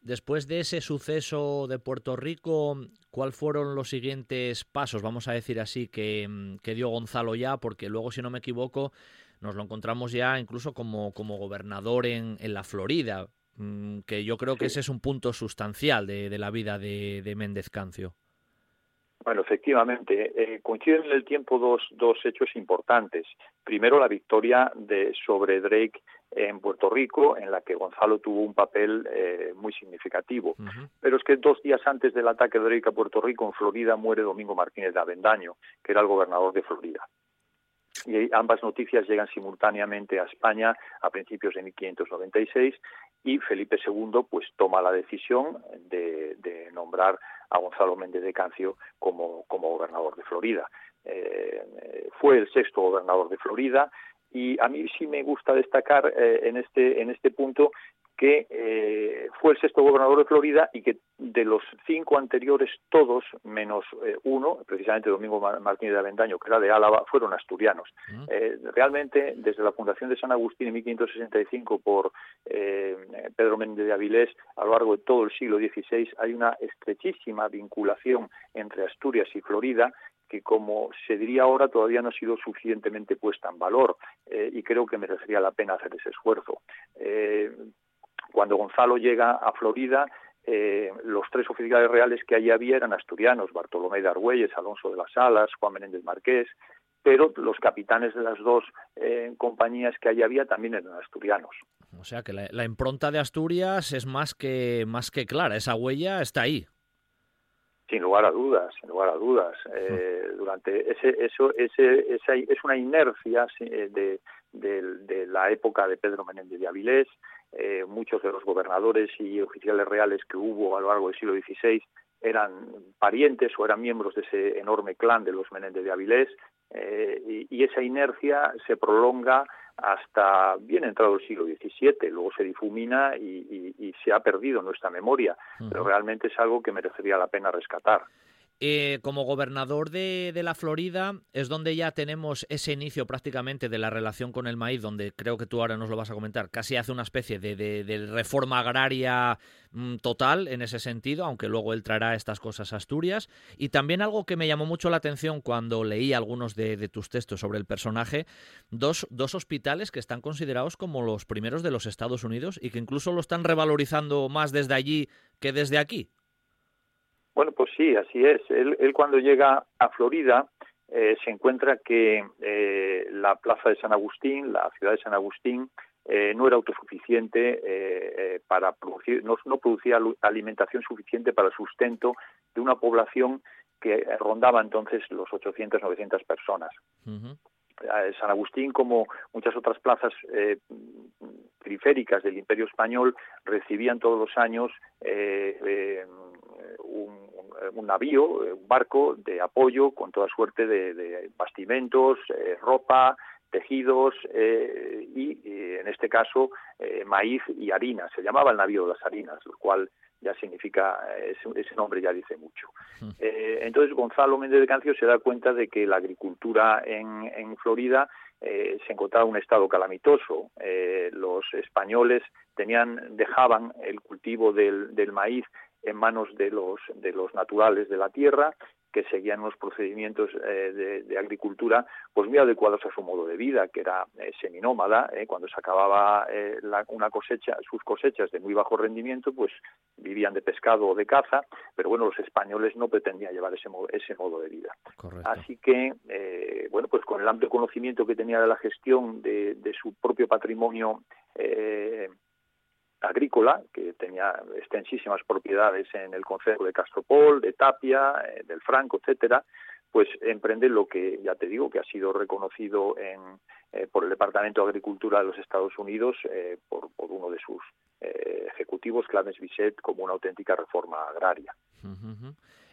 Después de ese suceso de Puerto Rico, ¿cuáles fueron los siguientes pasos, vamos a decir así, que, que dio Gonzalo ya? Porque luego, si no me equivoco, nos lo encontramos ya incluso como, como gobernador en, en la Florida, mm, que yo creo que ese es un punto sustancial de, de la vida de, de Méndez Cancio. Bueno, efectivamente, eh, coinciden en el tiempo dos, dos hechos importantes. Primero, la victoria de, sobre Drake en Puerto Rico, en la que Gonzalo tuvo un papel eh, muy significativo. Pero es que dos días antes del ataque de Drake a Puerto Rico, en Florida, muere Domingo Martínez de Avendaño, que era el gobernador de Florida y ambas noticias llegan simultáneamente a España a principios de 1596 y Felipe II pues toma la decisión de, nombrar a Gonzalo Méndez de Cancio como, como gobernador de Florida. Eh, fue el sexto gobernador de Florida y a mí sí me gusta destacar eh, en este en este punto que eh, fue el sexto gobernador de Florida y que de los cinco anteriores, todos menos eh, uno, precisamente Domingo Martínez de Avendaño, que era de Álava, fueron asturianos. Mm. Eh, realmente, desde la fundación de San Agustín en 1565 por Pedro Méndez de Avilés, a lo largo de todo el siglo XVI, hay una estrechísima vinculación entre Asturias y Florida que como se diría ahora todavía no ha sido suficientemente puesta en valor y creo que merecería la pena hacer ese esfuerzo. Cuando Gonzalo llega a Florida, eh, los tres oficiales reales que allí había eran asturianos, Bartolomé de Argüelles, Alonso de las Alas, Juan Menéndez Marqués, pero los capitanes de las dos eh, compañías que allí había también eran asturianos. O sea que la, impronta de Asturias es más que, más que clara, esa huella está ahí. Sin lugar a dudas, sin lugar a dudas. Eh, durante ese, eso, ese, esa, es una inercia de, de, la época de Pedro Menéndez de Avilés, eh, muchos de los gobernadores y oficiales reales que hubo a lo largo del siglo XVI eran parientes o eran miembros de ese enorme clan de los Menéndez de Avilés eh, y, esa inercia se prolonga hasta bien entrado el siglo XVII, luego se difumina y, se ha perdido nuestra memoria, pero realmente es algo que merecería la pena rescatar. Eh, como gobernador de, la Florida es donde ya tenemos ese inicio prácticamente de la relación con el maíz, donde creo que tú ahora nos lo vas a comentar, casi hace una especie de, reforma agraria mm, total en ese sentido, aunque luego él traerá estas cosas a Asturias. Y también algo que me llamó mucho la atención cuando leí algunos de, tus textos sobre el personaje, dos, dos hospitales que están considerados como los primeros de los Estados Unidos y que incluso lo están revalorizando más desde allí que desde aquí. Bueno, pues sí, así es. Él, cuando llega a Florida eh, se encuentra que eh, la plaza de San Agustín, la ciudad de San Agustín, eh, no era autosuficiente para producir, no, producía alimentación suficiente para el sustento de una población que rondaba entonces los 800, 900 personas. San Agustín, como muchas otras plazas periféricas del Imperio Español, recibían todos los años un, un navío, eh, un barco de apoyo con toda suerte de, bastimentos, eh, ropa, tejidos eh, y, en este caso maíz y harina. Se llamaba el navío de las harinas, lo cual ya significa, ese, nombre ya dice mucho. entonces Gonzalo Méndez de Cancio se da cuenta de que la agricultura en, en Florida se encontraba en un estado calamitoso. los españoles tenían, dejaban el cultivo del, del maíz en manos de los, de los naturales de la tierra, que seguían unos procedimientos eh, de, agricultura pues muy adecuados a su modo de vida, que era eh, seminómada, eh, cuando se acababa una cosecha, sus cosechas de muy bajo rendimiento, pues vivían de pescado o de caza, pero bueno, los españoles no pretendían llevar ese modo, ese modo de vida. Así que, bueno, pues con el amplio conocimiento que tenía de la gestión de, de su propio patrimonio agrícola, que tenía extensísimas propiedades en el concejo de Castropol, de Tapia, del Franco, etcétera, pues emprende lo que ya te digo que ha sido reconocido en, por el Departamento de Agricultura de los Estados Unidos por, por, uno de sus ejecutivos, Clarence Bisset, como una auténtica reforma agraria.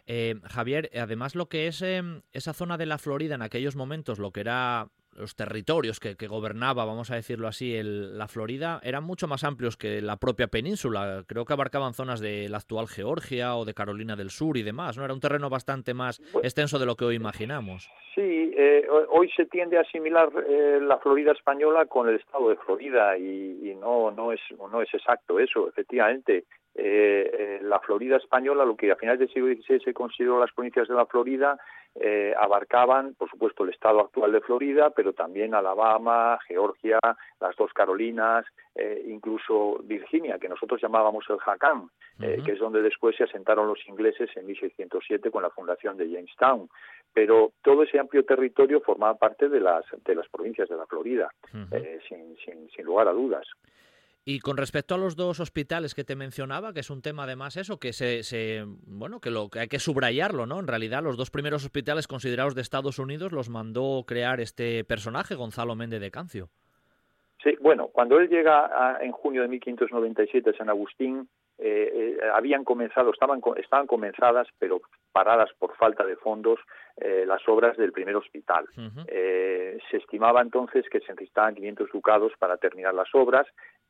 Eh, Javier, además lo que es em, esa zona de la Florida en aquellos momentos, lo que era los territorios que, gobernaba, vamos a decirlo así, la Florida, eran mucho más amplios que la propia península. Creo que abarcaban zonas de la actual Georgia o de Carolina del Sur y demás, ¿no? Era un terreno bastante más extenso de lo que hoy imaginamos. Sí, eh, hoy se tiende a asimilar eh, la Florida española con el estado de Florida y, y, no, no, es, no es exacto eso, efectivamente. Eh, la Florida española, lo que a finales del siglo XVI se consideró las provincias de la Florida, eh, abarcaban, por supuesto, el estado actual de Florida, pero también Alabama, Georgia, las dos Carolinas, incluso Virginia, que nosotros llamábamos el Jacán, que es donde después se asentaron los ingleses en 1607 con la fundación de Jamestown. Pero todo ese amplio territorio formaba parte de las, de las provincias de la Florida, sin, sin, sin lugar a dudas. Y con respecto a los dos hospitales que te mencionaba, que es un tema además eso, que se, se, bueno, que lo que hay que subrayarlo, ¿no? En realidad, los dos primeros hospitales considerados de Estados Unidos los mandó crear este personaje, Gonzalo Méndez de Cancio. Sí, bueno, cuando él llega en junio de 1597 a San Agustín, eh, eh, habían comenzado, estaban, estaban comenzadas, pero paradas por falta de fondos, eh, las obras del primer hospital. se estimaba entonces que se necesitaban 500 ducados para terminar las obras.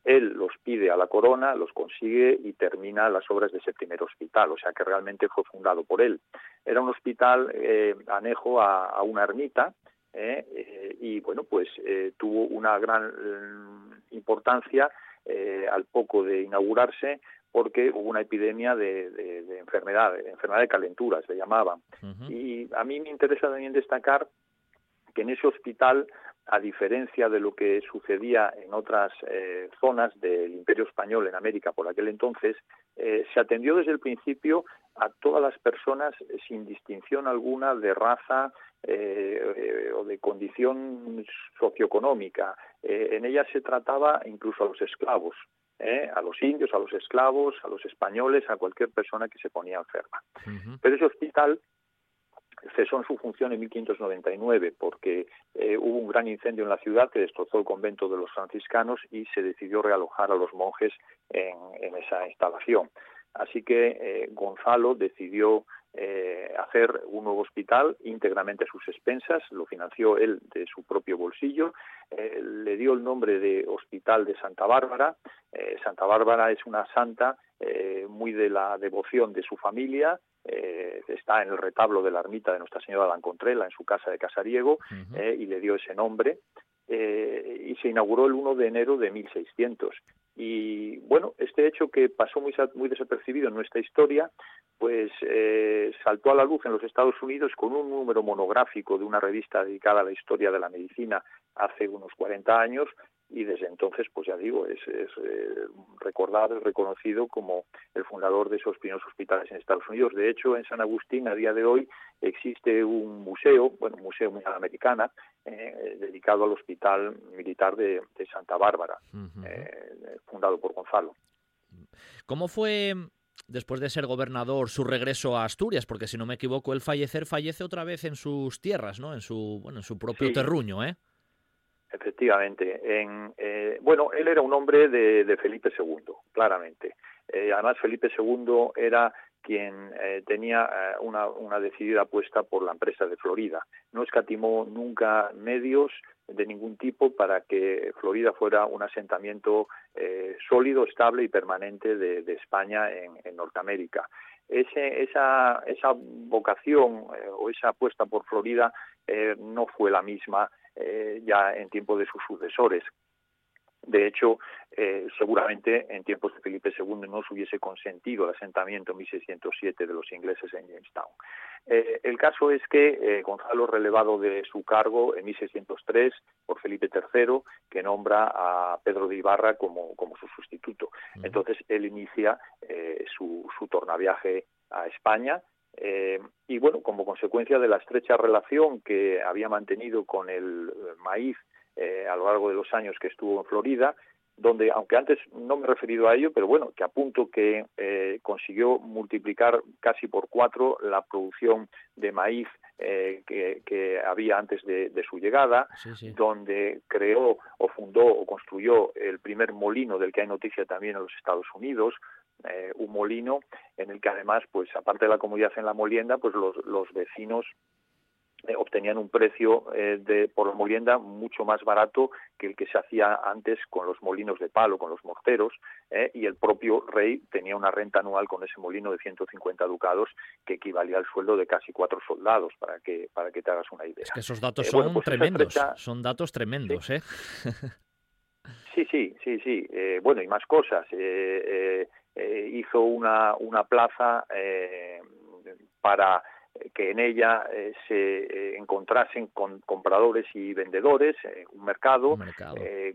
Él los pide a la corona, los consigue y termina las obras de ese primer hospital, o sea que realmente fue fundado por él. Era un hospital anejo a, una ermita, y bueno, pues tuvo una gran importancia al poco de inaugurarse porque hubo una epidemia de, de, enfermedad, de enfermedad de calentura, se llamaba. Y a mí me interesa también destacar que en ese hospital, a diferencia de lo que sucedía en otras eh, zonas del Imperio Español en América por aquel entonces, eh, se atendió desde el principio a todas las personas sin distinción alguna de raza eh, o de condición socioeconómica. en ella se trataba incluso a los esclavos. a los indios, a los esclavos, a los españoles, a cualquier persona que se ponía enferma. Pero ese hospital cesó en su función en 1599 porque eh, hubo un gran incendio en la ciudad que destrozó el convento de los franciscanos y se decidió realojar a los monjes en, esa instalación. Así que eh, Gonzalo decidió eh, hacer un nuevo hospital íntegramente a sus expensas, lo financió él de su propio bolsillo, eh, le dio el nombre de Hospital de Santa Bárbara. Eh, Santa Bárbara es una santa muy de la devoción de su familia, está en el retablo de la ermita de Nuestra Señora de la Encontrela en su casa de Casariego y le dio ese nombre. y se inauguró el 1 de enero de 1600. Y bueno, este hecho que pasó muy, muy desapercibido en nuestra historia, pues eh, saltó a la luz en los Estados Unidos con un número monográfico de una revista dedicada a la historia de la medicina hace unos 40 años y desde entonces, pues ya digo, es, es eh, recordado y reconocido como el fundador de esos primeros hospitales en Estados Unidos. De hecho, en San Agustín, a día de hoy, existe un museo, bueno, un museo muy americana, eh, dedicado al Hospital Militar de, Santa Bárbara, eh, fundado por Gonzalo. ¿Cómo fue después de ser gobernador, su regreso a Asturias, porque si no me equivoco, el fallecer fallece otra vez en sus tierras, ¿no? En su, bueno, en su propio terruño, ¿eh? Efectivamente. En, eh, bueno, él era un hombre de, Felipe II, claramente. Eh, además, Felipe II era quien eh, tenía una, decidida apuesta por la empresa de Florida. No escatimó nunca medios de ningún tipo para que Florida fuera un asentamiento sólido, estable y permanente de, España en, Norteamérica. Ese, esa, esa vocación o esa apuesta por Florida no fue la misma eh, ya en tiempo de sus sucesores. De hecho, eh, seguramente en tiempos de Felipe II no se hubiese consentido el asentamiento en 1607 de los ingleses en Jamestown. Eh, el caso es que Gonzalo, relevado de su cargo en 1603 por Felipe III, que nombra a Pedro de Ibarra como, como su sustituto. Entonces, él inicia su, su tornaviaje a España, eh, y bueno, como consecuencia de la estrecha relación que había mantenido con el maíz eh, a lo largo de los años que estuvo en Florida, donde, aunque antes no me he referido a ello, pero bueno, que apunto que eh, consiguió multiplicar casi por cuatro la producción de maíz eh, que, había antes de, su llegada, donde creó o fundó o construyó el primer molino del que hay noticia también en los Estados Unidos, eh, un molino en el que además, pues aparte de la comunidad en la molienda, pues los, los vecinos eh, obtenían un precio eh, de, por la molienda mucho más barato que el que se hacía antes con los molinos de palo, con los morteros, eh, y el propio rey tenía una renta anual con ese molino de 150 ducados que equivalía al sueldo de casi cuatro soldados, para que, para que te hagas una idea. Es que esos datos son pues tremendos, son datos tremendos, ¿eh? Sí, sí, sí, sí. bueno, y más cosas. Hizo una, una plaza para que en ella eh, se eh, encontrasen con compradores y vendedores, eh, un mercado,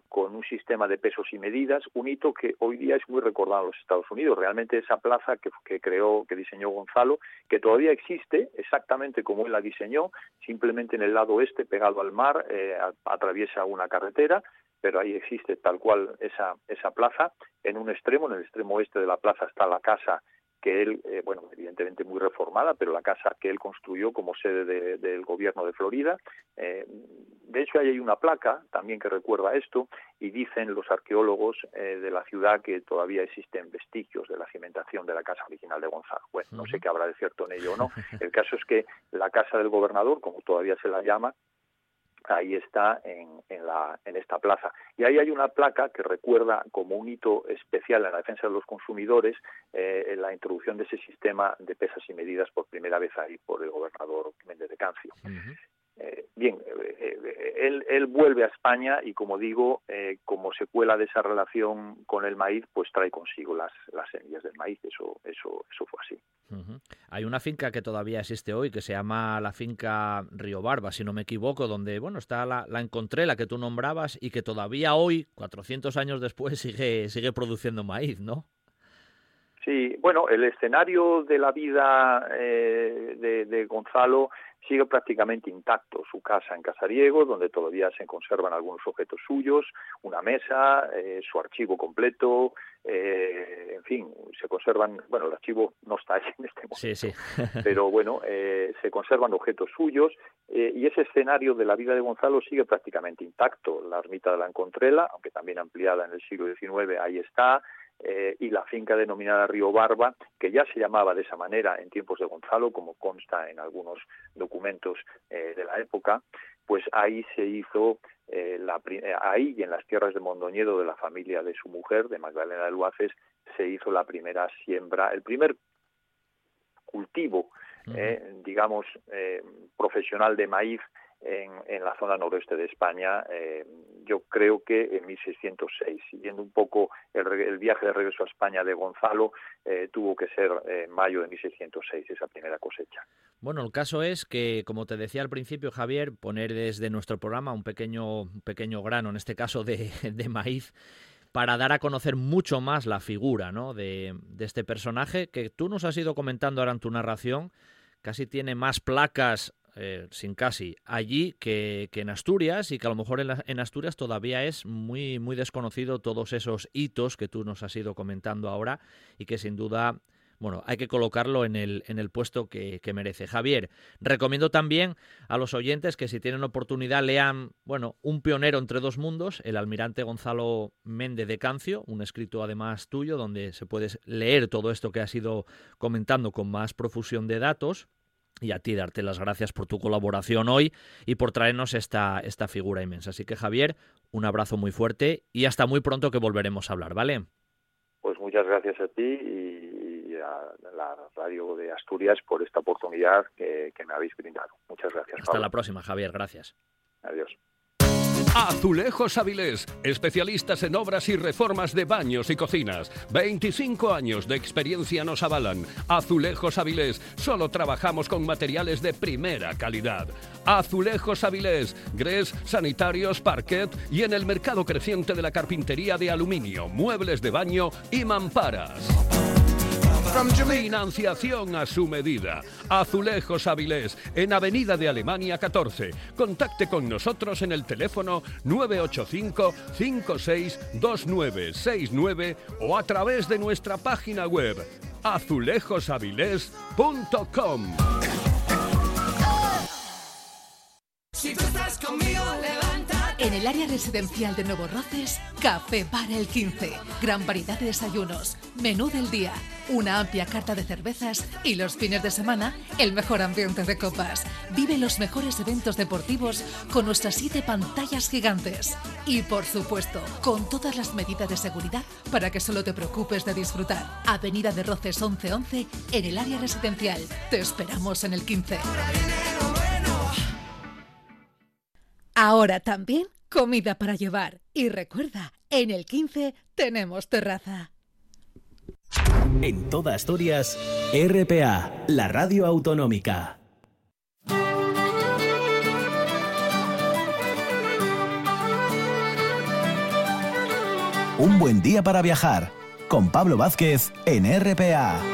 con un sistema de pesos y medidas, un hito que hoy día es muy recordado en los Estados Unidos. Realmente esa plaza que, creó, que diseñó Gonzalo, que todavía existe exactamente como él la diseñó, simplemente en el lado oeste, pegado al mar, atraviesa una carretera, pero ahí existe tal cual esa, esa plaza. En un extremo, en el extremo oeste de la plaza está la casa que él, eh, bueno, evidentemente muy reformada, pero la casa que él construyó como sede del gobierno de Florida. Eh, de hecho, ahí hay una placa también que recuerda esto y dicen los arqueólogos eh, de la ciudad que todavía existen vestigios de la cimentación de la casa original de Gonzalo. Bueno, no sé qué habrá de cierto en ello o no. El caso es que la casa del gobernador, como todavía se la llama, ahí está en, esta plaza. Y ahí hay una placa que recuerda como un hito especial en la defensa de los consumidores eh, la introducción de ese sistema de pesas y medidas por primera vez ahí por el gobernador Méndez de Cancio. Eh, bien, eh, eh, él, él, vuelve a España y, como digo, como secuela de esa relación con el maíz, pues trae consigo las, las semillas del maíz. Eso, eso, eso fue así. Hay una finca que todavía existe hoy que se llama la finca Río Barba, si no me equivoco, donde, bueno, está la, la encontré, la que tú nombrabas, y que todavía hoy, 400 años después, sigue, sigue produciendo maíz, ¿no? Sí, bueno, el escenario de la vida de, de Gonzalo sigue prácticamente intacto su casa en Casariego, donde todavía se conservan algunos objetos suyos, una mesa, eh, su archivo completo, eh, en fin, se conservan, bueno, el archivo no está ahí en este momento, sí, sí. pero bueno, eh, se conservan objetos suyos y ese escenario de la vida de Gonzalo sigue prácticamente intacto. La ermita de la Encontrela, aunque también ampliada en el siglo XIX, ahí está, eh, y la finca denominada Río Barba, que ya se llamaba de esa manera en tiempos de Gonzalo, como consta en algunos documentos eh, de la época, pues ahí se hizo, eh, la, ahí y en las tierras de Mondoñedo de la familia de su mujer, de Magdalena de Luaces, se hizo la primera siembra, el primer cultivo, digamos, profesional de maíz en, la zona noroeste de España, eh, yo creo que en 1606. Siguiendo un poco el, viaje de regreso a España de Gonzalo, eh, tuvo que ser en mayo de 1606 esa primera cosecha. Bueno, el caso es que, como te decía al principio, Javier, poner desde nuestro programa un pequeño, pequeño grano, en este caso de, de maíz, para dar a conocer mucho más la figura ¿no? de, de este personaje que tú nos has ido comentando ahora en tu narración. Casi tiene más placas eh, sin casi, allí que, en Asturias y que a lo mejor en, Asturias todavía es muy, muy desconocido todos esos hitos que tú nos has ido comentando ahora y que sin duda bueno, hay que colocarlo en el, en el puesto que, merece. Javier, recomiendo también a los oyentes que si tienen oportunidad lean, bueno, Un pionero entre dos mundos, el almirante Gonzalo Méndez de Cancio, un escrito además tuyo, donde se puede leer todo esto que has ido comentando con más profusión de datos y a ti darte las gracias por tu colaboración hoy y por traernos esta, esta figura inmensa. Así que Javier, un abrazo muy fuerte y hasta muy pronto que volveremos a hablar, ¿vale? Pues muchas gracias a ti y a la radio de Asturias por esta oportunidad que, que me habéis brindado. Muchas gracias. Hasta la próxima, Javier. Gracias. Adiós. Azulejos Avilés, especialistas en obras y reformas de baños y cocinas. 25 años de experiencia nos avalan. Azulejos Avilés, solo trabajamos con materiales de primera calidad. Azulejos Avilés, grés, sanitarios, parquet y en el mercado creciente de la carpintería de aluminio, muebles de baño y mamparas. Financiación a su medida. Azulejos Avilés, en Avenida de Alemania 14. Contacte con nosotros en el teléfono 985 562969 o a través de nuestra página web azulejosavilés.com. Si tú estás conmigo, en el área residencial de Nuevo Roces, Café para el 15. Gran variedad de desayunos, menú del día, una amplia carta de cervezas y los fines de semana, el mejor ambiente de copas. Vive los mejores eventos deportivos con nuestras siete pantallas gigantes. Y por supuesto, con todas las medidas de seguridad para que solo te preocupes de disfrutar. Avenida de Roces 1111 en el área residencial. Te esperamos en el 15. Ahora también comida para llevar. Y recuerda, en el 15 tenemos terraza. En toda Asturias, RPA, la radio autonómica. Un buen día para viajar con Pablo Vázquez en RPA.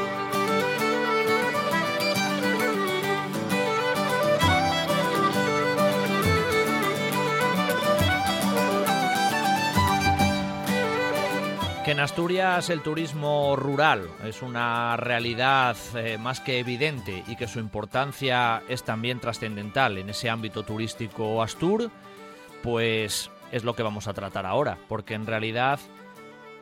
Asturias el turismo rural es una realidad eh, más que evidente y que su importancia es también trascendental en ese ámbito turístico astur, pues es lo que vamos a tratar ahora, porque en realidad,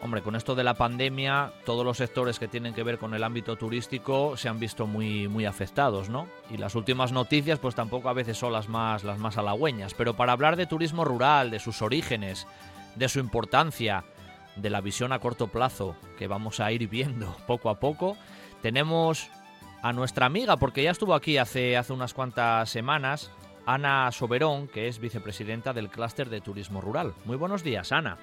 hombre, con esto de la pandemia, todos los sectores que tienen que ver con el ámbito turístico se han visto muy, muy afectados, ¿no? Y las últimas noticias, pues tampoco a veces son las más, las más halagüeñas, pero para hablar de turismo rural, de sus orígenes, de su importancia, de la visión a corto plazo que vamos a ir viendo poco a poco, tenemos a nuestra amiga, porque ya estuvo aquí hace, hace unas cuantas semanas, Ana Soberón, que es vicepresidenta del Clúster de Turismo Rural. Muy buenos días, Ana.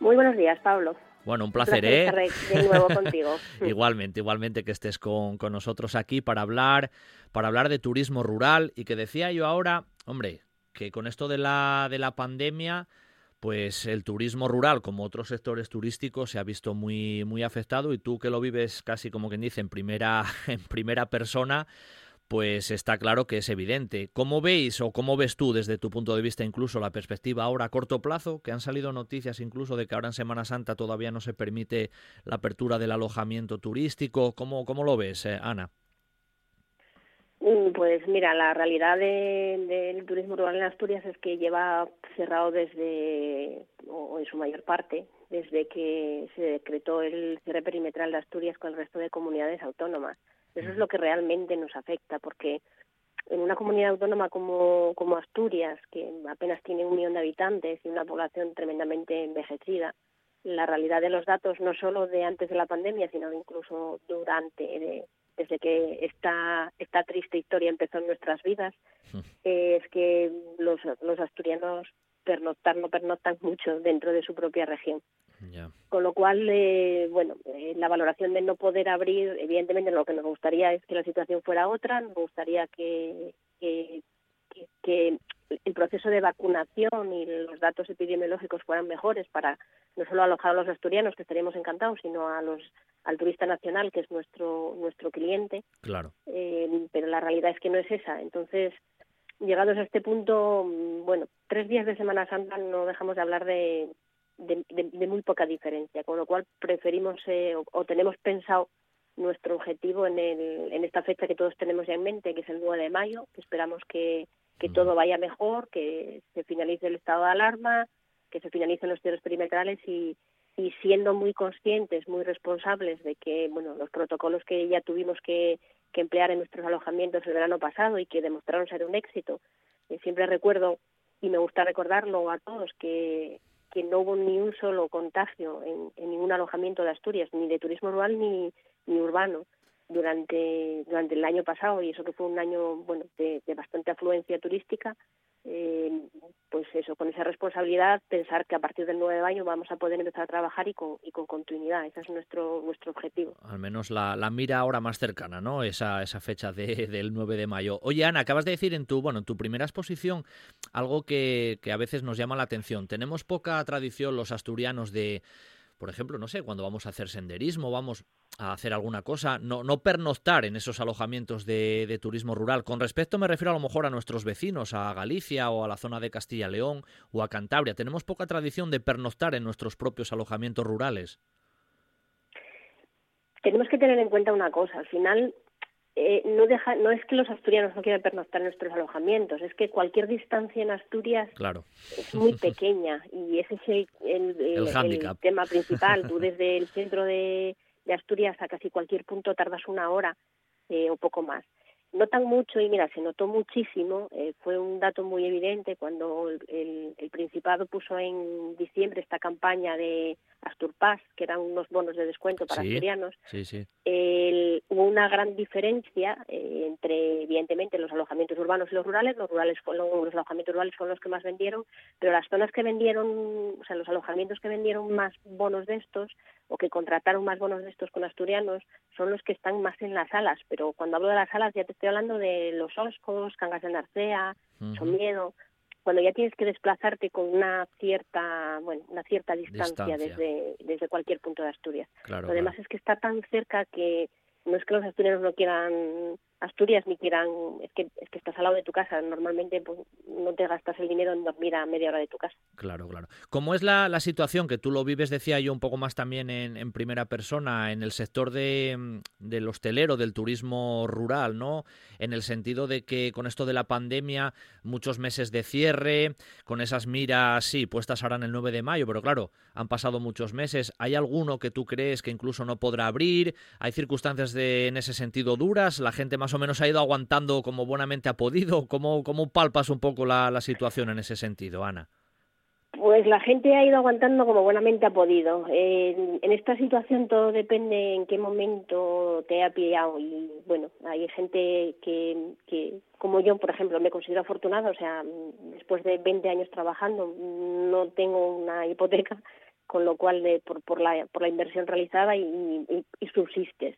Muy buenos días, Pablo. Bueno, un placer, ¿eh? Estar de nuevo contigo. igualmente, igualmente que estés con, con, nosotros aquí para hablar, para hablar de turismo rural y que decía yo ahora, hombre, que con esto de la, de la pandemia pues el turismo rural, como otros sectores turísticos, se ha visto muy, muy afectado y tú que lo vives casi como quien dice en primera, en primera persona, pues está claro que es evidente. ¿Cómo veis o cómo ves tú desde tu punto de vista incluso la perspectiva ahora a corto plazo? Que han salido noticias incluso de que ahora en Semana Santa todavía no se permite la apertura del alojamiento turístico. ¿Cómo, cómo lo ves, eh, Ana? Mm, pues mira, la realidad del turismo rural en Asturias es que lleva cerrado desde, o en su mayor parte, desde que se decretó el cierre perimetral de Asturias con el resto de comunidades autónomas. Eso es lo que realmente nos afecta, porque en una comunidad autónoma como, como Asturias, que apenas tiene un millón de habitantes y una población tremendamente envejecida, la realidad de los datos, no solo de antes de la pandemia, sino incluso durante, de, desde que esta, esta triste historia empezó en nuestras vidas, es que los, los asturianos pernoctan, no pernoctan mucho dentro de su propia región. Con lo cual, eh, bueno, eh, la valoración de no poder abrir, evidentemente lo que nos gustaría es que la situación fuera otra, nos gustaría que, que, que el proceso de vacunación y los datos epidemiológicos fueran mejores para no solo alojar a los asturianos, que estaríamos encantados, sino a los al turista nacional, que es nuestro nuestro cliente. Claro. Eh, pero la realidad es que no es esa. Entonces, llegados a este punto, mm, bueno, tres días de Semana Santa no dejamos de hablar de, de, muy poca diferencia, con lo cual preferimos eh, o, tenemos pensado nuestro objetivo en, el, en esta fecha que todos tenemos ya en mente, que es el 9 de mayo, que esperamos que, que todo vaya mejor, que se finalice el estado de alarma, que se finalicen los cierres perimetrales y, y siendo muy conscientes, muy responsables de que bueno los protocolos que ya tuvimos que, emplear en nuestros alojamientos el verano pasado y que demostraron ser un éxito. Eh, siempre recuerdo y me gusta recordarlo a todos que, que no hubo ni un solo contagio en, en ningún alojamiento de Asturias, ni de turismo rural ni, ni urbano durante durante el año pasado y eso que fue un año bueno de bastante afluencia turística eh, pues eso, con esa responsabilidad, pensar que a partir del 9 de mayo vamos a poder empezar a trabajar y con, y con continuidad. Ese es nuestro, nuestro objetivo. Al menos la, mira ahora más cercana, ¿no? Esa, esa fecha de, del 9 de mayo. Oye, Ana, acabas de decir en tu, bueno, en tu primera exposición algo que, que a veces nos llama la atención. Tenemos poca tradición los asturianos de por ejemplo, no sé, cuando vamos a hacer senderismo, vamos a hacer alguna cosa, no, no pernoctar en esos alojamientos de, de, turismo rural. Con respecto me refiero a lo mejor a nuestros vecinos, a Galicia o a la zona de Castilla-León o a Cantabria. Tenemos poca tradición de pernoctar en nuestros propios alojamientos rurales. Tenemos que tener en cuenta una cosa, al final eh, no deja, no es que los asturianos no quieran pernoctar en nuestros alojamientos, es que cualquier distancia en Asturias es muy pequeña y ese es el, el, tema principal. Tú desde el centro de, Asturias a casi cualquier punto tardas una hora eh, o poco más notan mucho y mira, se notó muchísimo, eh, fue un dato muy evidente cuando el, Principado puso en diciembre esta campaña de Asturpaz, que eran unos bonos de descuento para asturianos. hubo una gran diferencia eh, entre, evidentemente, los alojamientos urbanos y los rurales. Los, rurales los alojamientos rurales fueron los que más vendieron, pero las zonas que vendieron, o sea, los alojamientos que vendieron más bonos de estos o que contrataron más bonos de estos con asturianos son los que están más en las salas. Pero cuando hablo de las salas ya te estoy hablando de los Oscos, Cangas de Narcea, Somiedo, cuando ya tienes que desplazarte con una cierta, bueno, una cierta distancia, desde desde cualquier punto de Asturias. Lo demás es que está tan cerca que no es que los asturianos no quieran Asturias ni quieran, es que, es que estás al lado de tu casa, normalmente pues, no te gastas el dinero en dormir a media hora de tu casa. Claro, claro. ¿Cómo es la, la situación que tú lo vives, decía yo un poco más también en, primera persona, en el sector de, del hostelero, del turismo rural, ¿no? En el sentido de que con esto de la pandemia, muchos meses de cierre, con esas miras, sí, puestas ahora en el 9 de mayo, pero claro, han pasado muchos meses. ¿Hay alguno que tú crees que incluso no podrá abrir? ¿Hay circunstancias de, en ese sentido duras? ¿La gente más o menos ha ido aguantando como buenamente ha podido? ¿Cómo, cómo palpas un poco la, situación en ese sentido, Ana? Pues la gente ha ido aguantando como buenamente ha podido. en esta situación todo depende en qué momento te ha pillado y bueno, hay gente que, como yo, por ejemplo, me considero afortunada, o sea, después de 20 años trabajando no tengo una hipoteca, con lo cual de, por, por, la, por la inversión realizada y subsistes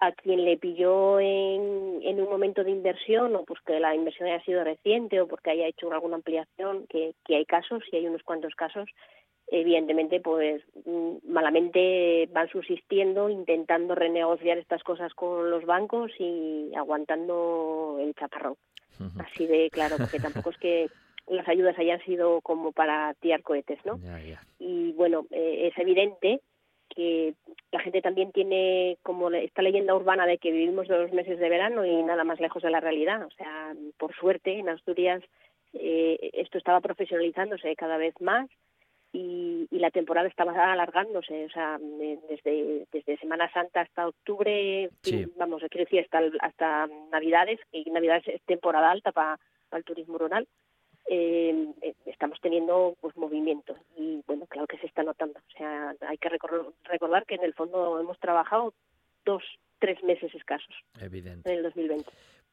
a quien le pilló en, en un momento de inversión o pues que la inversión haya sido reciente o porque haya hecho alguna ampliación, que, que hay casos y hay unos cuantos casos, evidentemente pues mm, malamente van subsistiendo intentando renegociar estas cosas con los bancos y aguantando el chaparrón. Así de claro, porque tampoco es que las ayudas hayan sido como para tirar cohetes, ¿no? Y bueno, eh, es evidente que la gente también tiene como esta leyenda urbana de que vivimos dos meses de verano y nada más lejos de la realidad. O sea, por suerte en Asturias eh, esto estaba profesionalizándose cada vez más y, y, la temporada estaba alargándose. O sea, desde, desde Semana Santa hasta octubre, vamos, quiero decir, hasta, hasta Navidades, y Navidades es temporada alta para el turismo rural. Eh, eh, estamos teniendo pues movimiento y bueno claro que se está notando o sea hay que recordar que en el fondo hemos trabajado dos tres meses escasos Evidente. en el 2020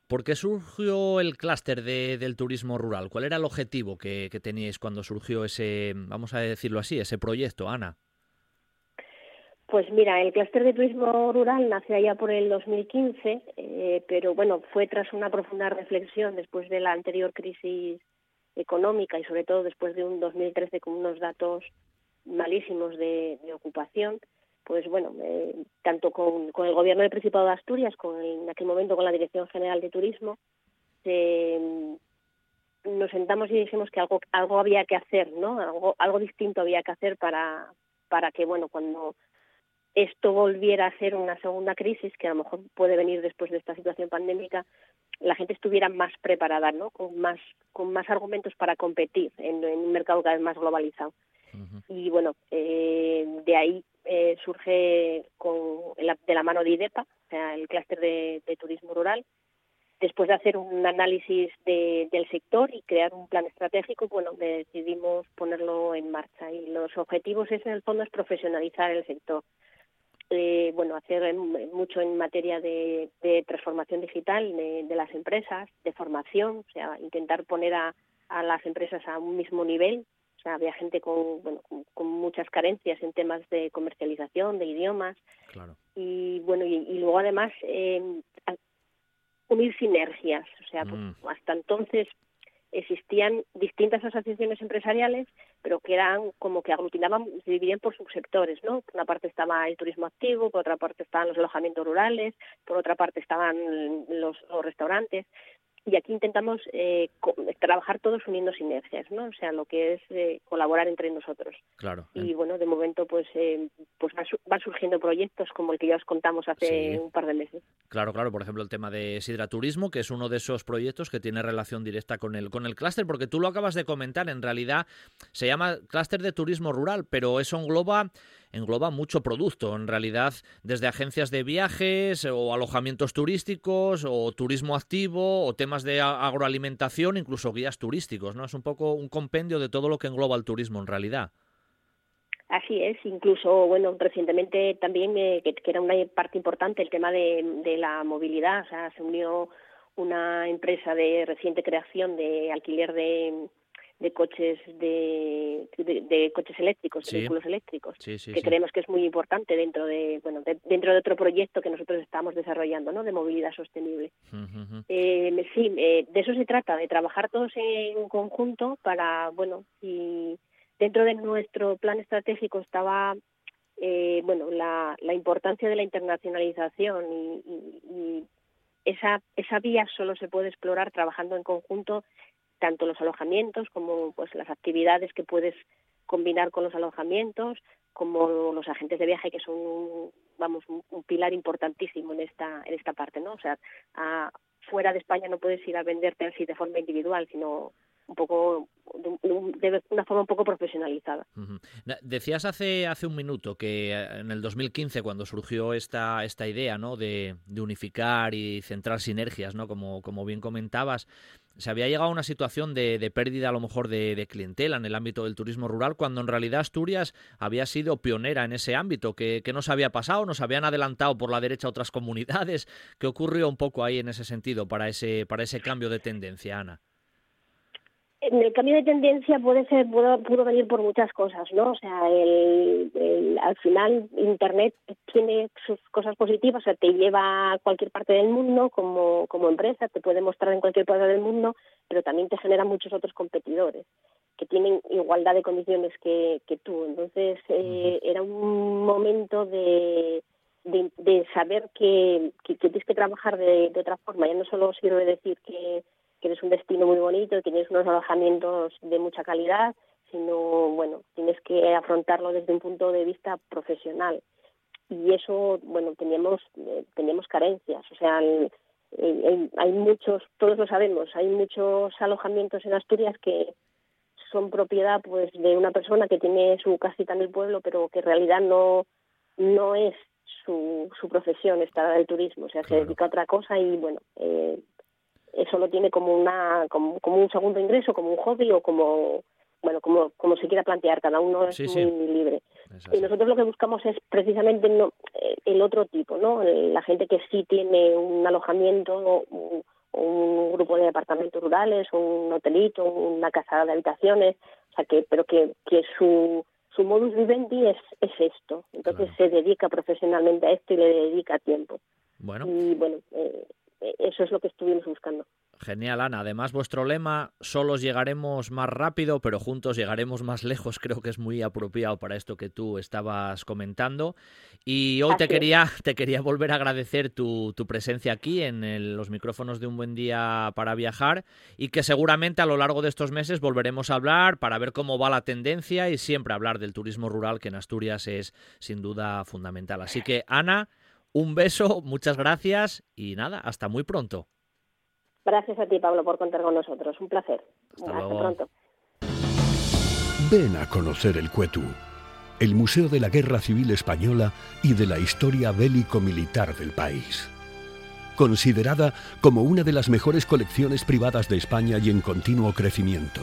¿Por qué surgió el clúster de, del turismo rural? ¿Cuál era el objetivo que, que teníais cuando surgió ese, vamos a decirlo así, ese proyecto, Ana? Pues mira, el clúster de turismo rural nació allá por el 2015, eh, pero bueno, fue tras una profunda reflexión después de la anterior crisis económica y sobre todo después de un 2013 con unos datos malísimos de, ocupación, pues bueno, eh, tanto con, el gobierno del Principado de Asturias, con en aquel momento con la Dirección General de Turismo, nos sentamos y dijimos que algo algo había que hacer, ¿no? Algo algo distinto había que hacer para para que bueno cuando esto volviera a ser una segunda crisis, que a lo mejor puede venir después de esta situación pandémica, la gente estuviera más preparada, ¿no? Con más, con más argumentos para competir en, un mercado cada vez más globalizado. Y bueno, eh, de ahí eh, surge con, de la mano de IDEPA, o sea, el clúster de, turismo rural, después de hacer un análisis del sector y crear un plan estratégico, bueno, decidimos ponerlo en marcha. Y los objetivos es, en el fondo, es profesionalizar el sector eh, bueno, hacer mucho en materia de, transformación digital de, las empresas, de formación, o sea, intentar poner a, las empresas a un mismo nivel. O sea, había gente con, bueno, con, muchas carencias en temas de comercialización, de idiomas. Y bueno, y, luego además eh, unir sinergias. O sea, pues, mm. hasta entonces existían distintas asociaciones empresariales, pero que eran como que aglutinaban, se dividían por subsectores, ¿no? Por una parte estaba el turismo activo, por otra parte estaban los alojamientos rurales, por otra parte estaban los restaurantes y aquí intentamos eh, trabajar todos uniendo sinergias, ¿no? O sea, lo que es eh, colaborar entre nosotros. Claro. Y bueno, de momento pues eh, pues van surgiendo proyectos como el que ya os contamos hace un par de meses. Claro, claro, por ejemplo, el tema de Sidra Turismo, que es uno de esos proyectos que tiene relación directa con el con el clúster, porque tú lo acabas de comentar, en realidad se llama clúster de turismo rural, pero eso engloba engloba mucho producto, en realidad, desde agencias de viajes o alojamientos turísticos o turismo activo o temas de agroalimentación, incluso guías turísticos, ¿no? Es un poco un compendio de todo lo que engloba el turismo en realidad. Así es, incluso, bueno, recientemente también, eh, que, era una parte importante, el tema de, de la movilidad, o sea, se unió una empresa de reciente creación de alquiler de, de coches de, de, coches eléctricos, de vehículos eléctricos, que creemos que es muy importante dentro de bueno dentro de otro proyecto que nosotros estamos desarrollando, ¿no? De movilidad sostenible. eh, sí, eh, de eso se trata, de trabajar todos en conjunto para bueno y dentro de nuestro plan estratégico estaba eh, bueno la, la importancia de la internacionalización y, y esa, esa vía solo se puede explorar trabajando en conjunto tanto los alojamientos como pues las actividades que puedes combinar con los alojamientos, como los agentes de viaje que son vamos un, pilar importantísimo en esta en esta parte, ¿no? O sea, fuera de España no puedes ir a venderte así de forma individual, sino un poco de, una forma un poco profesionalizada. Decías hace hace un minuto que eh, en el 2015 cuando surgió esta esta idea, ¿no? De, de unificar y centrar sinergias, ¿no? Como como bien comentabas, se había llegado a una situación de, pérdida a lo mejor de, clientela en el ámbito del turismo rural, cuando en realidad Asturias había sido pionera en ese ámbito. ¿Qué, qué nos había pasado? ¿Nos habían adelantado por la derecha otras comunidades? ¿Qué ocurrió un poco ahí en ese sentido para ese, para ese cambio de tendencia, Ana? El cambio de tendencia puede ser pudo, pudo venir por muchas cosas no o sea el, al final internet tiene sus cosas positivas o sea te lleva a cualquier parte del mundo como como empresa te puede mostrar en cualquier parte del mundo pero también te genera muchos otros competidores que tienen igualdad de condiciones que, que tú. Entonces eh, era un momento de de, de saber que, que, que, tienes que trabajar de, de otra forma. Ya no solo sirve decir que tienes un destino muy bonito, tienes unos alojamientos de mucha calidad, sino, bueno, tienes que afrontarlo desde un punto de vista profesional. Y eso, bueno, teníamos, eh, teníamos carencias, o sea, hay muchos, todos lo sabemos, hay muchos alojamientos en Asturias que son propiedad pues de una persona que tiene su casita en el pueblo, pero que en realidad no, no es su, su profesión esta del turismo, o sea, se dedica a otra cosa y bueno, eh, eso lo tiene como una como, un segundo ingreso, como un hobby o como bueno como como se quiera plantear, cada uno es muy libre. Y nosotros lo que buscamos es precisamente no, eh, el otro tipo, ¿no? La gente que sí tiene un alojamiento o un, grupo de apartamentos rurales, un hotelito, una casa de habitaciones, o sea que pero que, que su su modus vivendi es, es esto. Entonces se dedica profesionalmente a esto y le dedica tiempo. Bueno. Y bueno, eh, eso es lo que estuvimos buscando. Genial, Ana. Además, vuestro lema, solos llegaremos más rápido, pero juntos llegaremos más lejos, creo que es muy apropiado para esto que tú estabas comentando. Y hoy te quería, te quería volver a agradecer tu, tu presencia aquí en los micrófonos de Un Buen Día para Viajar y que seguramente a lo largo de estos meses volveremos a hablar para ver cómo va la tendencia y siempre hablar del turismo rural, que en Asturias es sin duda fundamental. Así que, Ana, un beso, muchas gracias y nada, hasta muy pronto. Gracias a ti, Pablo, por contar con nosotros. Un placer. Hasta, pronto. Ven a conocer el Cuetu, el Museo de la Guerra Civil Española y de la historia bélico-militar del país. Considerada como una de las mejores colecciones privadas de España y en continuo crecimiento.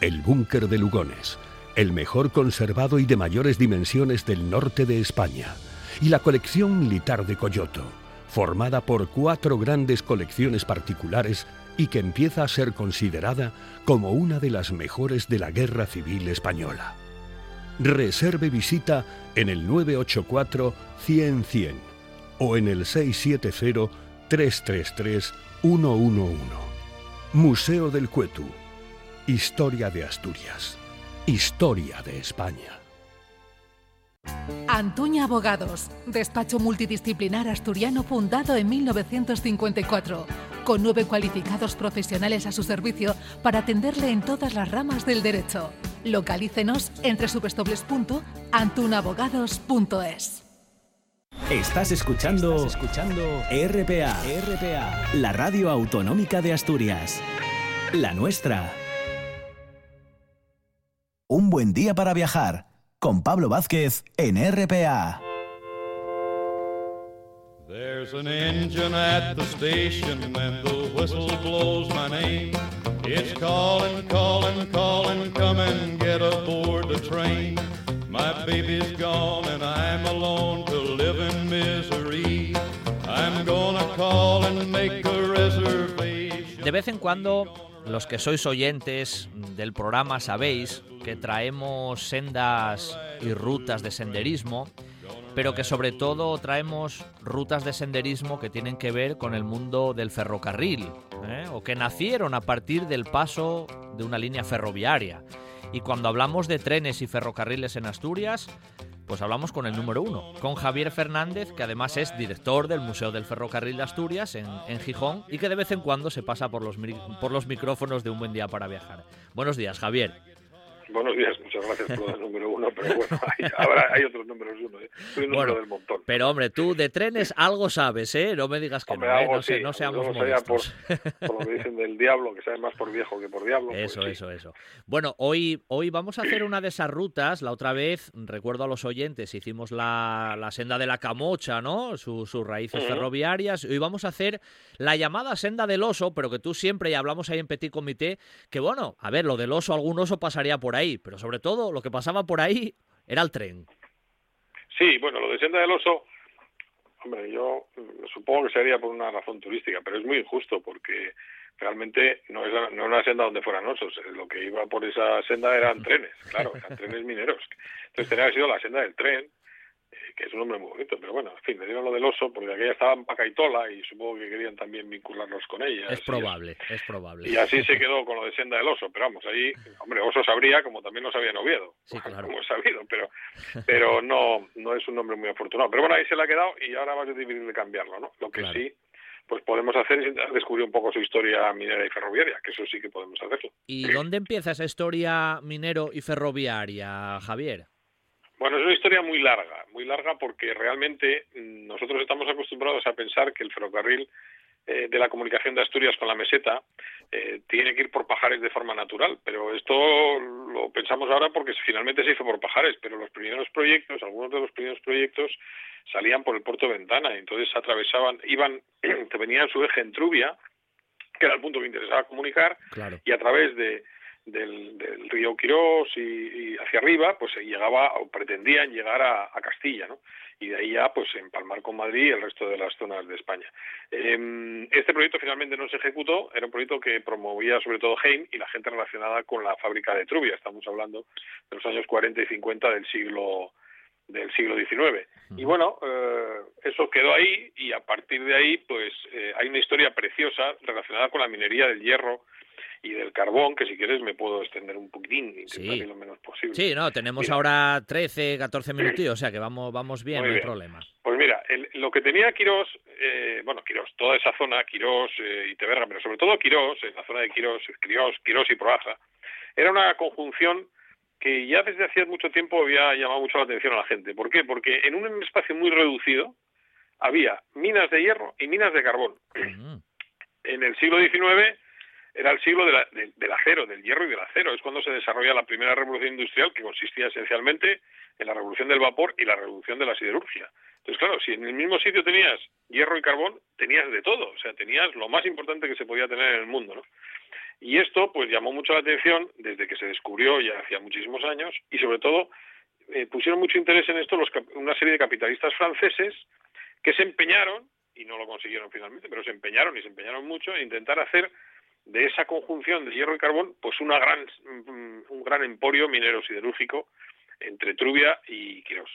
El Búnker de Lugones, el mejor conservado y de mayores dimensiones del norte de España y la colección militar de Coyoto, formada por cuatro grandes colecciones particulares y que empieza a ser considerada como una de las mejores de la Guerra Civil Española. Reserve visita en el 984 100 100 o en el 670 333 111. Museo del Cuetu. Historia de Asturias. Historia de España. Antuña Abogados, despacho multidisciplinar asturiano fundado en 1954, con nueve cualificados profesionales a su servicio para atenderle en todas las ramas del derecho. Localícenos entre www.antunabogados.es. Estás escuchando, escuchando RPA, RPA, la radio autonómica de Asturias. La nuestra. Un buen día para viajar con Pablo Vázquez en RPA. There's an engine at the station and the whistle blows my name. It's calling, calling, calling, come and get aboard the train. My baby's gone and I'm alone to live in misery. I'm gonna call and make a reservation. De vez en cuando, los que sois oyentes del programa sabéis que traemos sendas y rutas de senderismo, pero que sobre todo traemos rutas de senderismo que tienen que ver con el mundo del ferrocarril, ¿eh? o que nacieron a partir del paso de una línea ferroviaria. Y cuando hablamos de trenes y ferrocarriles en Asturias, pues hablamos con el número uno, con Javier Fernández, que además es director del Museo del Ferrocarril de Asturias en, en Gijón y que de vez en cuando se pasa por los, por los micrófonos de Un Buen Día para Viajar. Buenos días, Javier. Buenos días, muchas gracias por el número uno, pero bueno, hay, ahora hay otros números uno, ¿eh? Soy el número Bueno, del montón. Pero hombre, tú de trenes algo sabes, ¿eh? No me digas que Hombre, no, ¿eh? No, sí, no seamos sea por, modestos. por lo que dicen del diablo, que sabe más por viejo que por diablo. pues Eso, sí. eso, eso. Bueno, hoy, hoy vamos a hacer una de esas rutas. La otra vez, recuerdo a los oyentes, hicimos la, la senda de la Camocha, ¿no? Su- sus raíces ferroviarias. Hoy vamos a hacer la llamada senda del oso, pero que tú siempre, y hablamos ahí en Petit Comité, que bueno, a ver, lo del oso, algún oso pasaría por ahí, pero sobre todo lo que pasaba por ahí era el tren. Sí, bueno, lo de Senda del Oso, hombre, yo mm, supongo que sería por una razón turística, pero es muy injusto porque realmente no es, no una senda donde fueran osos. eh, Lo que iba por esa senda eran trenes, claro, eran trenes mineros. Entonces tenía que sido la senda del tren, que es un nombre muy bonito, pero bueno, en fin, me dieron lo del oso porque aquella estaba en Pacaitola y supongo que querían también vincularnos con ella. Es probable, es probable. Y así se quedó con lo de Senda del Oso, pero vamos, ahí, hombre, Oso sabría como también lo sabía en Oviedo, Sí, claro. como he sabido, pero, pero no, no es un nombre muy afortunado. Pero bueno, ahí se le ha quedado y ahora va a ser difícil de cambiarlo, ¿no? Lo que Claro. sí, pues podemos hacer es descubrir un poco su historia minera y ferroviaria, que eso sí que podemos hacerlo. ¿Y dónde empieza esa historia minero y ferroviaria, Javier? Bueno, es una historia muy larga, muy larga porque realmente mm, nosotros estamos acostumbrados a pensar que el ferrocarril eh, de la comunicación de Asturias con la meseta eh, tiene que ir por pajares de forma natural, pero esto lo pensamos ahora porque finalmente se hizo por pajares, pero los primeros proyectos, algunos de los primeros proyectos salían por el puerto Ventana, y entonces atravesaban, iban, que venían su eje en Trubia, que era el punto que interesaba comunicar, Claro. y a través de del, del río Quirós y, y hacia arriba, pues se llegaba o pretendían llegar a, a Castilla, ¿no? Y de ahí ya, pues empalmar con Madrid y el resto de las zonas de España. Eh, este proyecto finalmente no se ejecutó, era un proyecto que promovía sobre todo Heim y la gente relacionada con la fábrica de Trubia. Estamos hablando de los años 40 y 50 del siglo del siglo XIX. Y bueno, eh, eso quedó ahí y a partir de ahí, pues eh, hay una historia preciosa relacionada con la minería del hierro y del carbón, que si quieres me puedo extender un poquitín, Sí. lo menos posible. Sí, no, tenemos Mira. ahora 13, 14 minutillos, o sea que vamos, vamos bien, Muy no hay bien. problema. Pues mira, el- lo que tenía Quirós, eh, bueno, Quirós, toda esa zona, Quirós eh, y Teberga, pero sobre todo Quirós, en la zona de Quirós, Quirós, Quirós y Proaza, era una conjunción que ya desde hacía mucho tiempo había llamado mucho la atención a la gente. ¿Por qué? Porque en un espacio muy reducido había minas de hierro y minas de carbón. Mm, En el siglo XIX era el siglo del acero, del hierro y del acero. Es cuando se desarrolla la primera revolución industrial que consistía esencialmente en la revolución del vapor y la revolución de la siderurgia. Entonces, claro, si en el mismo sitio tenías hierro y carbón, tenías de todo. O sea, tenías lo más importante que se podía tener en el mundo, ¿no? Y esto, pues, llamó mucho la atención desde que se descubrió ya hacía muchísimos años y, sobre todo, eh, pusieron mucho interés en esto una serie de capitalistas franceses que se empeñaron, y no lo consiguieron finalmente, pero se empeñaron y se empeñaron mucho en intentar hacer de esa conjunción de hierro y carbón, pues mm, un gran emporio minero siderúrgico entre Trubia y Quirós.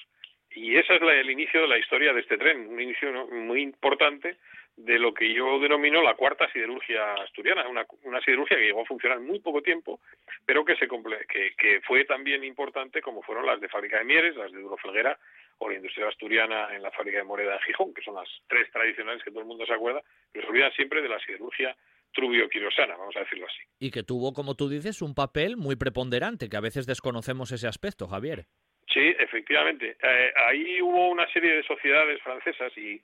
Y ese es la- el inicio de la historia de este tren, un inicio muy importante de lo que yo denomino la cuarta siderurgia asturiana, una, siderurgia que llegó a funcionar muy poco tiempo, pero que, se que, que fue también importante como fueron las de fábrica de Mieres, las de Duro Felguera o la industria asturiana en la fábrica de Moreda en Gijón, que son las tres tradicionales que todo el mundo se acuerda, pero se olvida siempre de la siderurgia trubio-quirosana, vamos a decirlo así. Y que tuvo, como tú dices, un papel muy preponderante, que a veces desconocemos ese aspecto, Javier. Sí, efectivamente. Eh, ahí hubo una serie de sociedades francesas y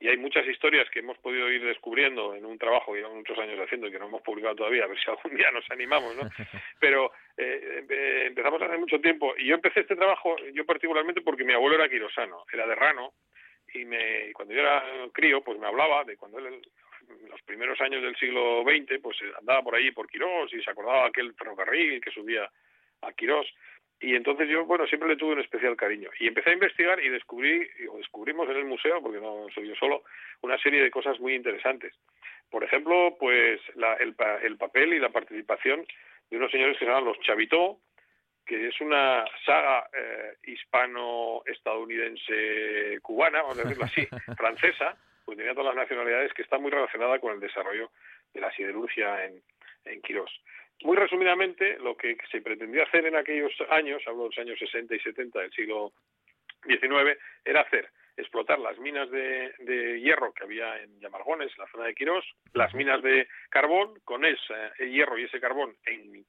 y hay muchas historias que hemos podido ir descubriendo en un trabajo que llevamos muchos años haciendo y que no hemos publicado todavía, a ver si algún día nos animamos, ¿no? Pero eh, empezamos hace mucho tiempo y yo empecé este trabajo, yo particularmente porque mi abuelo era quirosano, era de Rano y me, cuando yo era crío, pues me hablaba de cuando él en los primeros años del siglo XX, pues andaba por allí por Quirós y se acordaba aquel ferrocarril que subía a Quirós y entonces yo, bueno, siempre le tuve un especial cariño. Y empecé a investigar y descubrí, o descubrimos en el museo, porque no soy yo solo, una serie de cosas muy interesantes. Por ejemplo, pues la, el, el, papel y la participación de unos señores que se llaman los Chavitó, que es una saga eh, hispano-estadounidense cubana, vamos a decirlo así, francesa, pues tenía todas las nacionalidades, que está muy relacionada con el desarrollo de la siderurgia en, en Quirós. Muy resumidamente, lo que se pretendía hacer en aquellos años, hablo de los años 60 y 70 del siglo XIX, era hacer explotar las minas de, hierro que había en Yamargones, en la zona de Quirós, las minas de carbón, con ese hierro y ese carbón en,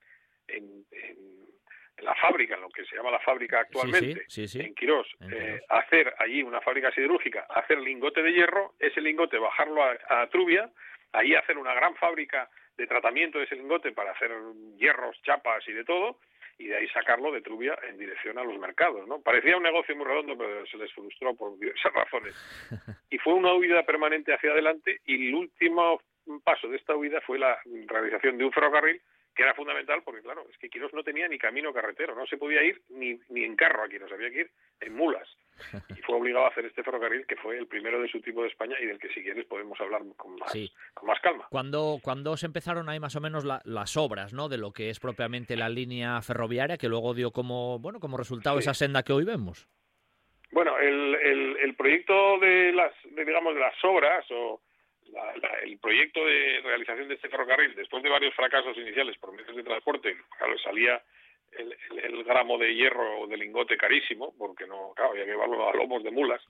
la fábrica, en lo que se llama la fábrica actualmente, en Quirós, eh, hacer allí una fábrica siderúrgica, hacer lingote de hierro, ese lingote bajarlo a, a Trubia, ahí hacer una gran fábrica de tratamiento de ese lingote para hacer hierros, chapas y de todo, y de ahí sacarlo de Trubia en dirección a los mercados, ¿no? Parecía un negocio muy redondo, pero se les frustró por diversas razones. Y fue una huida permanente hacia adelante y el último paso de esta huida fue la realización de un ferrocarril que era fundamental porque, claro, es que Quirós no tenía ni camino carretero, no se podía ir ni, ni en carro a Quirós, había que ir en mulas. Y fue obligado a hacer este ferrocarril que fue el primero de su tipo de España y del que si quieres podemos hablar con más, con más calma. Cuando, cuando se empezaron ahí más o menos las obras ¿no? de lo que es propiamente la línea ferroviaria que luego dio como, bueno, como resultado esa senda que hoy vemos? Bueno, el, el, el proyecto de las, digamos, de las obras o el proyecto de realización de este ferrocarril, después de varios fracasos iniciales por medios de transporte, claro, salía el, el, gramo de hierro o de lingote carísimo, porque no, claro, había que llevarlo a lomos de mulas,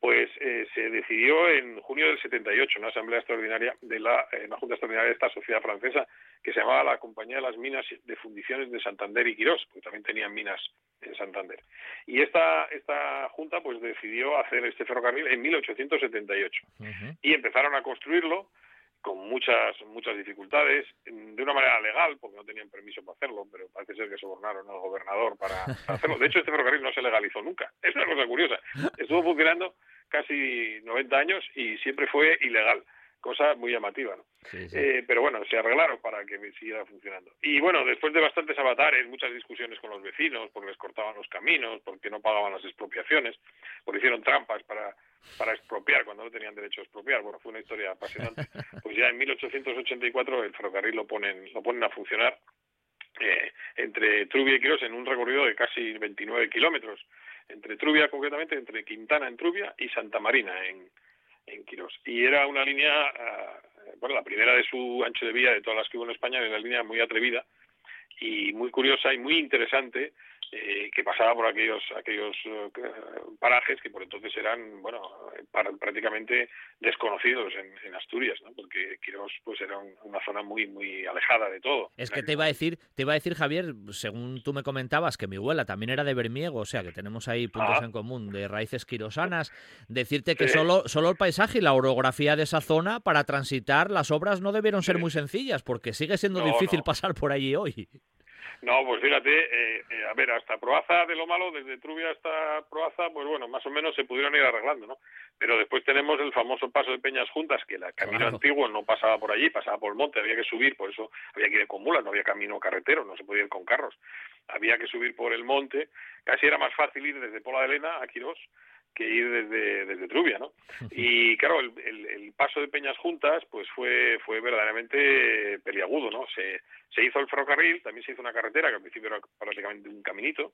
pues eh, se decidió en junio del 78, una asamblea extraordinaria de la, una junta extraordinaria de esta sociedad francesa que se llamaba la Compañía de las Minas de Fundiciones de Santander y Quirós, porque también tenían minas en Santander. Y esta, esta junta pues decidió hacer este ferrocarril en 1878 y empezaron a construirlo con muchas muchas dificultades, de una manera legal, porque no tenían permiso para hacerlo, pero parece ser que sobornaron al gobernador para, hacerlo. De hecho, este ferrocarril no se legalizó nunca. Es una cosa curiosa. Estuvo funcionando casi 90 años y siempre fue ilegal cosa muy llamativa, ¿no? Eh, pero bueno, se arreglaron para que siguiera funcionando. Y bueno, después de bastantes avatares, muchas discusiones con los vecinos, porque les cortaban los caminos, porque no pagaban las expropiaciones, porque hicieron trampas para, para expropiar cuando no tenían derecho a expropiar, bueno, fue una historia apasionante. Pues ya en 1884 el ferrocarril lo ponen, lo ponen a funcionar eh, entre Trubia y Quirós en un recorrido de casi 29 kilómetros, entre Trubia concretamente, entre Quintana en Trubia y Santa Marina en, en Quirós. Y era una línea, ah, bueno, la primera de su ancho de vía de todas las que hubo en España, era una línea muy atrevida y muy curiosa y muy interesante eh, que pasaba por aquellos aquellos eh, parajes que por entonces eran bueno prácticamente desconocidos en, Asturias ¿no? porque Quirós pues era una zona muy muy alejada de todo. Es que te iba a decir te iba a decir Javier según tú me comentabas que mi abuela también era de Bermiego o sea que tenemos ahí puntos ah. en común de raíces quirosanas decirte que solo solo el paisaje y la orografía de esa zona para transitar las obras no debieron ser muy sencillas porque sigue siendo difícil pasar por allí hoy no, pues fíjate, eh, eh, a ver, hasta Proaza de lo malo, desde Trubia hasta Proaza, pues bueno, más o menos se pudieron ir arreglando, ¿no? Pero después tenemos el famoso paso de Peñas Juntas, que el camino antiguo no pasaba por allí, pasaba por el monte, había que subir, por eso había que ir con mulas, no había camino carretero, no se podía ir con carros, había que subir por el monte, casi era más fácil ir desde Pola de Elena a Quirós, que ir desde, desde Trubia, ¿no? Y claro, el, el, paso de Peñas Juntas, pues fue, fue verdaderamente peliagudo, ¿no? Se, se hizo el ferrocarril, también se hizo una carretera, que al principio era prácticamente un caminito,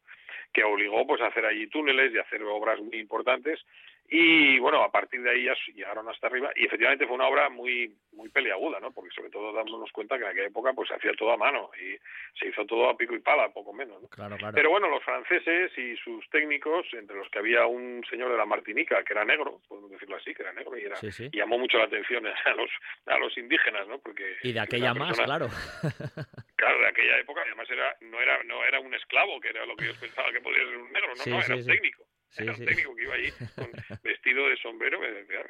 que obligó pues a hacer allí túneles y a hacer obras muy importantes, Y bueno, a partir de ahí ya llegaron hasta arriba y efectivamente fue una obra muy muy peleaguda, ¿no? Porque sobre todo dándonos cuenta que en aquella época pues se hacía todo a mano y se hizo todo a pico y pala, poco menos. ¿no? Claro, claro. Pero bueno, los franceses y sus técnicos, entre los que había un señor de la Martinica que era negro, podemos decirlo así, que era negro y, era, llamó mucho la atención a los a los indígenas, ¿no? Porque y de aquella más, claro. claro, de aquella época además era no era no era un esclavo, que era lo que ellos pensaban que podía ser un negro, no, no, era un técnico. Era un técnico que iba allí con vestido de sombrero,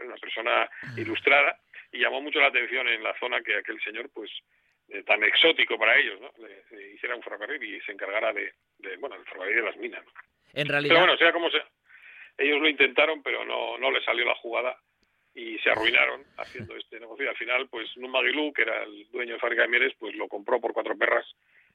una persona ilustrada y llamó mucho la atención en la zona que aquel señor, pues, eh, tan exótico para ellos, ¿no? Le, hiciera un ferrocarril y se encargara de, bueno, el ferrocarril de las minas. En realidad. Pero bueno, sea como sea, ellos lo intentaron, pero no, no les salió la jugada y se arruinaron haciendo este negocio. Y al final, pues, Numagilú, que era el dueño de fábrica de Mieres, pues lo compró por cuatro perras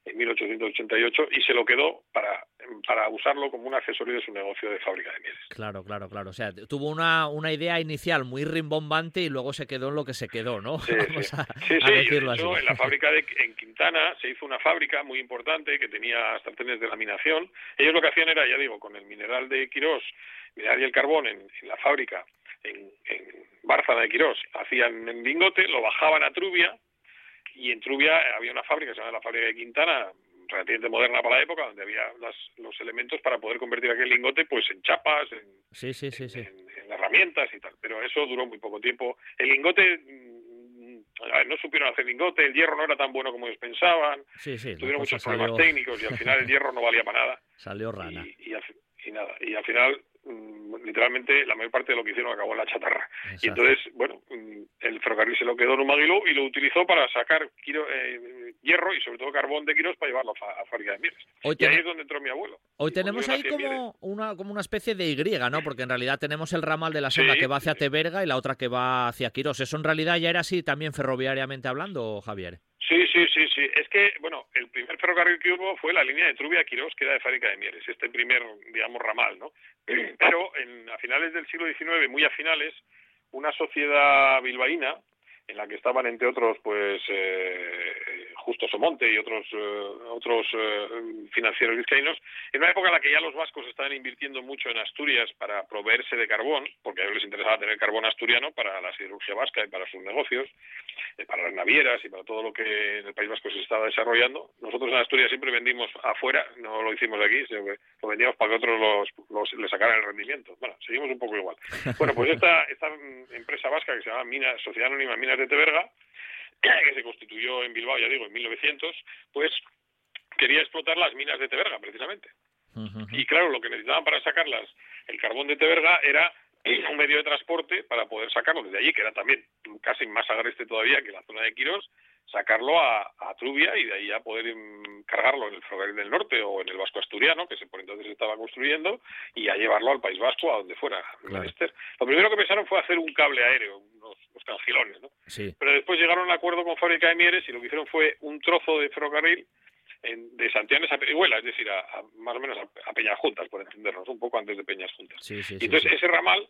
en 1888 y se lo quedó para, para usarlo como un accesorio de su negocio de fábrica de mieles. Claro, claro, claro. O sea, tuvo una, una idea inicial muy rimbombante y luego se quedó en lo que se quedó, ¿no? Sí, sí. en la fábrica de, en Quintana se hizo una fábrica muy importante que tenía sartenes de laminación. Ellos lo que hacían era, ya digo, con el mineral de Quirós, mineral y el carbón en, la fábrica, en, en de Quirós, hacían en lingote, lo bajaban a Trubia, y en Trubia había una fábrica, se llama la fábrica de Quintana, relativamente moderna para la época, donde había los elementos para poder convertir aquel lingote pues en chapas, en, herramientas y tal. Pero eso duró muy poco tiempo. El lingote, mm, no supieron hacer lingote, el hierro no era tan bueno como ellos pensaban, tuvieron muchos problemas técnicos y al final el hierro no valía para nada. Salió rana. y, nada, y al final literalmente la mayor parte de lo que hicieron acabó en la chatarra. Y entonces, bueno, mm, el ferrocarril se lo quedó en un maguilú y lo utilizó para sacar eh, hierro y sobre todo carbón de Quirós para llevarlo a, fábrica de Mieres. y ahí es donde entró mi abuelo. Hoy tenemos ahí como una, como una especie de Y, ¿no? Porque en realidad tenemos el ramal de la sonda que va hacia Teberga y la otra que va hacia Quirós. ¿Eso en realidad ya era así también ferroviariamente hablando, Javier? Sí, sí, sí, sí. Es que, bueno, el primer ferrocarril que hubo fue la línea de Trubia Quirós, que era de fábrica de Mieres, este primer, digamos, ramal, ¿no? Pero en, a finales del siglo XIX, muy a finales, una sociedad bilbaína, en la que estaban entre otros pues eh, Justo Somonte y otros eh, otros eh, financieros vizcaínos en una época en la que ya los vascos estaban invirtiendo mucho en Asturias para proveerse de carbón porque a ellos les interesaba tener carbón asturiano para la siderurgia vasca y para sus negocios para las navieras y para todo lo que en el País Vasco se estaba desarrollando. Nosotros en Asturias siempre vendimos afuera no lo hicimos aquí sino que lo vendíamos para que otros los, los le sacaran el rendimiento. Bueno seguimos un poco igual. Bueno pues esta esta empresa vasca que se llama Minas Sociedad Anónima Minas de Teberga, que se constituyó en Bilbao, ya digo, en 1900, pues quería explotar las minas de Teberga, precisamente. Y claro, lo que necesitaban para sacarlas, el carbón de Teberga, era un medio de transporte para poder sacarlo desde allí, que era también casi más agreste todavía que la zona de Quirós, sacarlo a, a, Trubia y de ahí a poder cargarlo en el ferrocarril del norte o en el Vasco Asturiano, que se por entonces estaba construyendo, y a llevarlo al País Vasco, a donde fuera. Lo primero que pensaron fue hacer un cable aéreo, unos, cangilones, ¿no? Pero después llegaron a un acuerdo con Fábrica de Mieres y lo que hicieron fue un trozo de ferrocarril de Santianes a Perihuela, es decir, a, más o menos a, Peñas Juntas, por entendernos, un poco antes de Peñas Juntas. y entonces ese ramal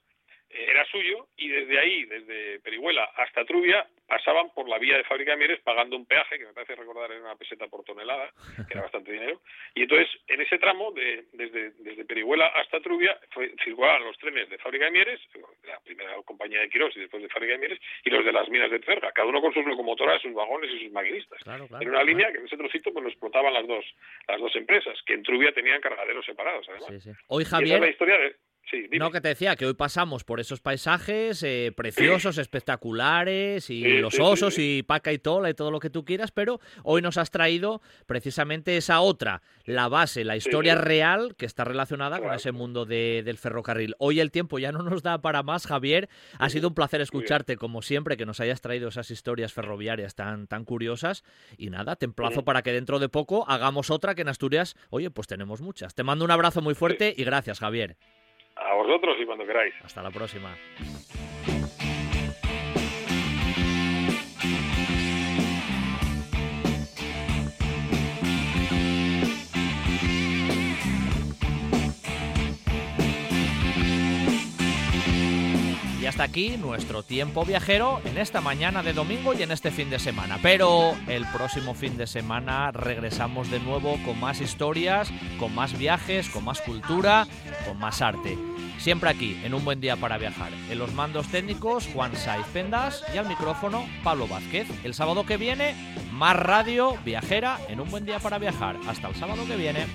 era suyo y desde ahí, desde Perihuela hasta Trubia, pasaban por la vía de fábrica de Mieres pagando un peaje, que me parece recordar era una peseta por tonelada, que era bastante dinero. Y entonces, en ese tramo, de, desde, desde Perihuela hasta Trubia, circulaban los trenes de fábrica de Mieres, la primera compañía de Quirós y después de fábrica de Mieres, y los de las minas de Tverga, cada uno con sus locomotoras, sus vagones y sus maquinistas. en una línea que en ese trocito pues, lo explotaban las dos, las dos empresas, que en Trubia tenían cargaderos separados, además. Hoy, Javier... la historia de no, que te decía que hoy pasamos por esos paisajes eh, preciosos, espectaculares, y los osos, y paca y tola, y todo lo que tú quieras, pero hoy nos has traído precisamente esa otra, la base, la historia real que está relacionada con ese mundo del ferrocarril. Hoy el tiempo ya no nos da para más, Javier. Ha sido un placer escucharte, como siempre, que nos hayas traído esas historias ferroviarias tan, tan curiosas. Y nada, te emplazo para que dentro de poco hagamos otra que en Asturias, oye, pues tenemos muchas. Te mando un abrazo muy fuerte y gracias, Javier. A vosotros y cuando queráis. Hasta la próxima. hasta aquí nuestro tiempo viajero en esta mañana de domingo y en este fin de semana. Pero el próximo fin de semana regresamos de nuevo con más historias, con más viajes, con más cultura, con más arte. Siempre aquí, en un buen día para viajar. En los mandos técnicos, Juan Saiz Pendas y al micrófono, Pablo Vázquez. El sábado que viene, más radio viajera en un buen día para viajar. Hasta el sábado que viene.